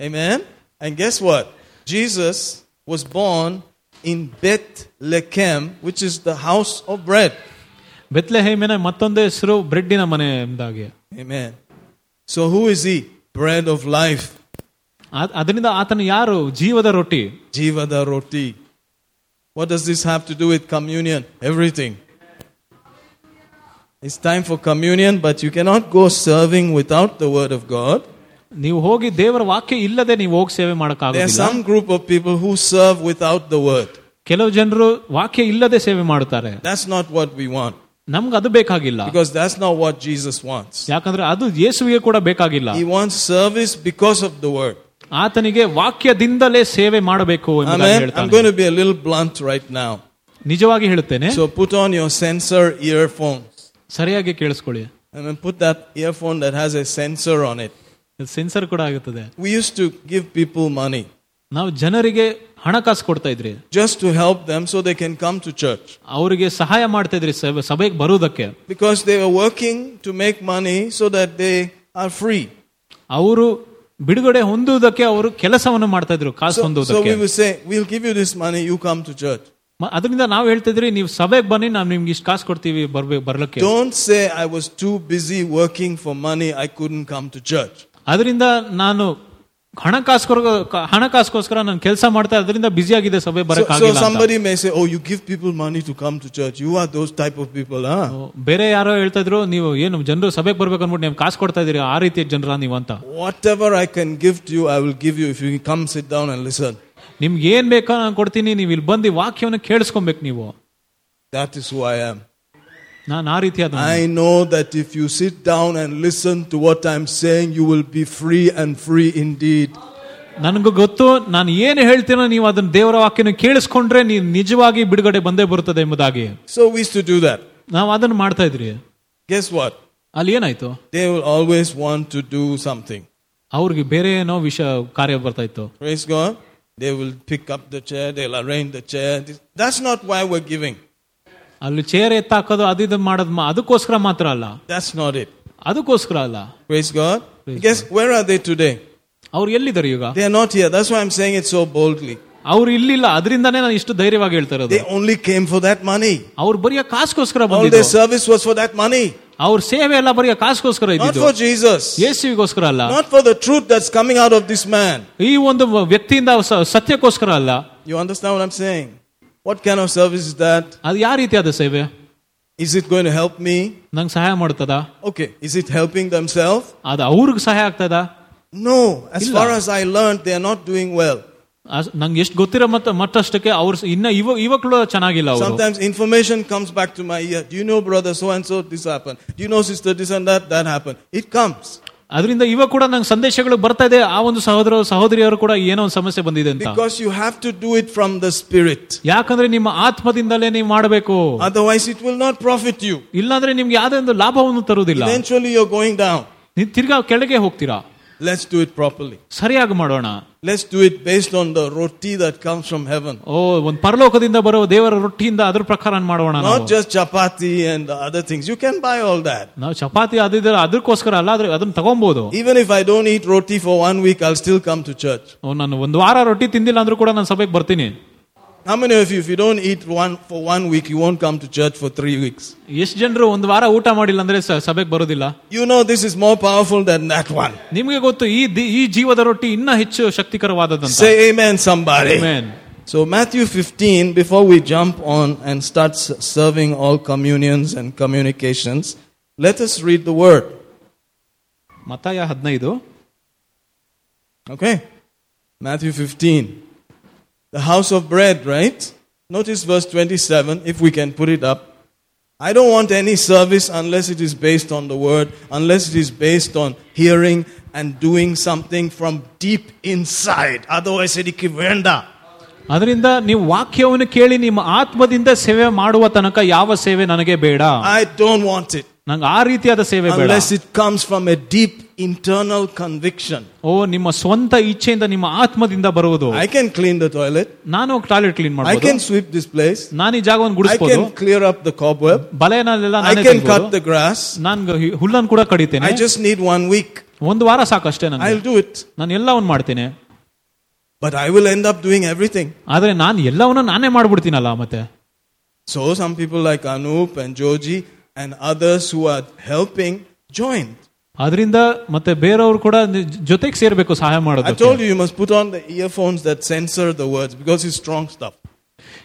Amen. And guess what? Jesus was born in Bethlehem, which is the house of bread. ಬೆತ್ಲೆಹೇಮಿನ ಮತ್ತೊಂದು ಹೆಸರು ಬ್ರೆಡ್ಡಿನ ಮನೆ ಎಂಬುದಾಗಿ Amen. So who is he? Bread of life. ಆ- ಅದರಿಂದ ಆತನ ಯಾರು ಜೀವದ ರೊಟ್ಟಿ Jivada roti. What does this have to do with communion? Everything. It's time for communion, but you cannot go serving without the word of God. ನೀವು ಹೋಗಿ ದೇವರ ವಾಕ್ಯ ಇಲ್ಲದೆ ನೀವು ಹೋಗಿ ಸೇವೆ There are ಮಾಡಕ್ಕಾಗೋದಿಲ್ಲ some group of people who serve without the word. ಕೆಲವು ಜನರು ವಾಕ್ಯ ಇಲ್ಲದೆ ಸೇವೆ ಮಾಡುತ್ತಾರೆ That's not what we want. ನಮ್ಗೆ ಅದು ಬೇಕಾಗಿಲ್ಲ Because that's not what Jesus wants. ಯಾಕಂದ್ರೆ ಅದು ಯೇಸುವಿಗೆ ಕೂಡ ಬೇಕಾಗಿಲ್ಲ He wants service because of the word. ಆತನಿಗೆ ವಾಕ್ಯದಿಂದಲೇ ಸೇವೆ ಮಾಡಬೇಕು ಎಂಬುದಾಗಿ Amen. I'm ಹೇಳ್ತಾನೆ going to be a little blunt right now. ನಿಜವಾಗಿ ಹೇಳುತ್ತೇನೆ So put on your sensor earphones. ಸರಿಯಾಗಿ ಕೇಳಿಸ್ಕೊಳ್ಳಿ And then put that earphone that has a sensor on it. Sensor ಕೂಡ ಆಗುತ್ತದೆ We used to give people money ನಾವು ಜನರಿಗೆ ಹಣಕಾಸು ಕೊಡ್ತಾ ಇದ್ರಿ just to help them so they can come to church. ಅವರಿಗೆ ಸಹಾಯ ಮಾಡ್ತಾ ಇದ್ರಿ ಸಭೆ- ಸಭೆಗೆ ಬರುವುದಕ್ಕೆ Because they were working to make money so that they are free. ಅವರು ಬಿಡುಗಡೆ ಹೊಂದುವುದಕ್ಕೆ ಅವರು ಕೆಲಸವನ್ನು ಮಾಡ್ತಾ ಇದ್ರು ಕಾಸು So, so ಹೊಂದುವುದಕ್ಕೆ we will say, we'll give you this money, you come to church. ಮ- ಅದರಿಂದ ನಾವು ಹೇಳ್ತಿದ್ರಿ ನೀವು ಸಭೆಗೆ ಬನ್ನಿ ನಾವು ನಿಮ್ಗೆ ಇಷ್ಟು ಕಾಸು ಕೊಡ್ತೀವಿ ಬರ್ಬೇಕು ಬರ್ಲಿಕ್ಕೆ Don't say I was too busy working for money, I couldn't come to church. ಅದರಿಂದ ನಾನು ಹಣಕಾಸ್ಕರ ಹಣಕಾಸ್ಗೋಸ್ಕರ ನಾನು ಕೆಲಸ ಮಾಡ್ತಾ ಅದರಿಂದ ಬ್ಯುಸಿ ಆಗಿದೆ ಸಭೆ So, so ಬರಕ್ಕಾಗಿಲ್ಲ ಅಂತ. somebody may say, Oh, you give people money to come to church. You are those type of people, huh? ಬೇರೆ ಯಾರೋ ಹೇಳ್ತಾ ಇದ್ರು ನೀವು ಏನು ಜನರು ಸಭೆಗೆ ಬರ್ಬೇಕು ಅನ್ಬಿಟ್ಟು ನೀವು ಕಾಸು ಕೊಡ್ತಾ ಇದೀರಿ ಆ ರೀತಿಯ ಜನರ ನೀವು ಅಂತ Whatever I can give to you, I will give you if you come sit down and listen. ನಿಮ್ಗೆ ಏನ್ ಬೇಕೋ ನಾನು ಕೊಡ್ತೀನಿ ನೀವು ಇಲ್ಲಿ ಬಂದು ವಾಕ್ಯವನ್ನು ಕೇಳಿಸ್ಕೊಬೇಕು ನೀವು. That is who I am ನಾನು ಆ ರೀತಿಯಾದ I know that if you sit down and listen to what I am saying you will be free and free indeed ನನಗೂ ಗೊತ್ತು ನಾನು ಏನು ಹೇಳ್ತೀನೋ ನೀವು ಅದನ್ನ ದೇವರ ವಾಕ್ಯನ ಕೇಳಿಸ್ಕೊಂಡ್ರೆ ನೀವು ನಿಜವಾಗಿ ಬಿಡುಗಡೆ ಬಂದೇ ಬರುತ್ತದೆ ಎಂಬುದಾಗಿ. So wish to do that ನಾವು ಅದನ್ನ ಮಾಡ್ತಾ ಇದ್ರಿ. ಗೆಸ್ ವಾಟ್ ಅಲ್ಲಿ ಏನಾಯ್ತು? They will always want to do something ಅವ್ರಿಗೆ ಬೇರೆ ಏನೋ ವಿಷಯ ಕಾರ್ಯ ಬರ್ತಾ ಇತ್ತು. They will pick up the chair, they'll arrange the chair. That's not why we're giving. ಅಲ್ಲಿ ಚೇರ್ ಎತ್ತಾಕೋದು ಅದು ಇದು ಮಾಡೋದು ಮಾ- ಅದಕ್ಕೋಸ್ಕರ ಮಾತ್ರ ಅಲ್ಲ That's not it. ಅದಕ್ಕೋಸ್ಕರ ಅಲ್ಲ Praise God. Praise Guess where are they today? ಅವ್ರು ಎಲ್ಲಿದ್ದಾರೆ ಈಗ They are not here. That's why I'm saying it so boldly. ಅವ್ರು ಇಲ್ಲಿಲ್ಲ ಅದರಿಂದಾನೇ ನಾನು ಇಷ್ಟು ಧೈರ್ಯವಾಗಿ ಹೇಳ್ತಾ ಇರೋದು They only came for that money. ಅವ್ರು ಬರೀ ಆ ಕಾಸ್ಗೋಸ್ಕರ All ಬಂದಿದ್ದು their service was for that money. ಅವ್ರ ಸೇವೆ ಎಲ್ಲ ಬರೀ ಆ ಕಾಸ್ಗೋಸ್ಕರ Not ಇದ್ದಿದ್ದು for Jesus. ಯೇಸುವಿಗೋಸ್ಕರ ಅಲ್ಲ Not for the truth that's coming out of this man. ಈ ಒಂದು ವ್ಯಕ್ತಿಯಿಂದ ಸ- ಸತ್ಯಕ್ಕೋಸ್ಕರ ಅಲ್ಲ You understand what I'm saying? What kind of service is that? ಅದು ಯಾವ ರೀತಿಯಾದ ಸೇವೆ Is it going to help me? ನಂಗೆ ಸಹಾಯ ಮಾಡ್ತದ Okay. Is it helping themselves? ಅದು ಅವ್ರಿಗೆ ಸಹಾಯ ಆಗ್ತದ No. As Illa. far as I learned, they are not doing well. Us- ನಂಗೆ ಎಷ್ಟು ಗೊತ್ತಿರೋ ಮತ್ತ ಮಟ್ಟಷ್ಟಕ್ಕೆ ಅವ್ರು ಸ- ಇನ್ನ ಇವ ಇವಾಗ್ಲೂ ಚೆನ್ನಾಗಿಲ್ಲ ಅವರು Sometimes information comes back to my ear. Do you know, brother, so and so, this happened? Do you know, sister, this and that, that happened? It comes. ಅದರಿಂದ ಇವಾಗ ಕೂಡ ನಂಗೆ ಸಂದೇಶಗಳು ಬರ್ತಾ ಇದೆ ಆ ಒಂದು ಸಹೋದರ ಸಹೋದರಿಯರು ಕೂಡ ಏನೋ ಒಂದು ಸಮಸ್ಯೆ ಬಂದಿದೆ ಅಂತ Because you have to do it from the Spirit. ಯಾಕಂದ್ರೆ ನಿಮ್ಮ ಆತ್ಮದಿಂದಲೇ ನೀವು ಮಾಡಬೇಕು Otherwise, it will not profit you. ಇಲ್ಲಾಂದ್ರೆ ನಿಮ್ಗೆ ಯಾವುದೇ ಒಂದು ಲಾಭವನ್ನು ತರುವುದಿಲ್ಲ Eventually, you're going down. ನೀವು ತಿರ್ಗಾ ಕೆಳಗೆ ಹೋಗ್ತೀರಾ Let's do it properly. ಸರಿಯಾಗಿ ಮಾಡೋಣ Let's do it based on the roti that comes from heaven. ಓ ಒಂದು ಪರಲೋಕದಿಂದ ಬರೋ ದೇವರ ರೊಟ್ಟಿಯಿಂದ ಅದ್ರ ಪ್ರಕಾರ ಮಾಡೋಣ ನಾವು. Not just chapati and the other things. You can buy all that. ನಾವು ಚಪಾತಿ ಅದಿದ್ರೆ ಅದಕ್ಕೋಸ್ಕರ ಅಲ್ಲ ಆದ್ರೆ ಅದನ್ನ ತಗೊಬಹುದು Even if I don't eat roti for one week, I'll still come to church. ಓ, ನಾನು ಒಂದು ವಾರ ರೊಟ್ಟಿ ತಿಂದಿಲ್ಲ ಅಂದ್ರೂ ಕೂಡ ನಾನು ಸಭೆಗೆ ಬರ್ತೀನಿ How many of you, if you don't eat one for one week, you won't come to church for three weeks? ಎಷ್ಟು ಜನರು ಒಂದು ವಾರ ಊಟ ಮಾಡಿಲ್ಲ ಅಂದ್ರೆ ಸ- ಸಭೆಗೆ ಬರೋದಿಲ್ಲ You know this is more powerful than that one. ನಿಮ್ಗೆ ಗೊತ್ತು ಈ ದಿ- ಈ ಜೀವದ ರೊಟ್ಟಿ ಇನ್ನ ಹೆಚ್ಚು ಶಕ್ತಿಕರವಾದದಂತ Say amen, somebody. Amen. So, Matthew 15, before we jump on and start s- serving all communions and communications, let us read the word. ಮತಾಯ ಹದಿನೈದು Okay? Matthew 15. The house of bread, right? Notice verse 27, if we can put it up. I don't want any service unless it is based on the word, unless it is based on hearing and doing something from deep inside. Otherwise, it venda. ಅದರಿಂದ ನೀವು ವಾಕ್ಯವನ್ನು ಕೇಳಿ ನಿಮ್ಮ ಆತ್ಮದಿಂದ ಸೇವೆ ಮಾಡುವ ತನಕ ಯಾವ ಸೇವೆ ನನಗೆ ಬೇಡ I don't want it ನಂಗೆ ಆ ರೀತಿಯಾದ ಸೇವೆ ಬೇಡ unless it comes from a deep internal conviction. ಓ ನಿಮ್ಮ ಸ್ವಂತ ಇಚ್ಛೆಯಿಂದ ನಿಮ್ಮ ಆತ್ಮದಿಂದ ಬರುವುದು I can clean the toilet. ನಾನು ಟಾಯ್ಲೆಟ್ ಕ್ಲೀನ್ I ಮಾಡಬಹುದು can sweep this place. ನಾನು ಈ ಜಾಗವನ್ನು I ಗುಡಿಸಬಹುದು can clear up the cobweb. ಬಲೆನಲ್ಲೆಲ್ಲ I ನಾನೇ can cut ತೆಗ್ಬೋದು. the grass. ನಾನು ಹುಲ್ಲನ್ನು ಕೂಡ ಕಡಿತೇನೆ I just need one week. ಒಂದು ವಾರ ಸಾಕಷ್ಟೇ ನನಗೆ I'll do it. ನಾನು ಎಲ್ಲವನ್ನು ಮಾಡ್ತೇನೆ But I will end up doing everything. ಆದ್ರೆ ನಾನು ಎಲ್ಲವನ್ನ ನಾನೇ ಮಾಡ್ಬಿಡ್ತೀನಲ್ಲ ಮತ್ತೆ So some people like Anup and Joji and others who are helping joined. ಅದರಿಂದ ಮತ್ತೆ ಬೇರೆಯವರು ಕೂಡ ನಿ- ಜೊತೆಗೆ ಸೇರ್ಬೇಕು ಸಹಾಯ I ಮಾಡೋದು told you you must put on the earphones that censor the words because it's strong stuff.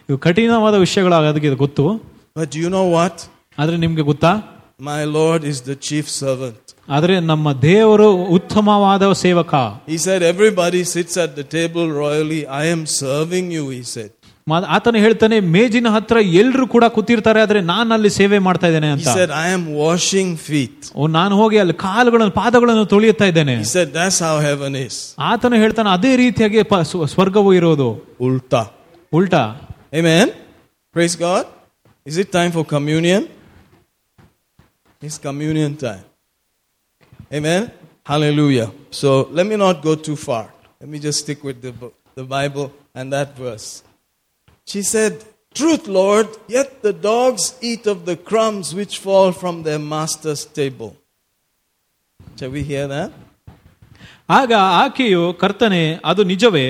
ಇವು ಕಠಿಣವಾದ ವಿಷಯಗಳು ಅದಕ್ಕೆ ಇದು ಗೊತ್ತು But do you know what? ಆದ್ರೆ ನಿಮ್ಗೆ ಗೊತ್ತಾ My Lord is the chief servant. ಆದ್ರೆ ನಮ್ಮ ದೇವರು ಉತ್ತಮವಾದ ಸೇವಕ He said, Everybody sits at the table royally. I am serving you, he said. ಮ- ಆತನು ಹೇಳ್ತಾನೆ ಮೇಜಿನ ಹತ್ರ ಎಲ್ರು ಕೂಡ ಕೂತಿರ್ತಾರೆ ಆದ್ರೆ ನಾನು ಅಲ್ಲಿ ಸೇವೆ ಮಾಡ್ತಾ ಇದ್ದೇನೆ He ಅಂತ said, I am washing feet. ಓ ನಾನು ಹೋಗಿ ಅಲ್ಲಿ ಕಾಲುಗಳನ್ನು ಪಾದಗಳನ್ನು ತೊಳೆಯುತ್ತಾ ಇದ್ದೇನೆ He said, That's how heaven is. ಆತನು ಹೇಳ್ತಾನೆ ಅದೇ ರೀತಿಯಾಗಿ ಪ- ಸ್ವ- ಸ್ವರ್ಗವು ಇರೋದು Ulta. ಉಲ್ಟಾ Amen. Praise God. Is it time for communion? It's communion time. Amen. Hallelujah. So let me not go too far. Let me just stick with the, book, the Bible and that verse. She said, Truth, Lord, yet the dogs eat of the crumbs which fall from their master's table. Shall we hear that? ಆಗ ಆಕೆಯು ಕರ್ತನೆ ಅದು ನಿಜವೇ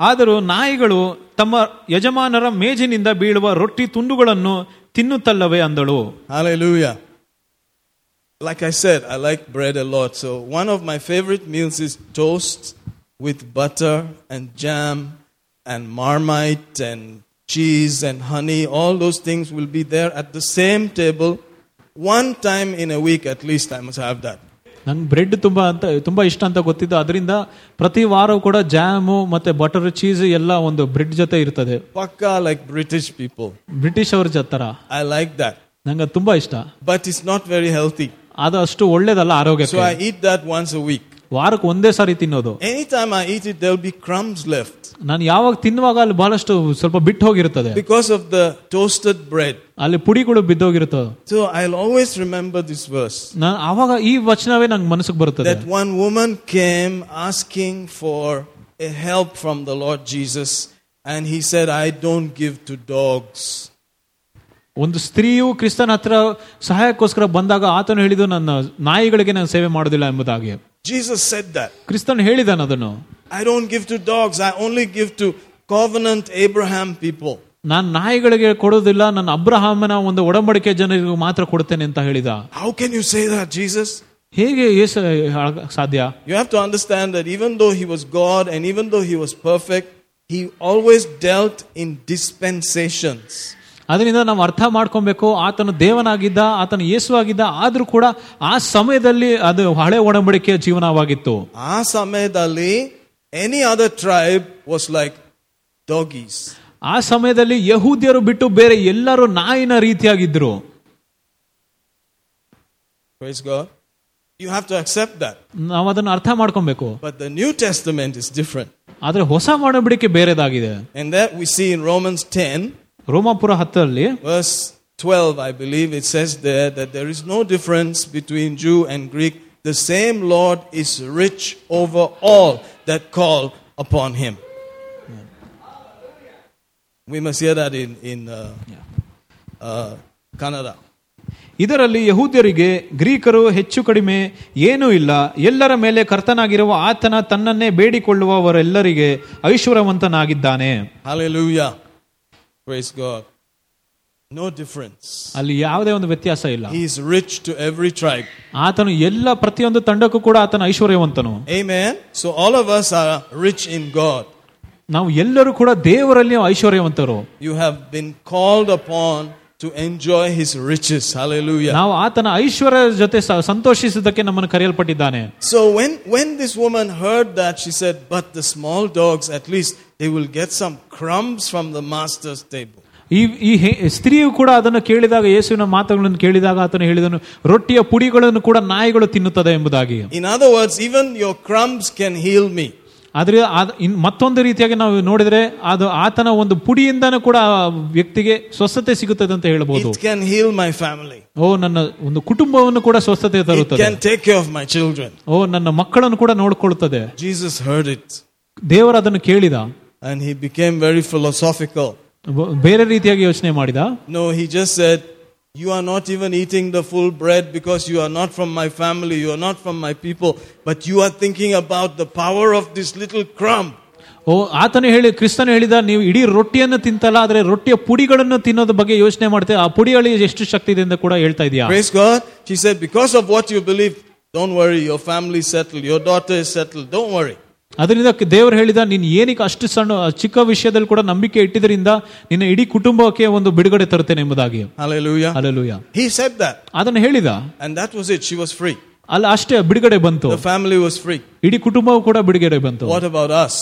ಆದರೂ ನಾಯಿಗಳು ತಮ್ಮ ಯಜಮಾನರ ಮೇಜಿನಿಂದ ಬೀಳುವ ರೊಟ್ಟಿ ತುಂಡುಗಳನ್ನು ತಿನ್ನುತ್ತಲ್ಲವೇ ಅಂದಳು Hallelujah. like I said, I like bread a lot. So one of my favorite meals is toast with butter and jam and marmite and cheese and honey. All those things will be there at the same table. One time in a week, at least, I must have that. ನಂಗೆ bread ತುಂಬಾ ಅಂತ ತುಂಬಾ ಇಷ್ಟ ಅಂತ ಗೊತ್ತಿದ್ದು ಅದರಿಂದ ಪ್ರತಿ ವಾರವೂ ಕೂಡ ಜಾಮು ಮತ್ತೆ ಬಟರ್ ಚೀಸ್ ಎಲ್ಲ ಒಂದು ಬ್ರೆಡ್ ಜೊತೆ ಇರ್ತದೆ Pakka like British people. British ಅವ್ರ ಜೊತರ I like that. ನಂಗೆ ಅದ್ ತುಂಬಾ ಇಷ್ಟ But it's not very healthy. ಅದು ಅಷ್ಟು ಒಳ್ಳೇದಲ್ಲ So ಆರೋಗ್ಯಕ್ಕೆ I eat that once a week. ವಾರಕ್ಕೆ ಒಂದೇ ಸಾರಿ ತಿನ್ನೋದು Anytime I eat it, there'll be crumbs left ನಾನು ಯಾವಾಗ ತಿನ್ನುವಾಗ ಅಲ್ಲಿ ಬಹಳಷ್ಟು ಸ್ವಲ್ಪ ಬಿಟ್ಟು ಹೋಗಿರ್ತದೆ because of the toasted bread. ಅಲ್ಲಿ ಪುಡಿಗಳು ಬಿದ್ದೋಗಿರ್ತವೆ So I'll always remember this verse. ನಾನು ಆವಾಗ ಈ ವಚನವೇ ನಂಗೆ ಮನಸ್ಸಿಗೆ ಬರುತ್ತದೆ That one woman came asking for a help from the Lord Jesus, and he said, I don't give to dogs. ಒಂದು ಸ್ತ್ರೀಯು ಕ್ರಿಸ್ತನ ಹತ್ರ ಸಹಾಯಕ್ಕೋಸ್ಕರ ಬಂದಾಗ ಆತನು ಹೇಳಿದ್ದು ನನ್ನ ನಾಯಿಗಳಿಗೆ ನಾನು ಸೇವೆ ಮಾಡೋದಿಲ್ಲ ಎಂಬುದಾಗಿ Jesus said that. ಕ್ರಿಸ್ತನ್ ಹೇಳಿದಾನ ಅದನ್ನು I don't give to dogs, I only give to covenant Abraham people. ನಾನು ನಾಯಿಗಳಿಗೆ ಕೊಡೋದಿಲ್ಲ ನನ್ನ ಅಬ್ರಹಾಮನ ಒಂದು ಒಡಂಬಡಿಕೆ ಜನರಿಗೆ ಮಾತ್ರ ಕೊಡ್ತೇನೆ ಅಂತ ಹೇಳಿದ How can you say that, Jesus? ಹೇಗೆ ಏಸು ಆಗ- ಸಾಧ್ಯ You have to understand that even though he was God and even though he was perfect, he always dealt in dispensations. ಅದರಿಂದ ನಾವು ಅರ್ಥ ಮಾಡ್ಕೊಬೇಕು ಆತನು ದೇವನಾಗಿದ್ದ ಆತನು ಯೇಸುವಾಗಿದ್ದ ಆದ್ರೂ ಕೂಡ ಆ ಸಮಯದಲ್ಲಿ ಅದು ಹಳೆ ಒಡಂಬಡಿಕೆಯ ಜೀವನವಾಗಿತ್ತು. ಆ ಸಮಯದಲ್ಲಿ any other tribe was like doggies ಆ ಸಮಯದಲ್ಲಿ ಯಹೂದಿಯರು ಬಿಟ್ಟು ಬೇರೆ ಎಲ್ಲರೂ ನಾಯಿನ ರೀತಿಯಾಗಿದ್ರು. You have to accept that ನಾವು ಅದನ್ನು ಅರ್ಥ ಮಾಡ್ಕೊಬೇಕು. But the New Testament is different ಆದರೆ ಹೊಸ ಮಾಡಬಿಡಿಕೆ ಬೇರೆದಾಗಿದೆ. And that we see in Romans 10 ರೋಮಾಪುರ ಹತ್ತರಲ್ಲಿ verse 12 I believe it says there that there is no difference between Jew and Greek. The same Lord is rich over all that call upon him. We must hear that in in uh, uh, Kannada. ಇದರಲ್ಲಿ ಯಹೂದ್ಯರಿಗೆ ಗ್ರೀಕರು ಹೆಚ್ಚು ಕಡಿಮೆ ಏನೂ ಇಲ್ಲ. ಎಲ್ಲರ ಮೇಲೆ ಕರ್ತನಾಗಿರುವ ಆತನ ತನ್ನನ್ನೇ ಬೇಡಿಕೊಳ್ಳುವವರೆಲ್ಲರಿಗೆ ಐಶ್ವರವಂತನಾಗಿದ್ದಾನೆ Praise God. No difference. ಅಲ್ಲಿ ಯಾವುದೇ ಒಂದು ವ್ಯತ್ಯಾಸ ಇಲ್ಲ He is rich to every tribe. ಆತನು ಎಲ್ಲ ಪ್ರತಿಯೊಂದು ತಂಡಕ್ಕೂ ಕೂಡ ಆತನ ಐಶ್ವರ್ಯವಂತನು Amen. So all of us are rich in God. ನಾವು ಎಲ್ಲರೂ ಕೂಡ ದೇವರಲ್ಲಿ ಐಶ್ವರ್ಯವಂತರು You have been called upon to enjoy his riches. Hallelujah. ನಾವು ಆತನ ಐಶ್ವರ್ಯ ಜೊತೆ ಸ- ಸಂತೋಷಿಸುವುದಕ್ಕೆ ನಮ್ಮನ್ನು ಕರೆಯಲ್ಪಟ್ಟಿದ್ದಾನೆ So when, when this woman heard that, she said, But the small dogs, at least they will get some crumbs from the master's table. ಈ ಈ ಹೆ- ಸ್ತ್ರೀಯು ಕೂಡ ಅದನ್ನು ಕೇಳಿದಾಗ ಯೇಸುವಿನ ಮಾತುಗಳನ್ನು ಕೇಳಿದಾಗ ಆತನು ಹೇಳಿದನು ರೊಟ್ಟಿಯ ಪುಡಿಗಳನ್ನು ಕೂಡ ನಾಯಿಗಳು ತಿನ್ನುತ್ತದೆ ಎಂಬುದಾಗಿ In other words, even your crumbs can heal me. ಆದ್ರೆ ಆದ್- ಇನ್- ಮತ್ತೊಂದು ರೀತಿಯಾಗಿ ನಾವು ನೋಡಿದ್ರೆ ಅದು ಆತನ ಒಂದು ಪುಡಿಯಿಂದನೂ ಕೂಡ ಆ ವ್ಯಕ್ತಿಗೆ ಸ್ವಸ್ಥತೆ ಸಿಗುತ್ತದೆ ಅಂತ ಹೇಳ್ಬೋದು It can heal my family. ಓ ನನ್ನ ಒಂದು ಕುಟುಂಬವನ್ನು ಕೂಡ ಸ್ವಸ್ಥತೆ It ತರುತ್ತದೆ can take care of my children. ಓ ನನ್ನ ಮಕ್ಕಳನ್ನು ಕೂಡ ನೋಡ್ಕೊಳ್ತದೆ Jesus heard it ದೇವರು ಅದನ್ನು ಕೇಳಿದ and he became very philosophical. ಬ- ಬೇರೆ ರೀತಿಯಾಗಿ ಯೋಚನೆ ಮಾಡಿದ No, he just said, You are not even eating the full bread because you are not from my family, you are not from my people, but you are thinking about the power of this little crumb. Oh ಆತನು ಹೇಳಿ ಕ್ರಿಸ್ತನು ಹೇಳಿದ ನೀವು ಇಡೀ ರೊಟ್ಟಿಯನ್ನು ತಿಂತಲ್ಲ ಆದ್ರೆ ರೊಟ್ಟಿಯ ಪುಡಿಗಳನ್ನು ತಿನ್ನೋದ್ರ ಬಗ್ಗೆ ಯೋಚನೆ ಮಾಡ್ತೇವೆ ಆ ಪುಡಿಯಲ್ಲಿ ಎಷ್ಟು ಶಕ್ತಿ ಇದೆ ಅಂತ ಕೂಡ ಹೇಳ್ತಾ ಇದೆಯಾ Praise God. She said, Because of what you believe, don't worry, your family is settled, your daughter is settled, don't worry. ಅದರಿಂದ ದೇವರು ಹೇಳಿದ ನೀನು ಏನಕ್ಕೆ ಅಷ್ಟು ಸಣ್ಣ ಚಿಕ್ಕ ವಿಷಯದಲ್ಲಿ ಕೂಡ ನಂಬಿಕೆ ಇಟ್ಟಿದ್ರಿಂದ ನಿನ್ನ ಇಡೀ ಕುಟುಂಬಕ್ಕೆ ಒಂದು ಬಿಡುಗಡೆ ತರುತ್ತೇನೆ ಎಂಬುದಾಗಿ Hallelujah. Alleluia He said that, ಅದನ್ನು ಹೇಳಿದ and that was it. She was free. ಅಲ್ಲ ಅಷ್ಟೇ ಬಿಡುಗಡೆ ಬಂತು The family was free. ಇಡೀ ಕುಟುಂಬವು ಕೂಡ ಬಿಡುಗಡೆ ಬಂತು What about us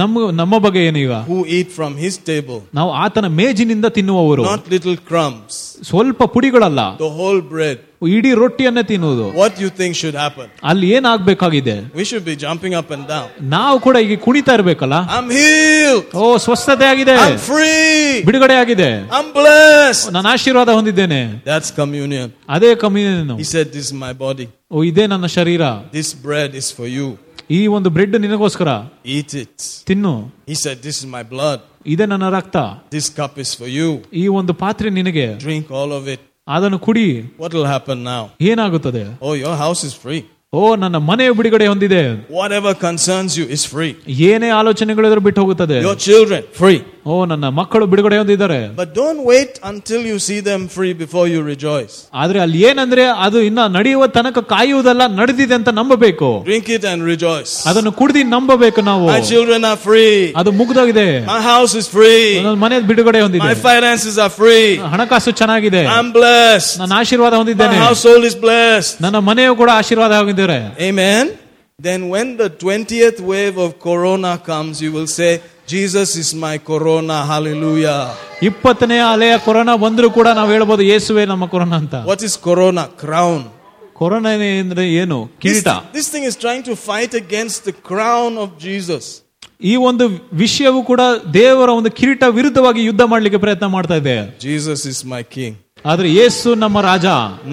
ನಮ್ಮ ನಮ್ಮ ಬಗ್ಗೆ ಏನೀಗ who eat from his table? ನಾವು ಆತನ ಮೇಜಿನಿಂದ ತಿನ್ನುವವರು Not little crumbs, ಸ್ವಲ್ಪ ಪುಡಿಗಳಲ್ಲ the whole bread. ಇಡೀ ರೊಟ್ಟಿಯನ್ನೇ ತಿನ್ನುವುದು What do you think should happen? ಅಲ್ಲಿ ಏನಾಗ್ಬೇಕಾಗಿದೆ We should be jumping up and down. ನಾವು ಕೂಡ ಈಗ ಕುಣಿತಾ ಇರ್ಬೇಕಲ್ಲ I'm healed. ಓ ಸ್ವಸ್ಥತೆ ಆಗಿದೆ I'm free. ಬಿಡುಗಡೆ ಆಗಿದೆ I'm blessed. ನಾನು ಆಶೀರ್ವಾದ ಹೊಂದಿದ್ದೇನೆ That's communion. ಅದೇ communion He said, This is my body. ಓ ಇದೇ ನನ್ನ ಶರೀರ This bread is for you. ಈ ಒಂದು ಬ್ರೆಡ್ ನಿನಗೋಸ್ಕರ Eat it. ತಿನ್ನು He said, This is my blood. ಇದೇ ನನ್ನ ರಕ್ತ This cup is for you. ಈ ಒಂದು ಪಾತ್ರೆ ನಿನಗೆ Drink all of it. ಅದನ್ನು ಕುಡಿ What will happen now? ಏನಾಗುತ್ತದೆ Oh, your house is free. ಓ ನನ್ನ ಮನೆಯ ಬಿಡುಗಡೆ ಹೊಂದಿದೆ Whatever concerns you is free. ಏನೇ ಆಲೋಚನೆಗಳಿದ್ರು ಬಿಟ್ಟು ಹೋಗುತ್ತದೆ Your children, free. ಓ ನನ್ನ ಮಕ್ಕಳು ಬಿಡುಗಡೆ ಹೊಂದಿದ್ದಾರೆ But don't wait until you see them free before you rejoice. ಆದ್ರೆ ಅಲ್ಲಿ ಏನಂದ್ರೆ ಅದು ಇನ್ನ ನಡೆಯುವ ತನಕ ಕಾಯುವುದಲ್ಲ ನಡೆದಿದೆ ಅಂತ ನಂಬಬೇಕು Drink it and rejoice. ಅದನ್ನು ಕುಡ್ದಿ ನಂಬಬೇಕು ನಾವು My children are free. ಅದು ಮುಗ್ದೋಗಿದೆ My house is free. ನನ್ನ ಮನೆ ಬಿಡುಗಡೆ ಹೊಂದಿದೆ My finances are free. ಹಣಕಾಸು ಚೆನ್ನಾಗಿದೆ I'm blessed. ನನ್ನ ಆಶೀರ್ವಾದ My ಹೊಂದಿದ್ದೇನೆ household is blessed. ನನ್ನ ಮನೆಯು ಕೂಡ ಆಶೀರ್ವಾದ ಹೊಂದಿದ್ದಾರೆ Amen. Then when the 20th wave of corona comes, you will say, Jesus is my corona. Hallelujah. ಇಪ್ಪತ್ತನೇ ಅಲೆಯ ಕೊರೋನಾ ಬಂದ್ರು ಕೂಡ ನಾವು ಹೇಳ್ಬೋದು ಯೇಸುವೆ ನಮ್ಮ ಕೊರೋನಾ ಅಂತ What is corona? Crown. Corona ಅಂದ್ರೆ ಏನು This, ಕಿರೀಟ this thing is trying to fight against the crown of Jesus. ಈ ಒಂದು ವಿಷಯವು ಕೂಡ ದೇವರ ಒಂದು ಕಿರೀಟ ವಿರುದ್ಧವಾಗಿ ಯುದ್ಧ ಮಾಡ್ಲಿಕ್ಕೆ ಪ್ರಯತ್ನ ಮಾಡ್ತಾ ಇದೆ Jesus is my king. ಆದ್ರೆ ಯೇಸು ನಮ್ಮ ರಾಜ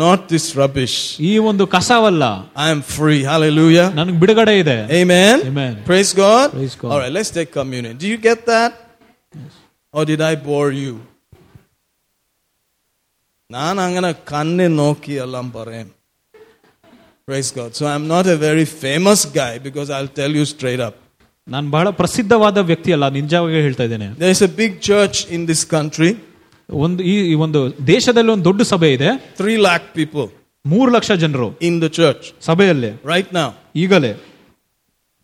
Not this rubbish. ಈ ಒಂದು ಕಸವಲ್ಲ I am free. Hallelujah. ನನಗೆ ಬಿಡುಗಡೆ ಇದೆ Amen. Amen. Praise God. Praise God. All right, let's take communion. Do you get that? Or did I bore you? ನಾನು അങ്ങനെ കണ്ണ് നോക്കി എല്ലാം പറയും Praise God. So I'm not a very famous guy because I'll tell you straight up. ನಾನು ಬಹಳ ಪ್ರಸಿದ್ಧವಾದ ವ್ಯಕ್ತಿ ಅಲ್ಲ ನಿಜವಾಗಿ ಹೇಳ್ತಾ ಇದ್ದೇನೆ There is a big church in this country, ಒಂದು ಈ ಒಂದು ದೇಶದಲ್ಲಿ ಒಂದು ದೊಡ್ಡ ಸಭೆ ಇದೆ. ತ್ರೀ ಲ್ಯಾಕ್ ಪೀಪಲ್ ಮೂರು ಲಕ್ಷ ಜನರು ಇನ್ ದ ಚರ್ಚ್ ಸಭೆಯಲ್ಲಿ ರೈಟ್ ನಾ ಈಗಲೇ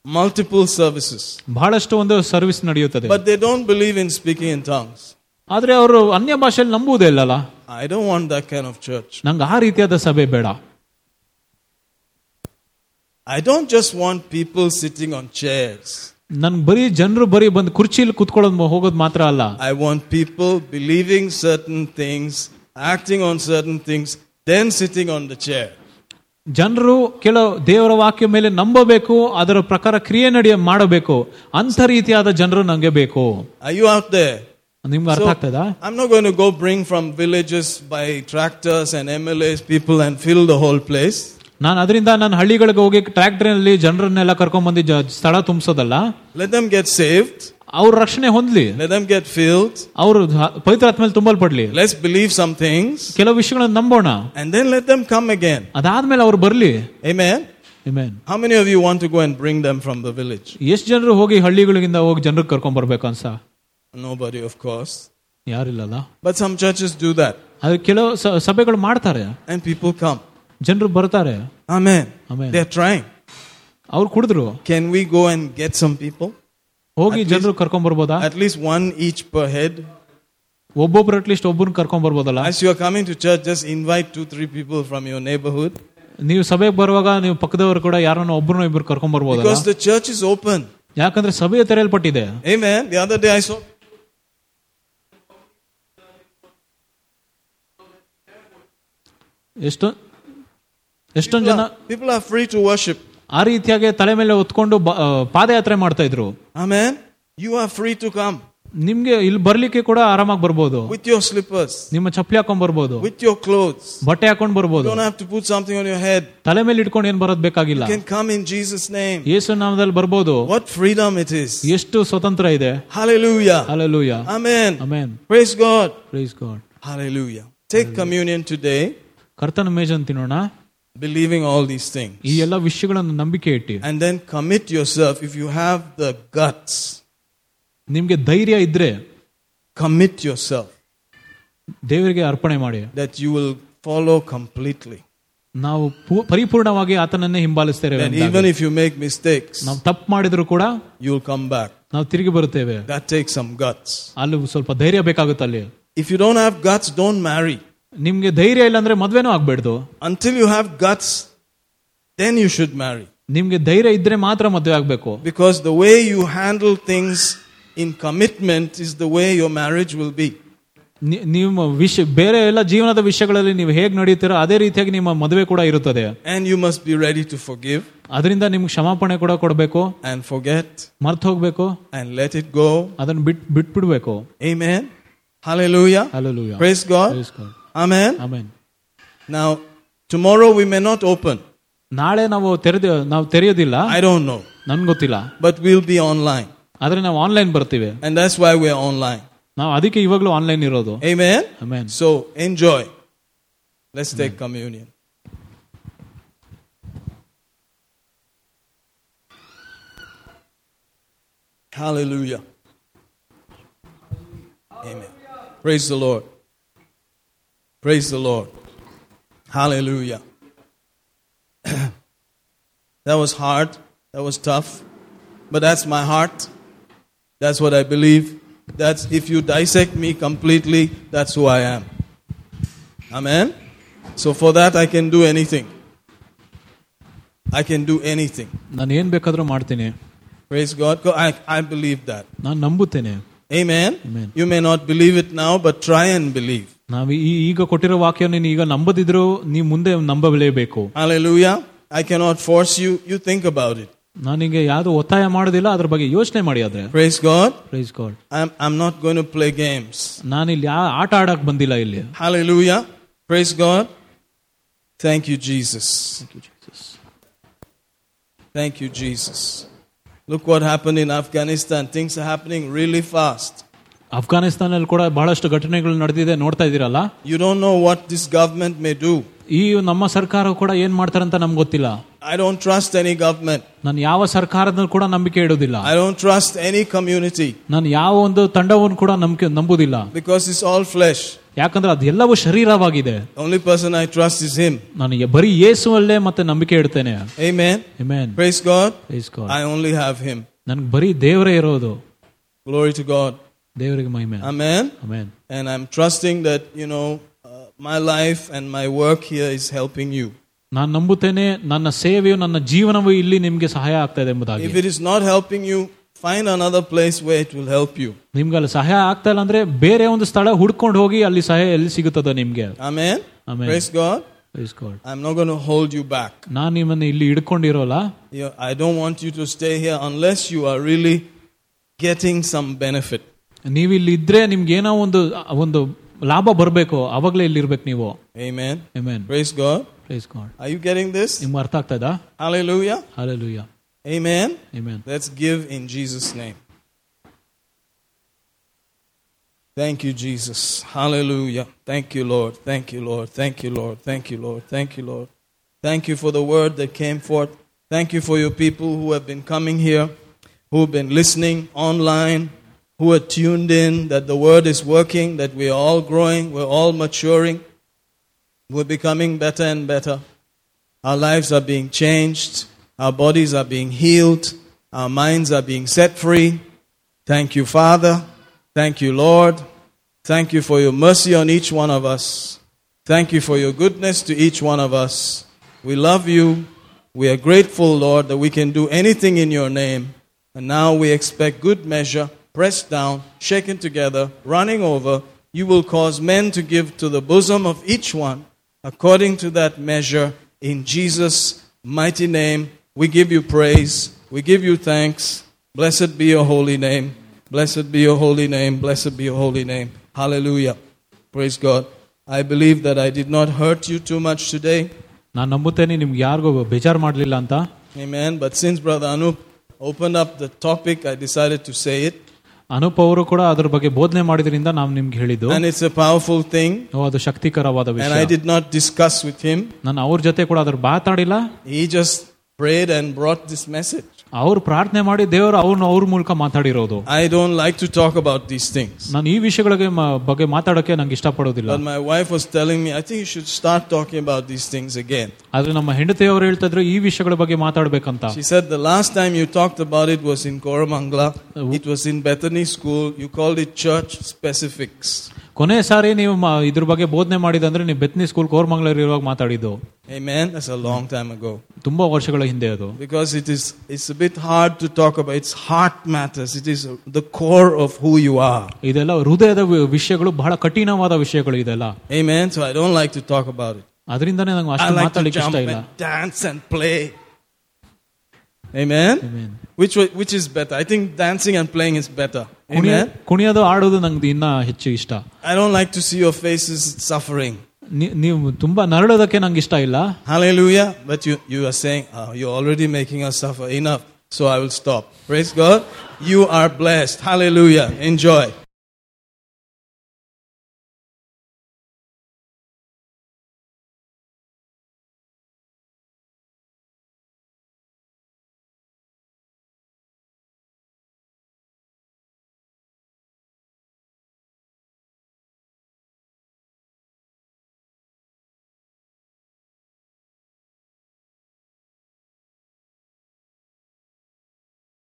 ಮಲ್ಟಿಪಲ್ ಸರ್ವಿಸಸ್ ಬಹಳಷ್ಟು ಒಂದು ಸರ್ವಿಸ್ ನಡೆಯುತ್ತದೆ. But they don't believe in speaking in tongues ಆದ್ರೆ ಅವರು ಅನ್ಯ ಭಾಷೆಯಲ್ಲಿ ನಂಬುವುದೇ ಇಲ್ಲಲ್ಲ? I don't want that kind of church ನಂಗೆ ಆ ರೀತಿಯಾದ ಸಭೆ ಬೇಡ. I don't just want people sitting on chairs ನನ್ ಬರೀ ಜನರು ಬರೀ ಬಂದು ಕುರ್ಚಿಲಿ ಕುತ್ಕೊಳ್ಳೋದು ಹೋಗೋದು ಮಾತ್ರ ಅಲ್ಲ I want people believing certain things, acting on certain things, then sitting on the chair. ಜನರು ಕೆಲವು ದೇವರ ವಾಕ್ಯ ಮೇಲೆ ನಂಬಬೇಕು ಅದರ ಪ್ರಕಾರ ಕ್ರಿಯೆ ನಡೆಯ ಮಾಡಬೇಕು ಅಂತ ರೀತಿಯಾದ ಜನರು ನಂಗೆ ಬೇಕು Are you out there? ನಿಮ್ಗೆ ಅರ್ಥ So, ಆಗ್ತದಾ I'm not going to go bring from villages by tractors and MLAs people and fill the whole place. ನಾನು ಅದರಿಂದ ನಾನು ಹಳ್ಳಿಗಳಿಗೆ ಹೋಗಿ ಟ್ರ್ಯಾಕ್ಟರ್ನಲ್ಲಿ ಜನರನ್ನೆಲ್ಲ ಕರ್ಕೊಂಡ್ಬಂದು ಸ್ಥಳ ತುಂಬಿಸೋದಲ್ಲ? ಲೆಟ್ ಗೆಟ್ ಸೇವ್ಡ್ ಅವ್ರ ರಕ್ಷಣೆ ಹೊಂದ್ಲಿ. ಲೆಟ್ ದಮ್ ಗೆಟ್ ಫೀಲ್ಡ್ ಅವರು ಪವಿತ್ರಾತ್ಮಲ್ಲಿ ತುಂಬಲ್ಪಡ್ಲಿ. ಲೆಸ್ ಬಿಲೀವ್ ಸಮಥಿಂಗ್ ಕೆಲವು ವಿಷಯಗಳನ್ನು ನಂಬೋಣ. And then let them come again ಅದಾದ್ಮೇಲೆ ಅವ್ರು ಬರ್ಲಿ. Amen. Amen how many of you want to go and bring them from the village ಎಷ್ಟು ಜನರು ಹೋಗಿ ಹಳ್ಳಿಗಳಿಂದ ಹೋಗಿ ಜನರು ಕರ್ಕೊಂಡ್ ಬರ್ಬೇಕು ಅನ್ಸ? Nobody of course ಯಾರಿಲ್ಲಲ್ಲ. But some churches do that. ಅದು ಕೆಲವು ಸಭೆಗಳು ಮಾಡ್ತಾರೆ. And people ಕಮ್ ಜನರು ಬರ್ತಾರೆ Amen. Amen. They're trying. ಅವ್ರು ಕುಡಿದ್ರು Can we go and get some people? ಹೋಗಿ At ಜನರು ಕರ್ಕೊಂಡ್ ಬರ್ಬೋದಾ At least one each per head. ಒಬ್ಬೊಬ್ರು ಅಟ್ಲೀಸ್ಟ್ ಒಬ್ಬರನ್ನ ಕರ್ಕೊಂಡ್ ಬರ್ಬೋದಲ್ಲ As you are coming to church, just invite two, three people from your neighborhood. ನೀವು ಸಭೆಗೆ ಬರುವಾಗ ನೀವು ಪಕ್ಕದವರು ಕೂಡ ಯಾರನ್ನ ಒಬ್ಬರನ್ನ ಇಬ್ರು ಕರ್ಕೊಂಡ್ ಬರ್ಬೋದಲ್ಲ Because the church is open. ಯಾಕಂದ್ರೆ ಸಭೆಯ ತೆರೆಯಲ್ಪಟ್ಟಿದೆ Amen. The other day I saw ಎಷ್ಟು ಎಷ್ಟೊಂದು ಜನ people are free to worship ಆ ರೀತಿಯಾಗಿ ತಲೆ ಮೇಲೆ ಹೊತ್ಕೊಂಡು ಪಾದಯಾತ್ರೆ ಮಾಡ್ತಾ ಇದ್ರು ಆಮೇಲೆ you are free to come ನಿಮ್ಗೆ ಇಲ್ಲಿ ಬರ್ಲಿಕ್ಕೆ ಕೂಡ ಆರಾಮಾಗಿ ಬರ್ಬೋದು ವಿತ್ ಯೋರ್ ಸ್ಲಿಪ್ಪರ್ಸ್ ನಿಮ್ಮ ಚಪ್ಪಲಿ ಹಾಕೊಂಡ್ ಬರ್ಬೋದು ವಿತ್ ಯೋರ್ ಕ್ಲೋತ್ಸ್ ಬಟ್ಟೆ ಹಾಕೊಂಡ್ ಬರ್ಬೋದು to put something on your head ತಲೆ ಮೇಲೆ ಇಟ್ಕೊಂಡು ಏನ್ ಬರೋದ್ ಬೇಕಾಗಿಲ್ಲ can come in Jesus name ಯೇಸು ನಾಮದಲ್ಲಿ ಬರ್ಬೋದು ವಾಟ್ ಫ್ರೀಡಮ್ ಇಟ್ ಇಸ್ ಎಷ್ಟು ಸ್ವತಂತ್ರ ಇದೆ hallelujah hallelujah amen amen praise god praise god hallelujah take communion today ಕರ್ತನ ಮೇಜನ್ ತಿನ್ನೋಣ believing all these things. ಈ ಎಲ್ಲ ವಿಷಯಗಳನ್ನು ನಂಬಿಕೆ ಇಟ್ಟಿ And then commit yourself. If you have the guts, ನಿಮ್ಗೆ ಧೈರ್ಯ ಇದ್ರೆ commit yourself ದೇವರಿಗೆ ಅರ್ಪಣೆ ಮಾಡಿ that you will follow completely. ನಾವು ಪೂ- ಪರಿಪೂರ್ಣವಾಗಿ ಆತನನ್ನೇ ಹಿಂಬಾಲಿಸ್ತೇವೆ That ಅಂದಾಗ. even if you make mistakes, ನಾವು ತಪ್ಪು ಮಾಡಿದ್ರು ಕೂಡ you'll come back. ನಾವು ತಿರುಗಿ ಬರುತ್ತೇವೆ That takes some guts. ಅಲ್ಲಿ ಸ್ವಲ್ಪ ಧೈರ್ಯ ಬೇಕಾಗುತ್ತೆ ಅಲ್ಲಿ If you don't have guts, don't marry. ನಿಮ್ಗೆ ಧೈರ್ಯ ಇಲ್ಲ ಅಂದ್ರೆ ಮದ್ವೆನೂ ಆಗ್ಬೇಡ್ದು Until you have guts, then you should marry. ನಿಮ್ಗೆ ಧೈರ್ಯ ಇದ್ರೆ ಮಾತ್ರ ಮದ್ವೆ ಆಗ್ಬೇಕು Because the way you handle things in commitment is the way your marriage will be. ನಿ- ನಿಮ್ಮ ವಿಷಯ ಬೇರೆ ಎಲ್ಲ ಜೀವನದ ವಿಷಯಗಳಲ್ಲಿ ನೀವು ಹೇಗ್ ನಡೀತೀರೋ ಅದೇ ರೀತಿಯಾಗಿ ನಿಮ್ಮ ಮದುವೆ ಕೂಡ ಇರುತ್ತದೆ And you must be ready to forgive ಅದರಿಂದ ನಿಮ್ಗೆ ಕ್ಷಮಾಪಣೆ ಕೂಡ ಕೊಡಬೇಕು and forget ಮರ್ತು ಹೋಗ್ಬೇಕು and let it go. ಅದನ್ನ ಬಿಟ್ ಬಿಟ್ಬಿಡ್ಬೇಕು Amen. Hallelujah. Hallelujah. Praise God. Praise God. Amen. Amen. Now, tomorrow we may not open. ನಾಳೆ ನಾವು ತೆರೆದ ನಾವು ತೆರೆಯೋದಿಲ್ಲ I don't know. ನನ್ಗೆ ಗೊತ್ತಿಲ್ಲ But we'll be online. ಆದ್ರೆ ನಾವು ಆನ್ಲೈನ್ ಬರ್ತೀವಿ And that's why we're online. ನಾವು ಅದಕ್ಕೆ ಇವಾಗ್ಲೂ ಆನ್ಲೈನ್ ಇರೋದು Amen. Amen. So enjoy. Let's take communion. Hallelujah. Amen. Praise the Lord. Praise the Lord. Hallelujah. (clears throat) that was hard. That was tough. But that's my heart. That's what I believe. That's if you dissect me completely, that's who I am. Amen. So for that I can do anything. I can do anything. ನಾನು ಏನ್ ಬೇಕಾದ್ರೂ ಮಾಡ್ತೀನಿ Praise God. Go- I, I believe that. ನಾನು ನಂಬುತ್ತೇನೆ Amen. Amen. You may not believe it now, but try and believe. ನಾವು ಈ ಈಗ ಕೊಟ್ಟಿರೋ ವಾಕ್ಯ ನೀನು ಈಗ ನಂಬದಿದ್ರು ನೀವು ಮುಂದೆ ನಂಬಲೇಬೇಕು Hallelujah. I cannot force you. You think about it. ನಾನೀಗ ಯಾವ್ದು ಒತ್ತಾಯ ಮಾಡೋದಿಲ್ಲ ಅದ್ರ ಬಗ್ಗೆ ಯೋಚನೆ ಮಾಡಿ ಆದ್ರೆ Praise God. Praise God I'm, I'm not going to play games. ನಾನು ಇಲ್ಲಿ ಯಾ- ಆಟ ಆಡಕ್ ಬಂದಿಲ್ಲ ಇಲ್ಲಿ Hallelujah. Praise God. Thank you, Jesus. Thank you, Jesus. Look what happened in Afghanistan. Things are happening really fast. ಅಫ್ಘಾನಿಸ್ತಾನಲ್ಲಿ ಕೂಡ ಬಹಳಷ್ಟು ಘಟನೆಗಳು ನಡೆದಿದೆ ನೋಡ್ತಾ ಇದೀರಲ್ಲ You don't know what this government may do. ಈ ನಮ್ಮ ಸರ್ಕಾರ ಕೂಡ ಏನ್ ಮಾಡ್ತಾರಂತ ನಮ್ಗೆ ಗೊತ್ತಿಲ್ಲ I don't trust any government. ನಾನು ಯಾವ ಸರ್ಕಾರದ ಕೂಡ ನಂಬಿಕೆ ಇಡೋದಿಲ್ಲ I don't trust any community ನಾನು ಯಾವ ಒಂದು ತಂಡವನ್ನು ಕೂಡ ನಂಬಿಕೆ ನಂಬುದಿಲ್ಲ because it's all flesh. ಯಾಕಂದ್ರೆ ಅದೆಲ್ಲವೂ ಶರೀರವಾಗಿದೆ The only person I trust is Him. ನಾನು ಯ- ಬರೀ ಯೇಸುವಲ್ಲೇ ಮತ್ತೆ ನಂಬಿಕೆ ಇಡ್ತೇನೆ Amen. Amen. Praise God. Praise God. I only have Him. ನನ್ಗೆ ಬರೀ ದೇವರೇ ಇರೋದು Glory to God. ದೇವರಿಗೆ ಮಹಿಮೆ Amen. Amen And I'm trusting that, you know, uh, my life and my work here is helping you. ನಾನು ನಂಬುತ್ತೇನೆ ನನ್ನ ಸೇವೆಯು ನನ್ನ ಜೀವನವು ಇಲ್ಲಿ ನಿಮ್ಗೆ ಸಹಾಯ ಆಗ್ತಾ ಇದೆ ಎಂಬುದಾಗಿ If it is not helping you, find another place where it will help you. ನಿಮ್ಗೆ ಅಲ್ಲಿ ಸಹಾಯ ಆಗ್ತಾ ಇಲ್ಲ ಅಂದ್ರೆ ಬೇರೆ ಒಂದು ಸ್ಥಳ ಹುಡ್ಕೊಂಡು ಹೋಗಿ ಅಲ್ಲಿ ಸಹಾಯ ಎಲ್ಲಿ ಸಿಗುತ್ತದ ನಿಮ್ಗೆ Amen. Amen. Praise God. Praise God. I'm not going to hold you back. ನಾನು ನಿಮ್ಮನ್ನ ಇಲ್ಲಿ ಹಿಡ್ಕೊಂಡಿರೋಲ್ಲ You- I don't want you to stay here unless you are really getting some benefit. ನೀವು ಇಲ್ಲಿ ಇದ್ರೆ ನಿಮ್ಗೆ ಏನೋ ಒಂದು ಒಂದು ಲಾಭ ಬರಬೇಕು ಅವಾಗಲೇ ಇಲ್ಲಿ ಇರ್ಬೇಕು ನೀವು Amen. Amen. Praise God. Praise God. Are you getting this? ನಿಮ್ಗೆ ಅರ್ಥ ಆಗ್ತಾ ಇದಾ Hallelujah. Hallelujah. Amen. Amen. Let's give in Jesus' name. Thank you, Jesus. Hallelujah. Thank you, Lord. Thank you, Lord. Thank you, Lord. Thank you, Lord. Thank you, Lord. Thank you for the word that came forth. Thank you for your people who have been coming here, who have been listening online, who are tuned in, that the word is working, that we are all growing, we're all maturing, we're becoming better and better. Our lives are being changed. Our bodies are being healed. Our minds are being set free. Thank you, Father. Thank you, Lord. Thank you for your mercy on each one of us. Thank you for your goodness to each one of us. We love you. We are grateful, Lord, that we can do anything in your name. And now we expect good measure, pressed down, shaken together, running over. You will cause men to give to the bosom of each one according to that measure. In Jesus' mighty name, we give you praise. We give you thanks. Blessed be your holy name. Blessed be your holy name. Blessed be your holy name. Hallelujah. Praise God. I believe that I did not hurt you too much today. ನಾನು ನಂಬುತ್ತೇನೆ ನಿಮ್ಗೆ ಯಾರಿಗೂ ಬೇಜಾರು ಮಾಡಲಿಲ್ಲ ಅಂತ Amen. But since Brother Anup opened up the topic, I decided to say it. Anoop ಅವರು ಕೂಡ ಅದ್ರ ಬಗ್ಗೆ ಬೋಧನೆ ಮಾಡಿದ್ರಿಂದ ನಾವು ನಿಮ್ಗೆ ಹೇಳಿದ್ದು And it's a powerful thing. ಓ, ಅದು ಶಕ್ತಿಕರವಾದ And I ವಿಷಯ did not discuss with him. ನಾನು ಅವ್ರ ಜೊತೆ ಕೂಡ ಅದ್ರ ಮಾತಾಡಿಲ್ಲ He just prayed and brought this message. ಅವ್ರು ಪ್ರಾರ್ಥನೆ ಮಾಡಿ ದೇವರು ಅವ್ರನ್ನ ಅವ್ರ ಮೂಲಕ ಮಾತಾಡಿರೋದು I don't like to talk about these things. ನಾನು ಈ ವಿಷಯಗಳಿಗೆ ಮ- ಬಗ್ಗೆ ಮಾತಾಡೋಕೆ ನಂಗೆ ಇಷ್ಟಪಡೋದಿಲ್ಲ But my wife was telling me, I think you should start talking about these things again. ಆದ್ರೆ ನಮ್ಮ ಹೆಂಡತಿಯವರು ಹೇಳ್ತಾ ಇದ್ರು ಈ ವಿಷಯಗಳ ಬಗ್ಗೆ ಮಾತಾಡ್ಬೇಕಂತ She said the last time you talked about it was in Koramangala. It was in Bethany School. You called it church specifics. ಕೊನೆ ಸಾರಿ ನೀವು ಮ- ಇದ್ರ ಬಗ್ಗೆ ಬೋಧನೆ ಮಾಡಿದಂದ್ರೆ ನೀವು ಬೆತ್ನಿ ಸ್ಕೂಲ್ ಕೋರ್ಮಂಗ್ಳೂರ್ ಇರುವಾಗ ಮಾತಾಡಿದ್ದು Amen. That's a long time ago. ತುಂಬಾ ವರ್ಷಗಳ ಹಿಂದೆ ಅದು Because it is it's a bit hard to talk about. It's heart matters. It is the core of who you are. ಇದೆಲ್ಲ ಹೃದಯದ ವಿ- ವಿಷಯಗಳು ಬಹಳ ಕಠಿಣವಾದ ವಿಷಯಗಳು ಇದೆಲ್ಲ Amen. So I don't like to talk about it. ಅದರಿಂದನೇ ನಂಗೆ I ಅಷ್ಟು like to ಮಾತಾಡ್ಲಿಕ್ಕೆ jump ಇಷ್ಟ ಇಲ್ಲ and dance and play. Amen. Amen. Which wa- which is better? I think dancing and playing is better. ಕುಣಿಯ Amen. ಕುಣಿಯೋದು ಆಡೋದು ನಂಗೆ ಇನ್ನ ಹೆಚ್ಚು ಇಷ್ಟ I don't like to see your faces suffering. ನೀ- ನೀವು ತುಂಬಾ ನರಳೋದಕ್ಕೆ ನಂಗೆ ಇಷ್ಟ ಇಲ್ಲ Hallelujah. But you, you are saying, oh, you're already making us suffer enough. So I will stop. Praise God. You are blessed. Hallelujah. Enjoy.